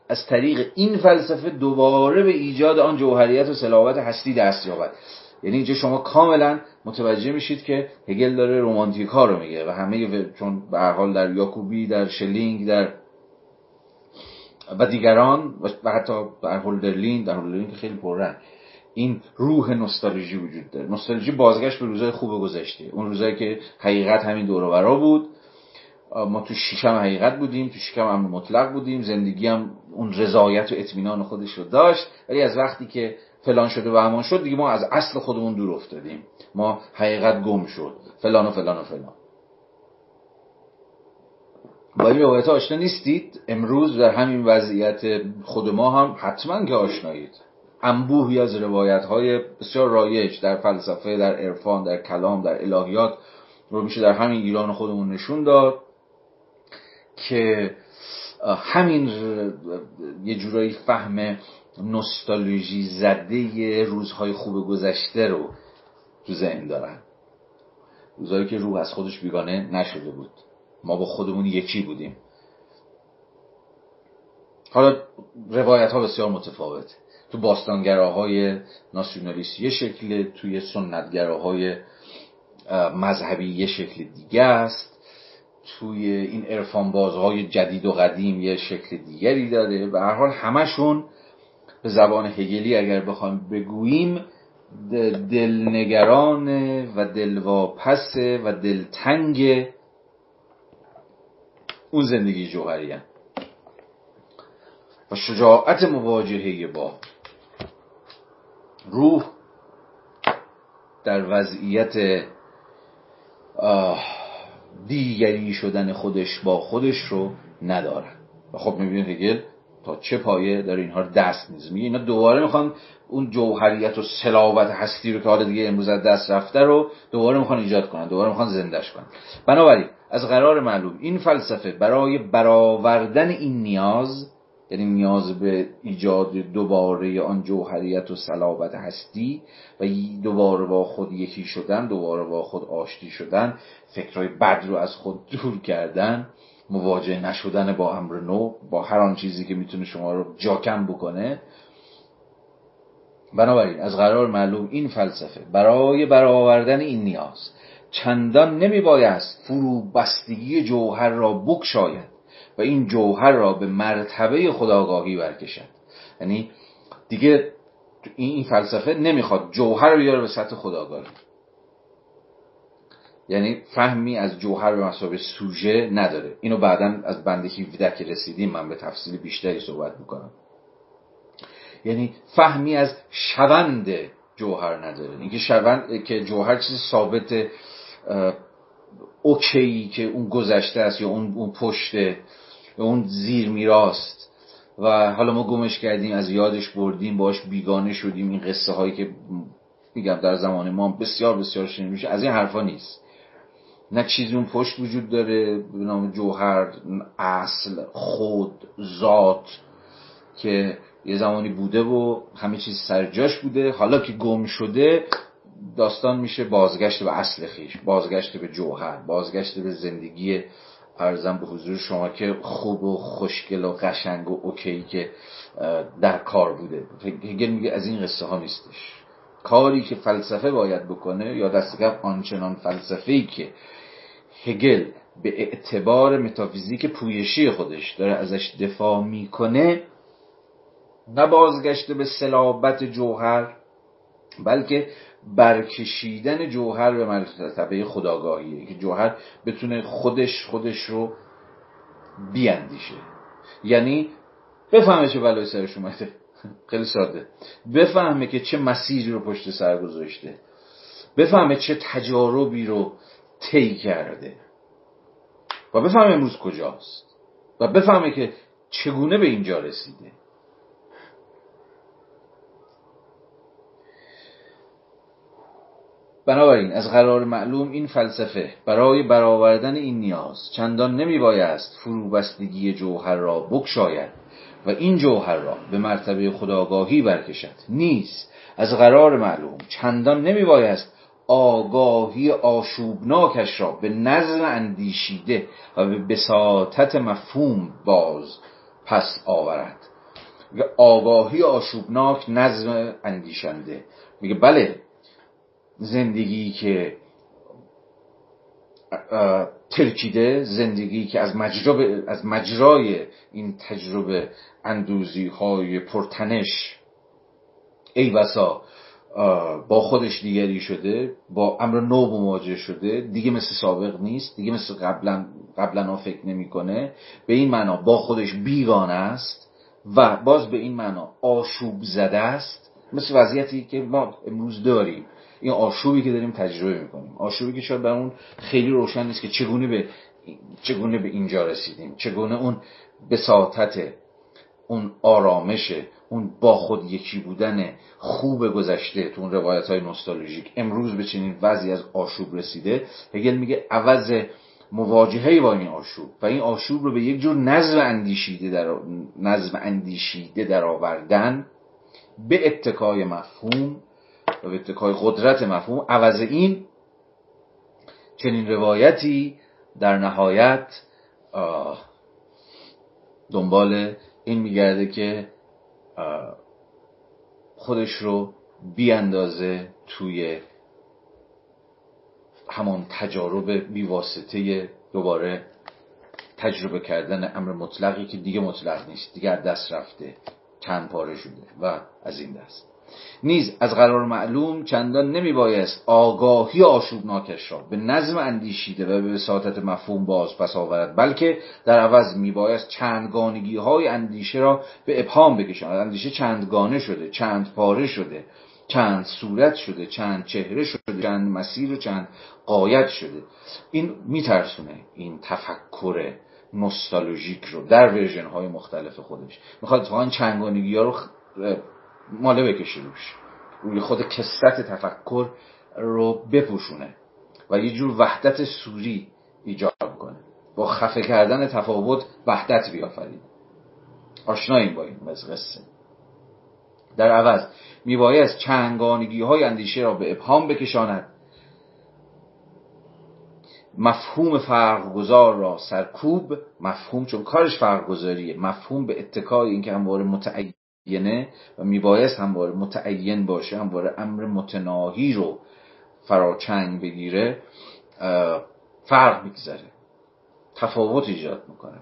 از طریق این فلسفه دوباره به ایجاد آن جوهریت و سلاوت هستی دست یابد. یعنی اینجا شما کاملا متوجه میشید که هگل داره رومانتیک ها رو میگه و همه چون به حال در یاکوبی در شلینگ در و دیگران و حتی در هولدرلین در هولدرلین که خیلی پررنگ. این روح نوستالژی وجود داره. نوستالژی بازگشت به روزهای خوب گذشته. اون روزایی که حقیقت همین دور و بود. ما تو شیشم حقیقت بودیم تو شیشم امر مطلق بودیم زندگی هم اون رضایت و اطمینان خودش رو داشت. ولی از وقتی که فلان شده و همان شد دیگه ما از اصل خودمون دور افتادیم. ما حقیقت گم شد. فلان و فلان و فلان. با این روایت آشنا نیستید؟ امروز در همین وضعیت خود ما هم حتما که آشنایید. انبوهی از روایت های بسیار رایج در فلسفه در عرفان در کلام در الهیات رو میشه در همین ایران خودمون نشون داد که همین یه جورایی فهم نوستالژی زده روزهای خوب گذشته رو تو ذهن دارن. روزهایی که روح از خودش بیگانه نشده بود. ما با خودمون یکی بودیم. حالا روایت ها بسیار متفاوته. تو باستانگراهای ناسیونالیست یه شکل توی سنتگراهای مذهبی یه شکل دیگه است. توی این ارفان بازهای جدید و قدیم یه شکل دیگری داره. و هر حال همشون به زبان هگلی اگر بخوایم بگوییم دلنگران و دلواپس و دلتنگ اون زندگی جوهری و شجاعت مواجهه با روح در وضعیت دیگری شدن خودش با خودش رو ندارن و خب می‌بینید هگل تا چه پایه در اینها دست میزه اینا دوباره می‌خوان اون جوهریت و سلاوت هستی رو که حالا دیگه امروز دست رفته رو دوباره می‌خوان ایجاد کنن دوباره می‌خوان زندش کنن. بنابراین از قرار معلوم این فلسفه برای برآوردن این نیاز یعنی نیاز به ایجاد دوباره آن جوهریت و صلابت هستی و دوباره با خود یکی شدن دوباره با خود آشتی شدن فکرهای بد رو از خود دور کردن مواجه نشدن با امر نو با هر آن چیزی که می‌تونه شما رو جاکم بکنه. بنابراین از قرار معلوم این فلسفه برای برآوردن این نیاز چندان نمی بایست فرو بستگی جوهر را بکشاید. و این جوهر را به مرتبه خداگاهی برکشد. یعنی دیگه این فلسفه نمی‌خواد جوهر رو بیاره به سطح خداگاهی. یعنی فهمی از جوهر به مسابقه سوژه نداره. اینو بعدا از بنده 17 که رسیدیم من به تفصیل بیشتری صحبت می‌کنم. یعنی فهمی از شوند جوهر نداره. اینکه شوند که جوهر چیز ثابت اوکی که اون گذشته است یا اون اون پشته اون زیر میراست. و حالا ما گمش کردیم از یادش بردیم باش بیگانه شدیم. این قصه هایی که میگم در زمان ما بسیار بسیار شنیده میشه. از این حرفا نیست. نه چیزی اون پشت وجود داره به نام جوهر اصل خود ذات که یه زمانی بوده و همه چیز سرجاش بوده. حالا که گم شده داستان میشه بازگشت به اصل خیش بازگشت به جوهر بازگشت به زندگی ارزم به حضور شما که خوب و خوشگل و قشنگ و اوکی که در کار بوده. هگل میگه از این قصه ها نیستش. کاری که فلسفه باید بکنه یا دست کم آنچنان فلسفه ای که هگل به اعتبار متافیزیک پویشی خودش داره ازش دفاع می‌کنه نه بازگشته به سلابت جوهر بلکه برکشیدن جوهر به مرتبه خداگاهیه که جوهر بتونه خودش خودش رو بیاندیشه. یعنی بفهمه چه بلای سرش اومده. خیلی ساده. بفهمه که چه مسیری رو پشت سر گذاشته. بفهمه چه تجاربی رو طی کرده. و بفهمه امروز کجاست. و بفهمه که چگونه به اینجا رسیده. بنابراین از قرار معلوم این فلسفه برای برآوردن این نیاز چندان نمی بایست فروبستگی جوهر را بکشاید و این جوهر را به مرتبه خداگاهی برکشد. نیست از قرار معلوم چندان نمی بایست آگاهی آشوبناکش را به نظم اندیشیده و به بساطت مفهوم باز پس آورد. آگاهی آشوبناک نظم اندیشنده. میگه بله زندگی که ترکیده زندگی که از, از مجرای این تجربه اندوزی های پرتنش. ای بسا با خودش دیگری شده با امر نو مواجه شده دیگه مثل سابق نیست دیگه مثل قبلا قبلا فکر نمی‌کنه. به این معنا با خودش بیگانه است و باز به این معنا آشوب زده است مثل وضعیتی که ما امروز داریم. این آشوبی که داریم تجربه می‌کنیم. آشوبی که شاید برامون خیلی روشن نیست که چگونه به چگونه به اینجا رسیدیم. چگونه اون بساطت اون آرامشه اون با خود یکی بودن خوب گذشته تو اون روایت های نوستالژیک امروز به چنین وضعی از آشوب رسیده. هگل میگه عوض مواجهه با این آشوب و این آشوب رو به یک جور نظم اندیشیده در نظم اندیشیده در آوردن به اتکای مفهوم و به اتکای قدرت مفهوم. عوض این چنین روایتی در نهایت دنبال این میگرده که خودش رو بیاندازه توی همان تجارب بیواسطه دوباره تجربه کردن امر مطلقی که دیگه مطلق نیست دیگه دست رفته چند پاره شده و از این دست. نیز از قرار معلوم چندان نمی بایست آگاهی آشوبناکش را به نظم اندیشیده و به وساطت مفهوم باز پس آورد بلکه در عوض می بایست چندگانگی های اندیشه را به ابهام بکشاند. اندیشه چندگانه شده چند پاره شده چند صورت شده چند چهره شده چند مسیر و چند قایت شده. این میترسونه این تفکر نوستالژیک رو در ورژن های مختلف خودش. می‌خواد اتفاقا چنگانگی ها رو ماله بکشه روش. روی خود کسرت تفکر رو بپوشونه و یه جور وحدت سوری ایجاد کنه. با خفه کردن تفاوت وحدت بیافرید آشناییم با این قصه. در عوض میبایست چنگانگی های اندیشه را به ابهام بکشاند. مفهوم فرقگذار را سرکوب مفهوم چون کارش فرقگذاریه مفهوم به اتکای اینکه همواره متعینه و میبایست همواره متعین باشه همواره امر متناهی رو فراچنگ بگیره فرق میگذره تفاوت ایجاد می‌کنه.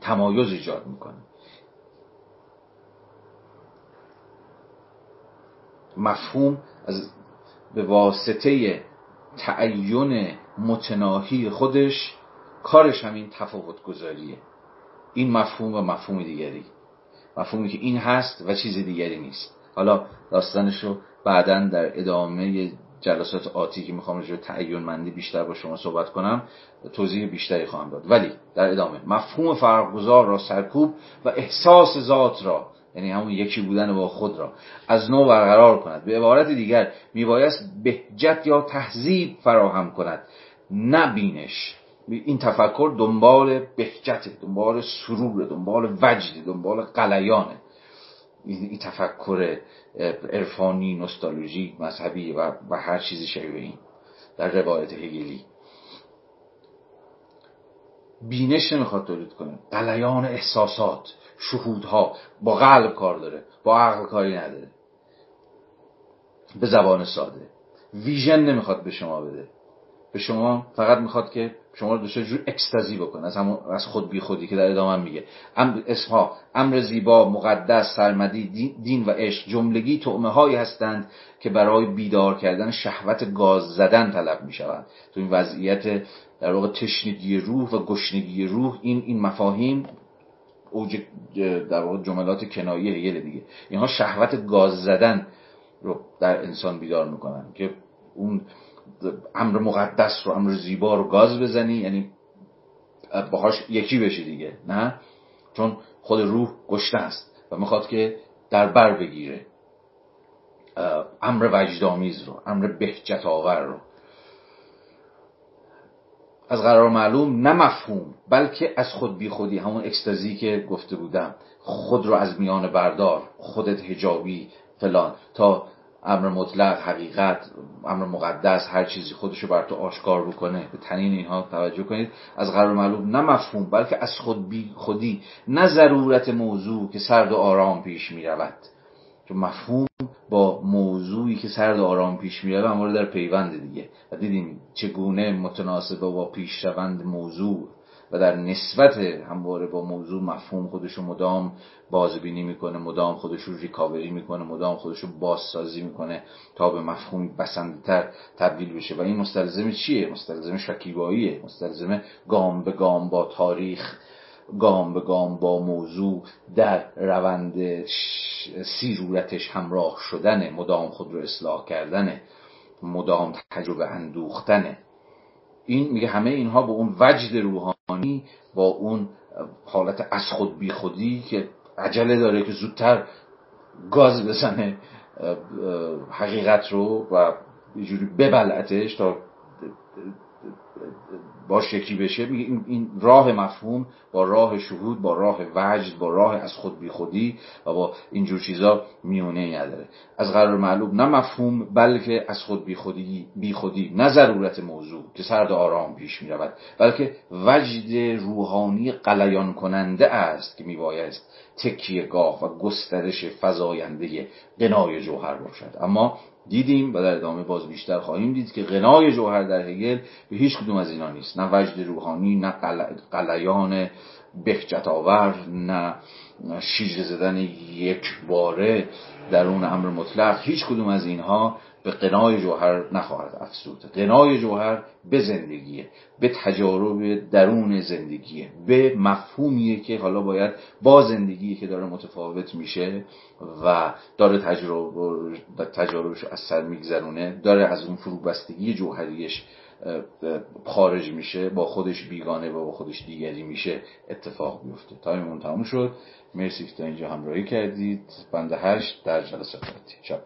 تمایز ایجاد می‌کنه. مفهوم از به واسطه تعین متناهی خودش کارش همین تفاوت گذاریه این مفهوم و مفهوم دیگری. مفهومی که این هست و چیز دیگری نیست. حالا داستانش رو بعدا در ادامه جلسات آتی که می‌خوام راجع تعین مندی بیشتر با شما صحبت کنم توضیح بیشتری خواهم داد. ولی در ادامه مفهوم فرقگذار را سرکوب و احساس ذات را یعنی همون یکی بودن با خود را از نو برقرار کند. به عبارت دیگر میبایست بهجت یا تهذیب فراهم کند نه بینش. این تفکر دنبال بهجت دنبال سرور دنبال وجد دنبال قلیانه. این تفکر عرفانی نوستالژی مذهبی و, و هر چیزی شبیه این در روایت هگلی. بینش نمی‌خواد تولید کنه. قلیان احساسات شهودها با قلب کار داره با عقل کاری نداره. به زبان ساده. ویژن نمی‌خواد به شما بده. به شما فقط می‌خواد که شما رو دچار جور اکستازی بکنه. از از خود بی خودی که در ادامه میگه. اسها امر زیبا مقدس سرمدی دین و عشق جملگی تعمه هایی هستند که برای بیدار کردن شهوت گاز زدن طلب می‌شوند. تو این وضعیت در واقع تشنگی روح و گشنگی روح این این مفاهیم اوج در واقع جملات کنایه هگل دیگه. اینها شهوت گاز زدن رو در انسان بیدار می‌کنن که اون امر مقدس رو امر زیبا رو گاز بزنی یعنی باهاش یکی بشی دیگه نه؟ چون خود روح گشته است و می‌خواد که در بر بگیره. امر وجدامیز رو امر بهجت آور رو. از قرار معلوم نه مفهوم بلکه از خود بی خودی همون اکستازی که گفته بودم. خود رو از میان بردار خودت هجابی فلان. تا امر مطلق حقیقت امر مقدس هر چیزی خودشو بر تو آشکار بکنه. به تنین اینها توجه کنید. از قرار معلوم نه مفهوم بلکه از خود بی خودی. نه ضرورت موضوع که سرد و آرام پیش می رود چون مفهوم با موضوعی که سرد و آرام پیش میره همواره در پیوند دیگه. و دیدیم چگونه متناسب با پیشروند موضوع و در نسبت همواره با موضوع مفهوم خودشو مدام بازبینی می‌کنه مدام خودشو ریکاوری می‌کنه مدام خودشو بازسازی می‌کنه تا به مفهوم بسندتر تبدیل بشه. و این مستلزم چیه؟ مستلزم شکیباییه. مستلزم گام به گام با تاریخ گام به گام با موضوع در روند سیرورتش همراه شدن مدام خود رو اصلاح کردن مدام تجربه اندوختنه. این میگه همه اینها با اون وجد روحانی با اون حالت از خود بی خودی که عجله داره که زودتر گاز بزنه حقیقت رو و جوری ببلعتش تا باش یکی بشه این راه مفهوم با راه شهود با راه وجد با راه از خود بی خودی و با اینجور چیزا میونه نداره. از قرار معلوم نه مفهوم بلکه از خود بی خودی, بی خودی نه ضرورت موضوع که سرد آرام پیش می رود بلکه وجد روحانی قلیان کننده است که میبایست تکیه گاه و گسترش فضاینده قنای جوهر باشد. اما دیدیم و در ادامه باز بیشتر خواهیم دید که غنای جوهر در هگل به هیچ کدوم از اینا نیست. نه وجد روحانی نه قلیان بهجت آور نه شیرجه زدن یک باره در اون امر مطلق. هیچ کدوم از اینها به قنای جوهر نخواهد افسود قنای جوهر به زندگیه به تجارب درون زندگیه به مفهومیه که حالا باید با زندگی که داره متفاوت میشه و داره تجربه تجاربش از سر میگذرونه داره از اون فروبستگی جوهریش خارج میشه با خودش بیگانه و با خودش دیگری میشه اتفاق میفته. تایممون تموم شد. مرسی که تا اینجا همراهی کردید. بنده هشت در جلسه بعدی شب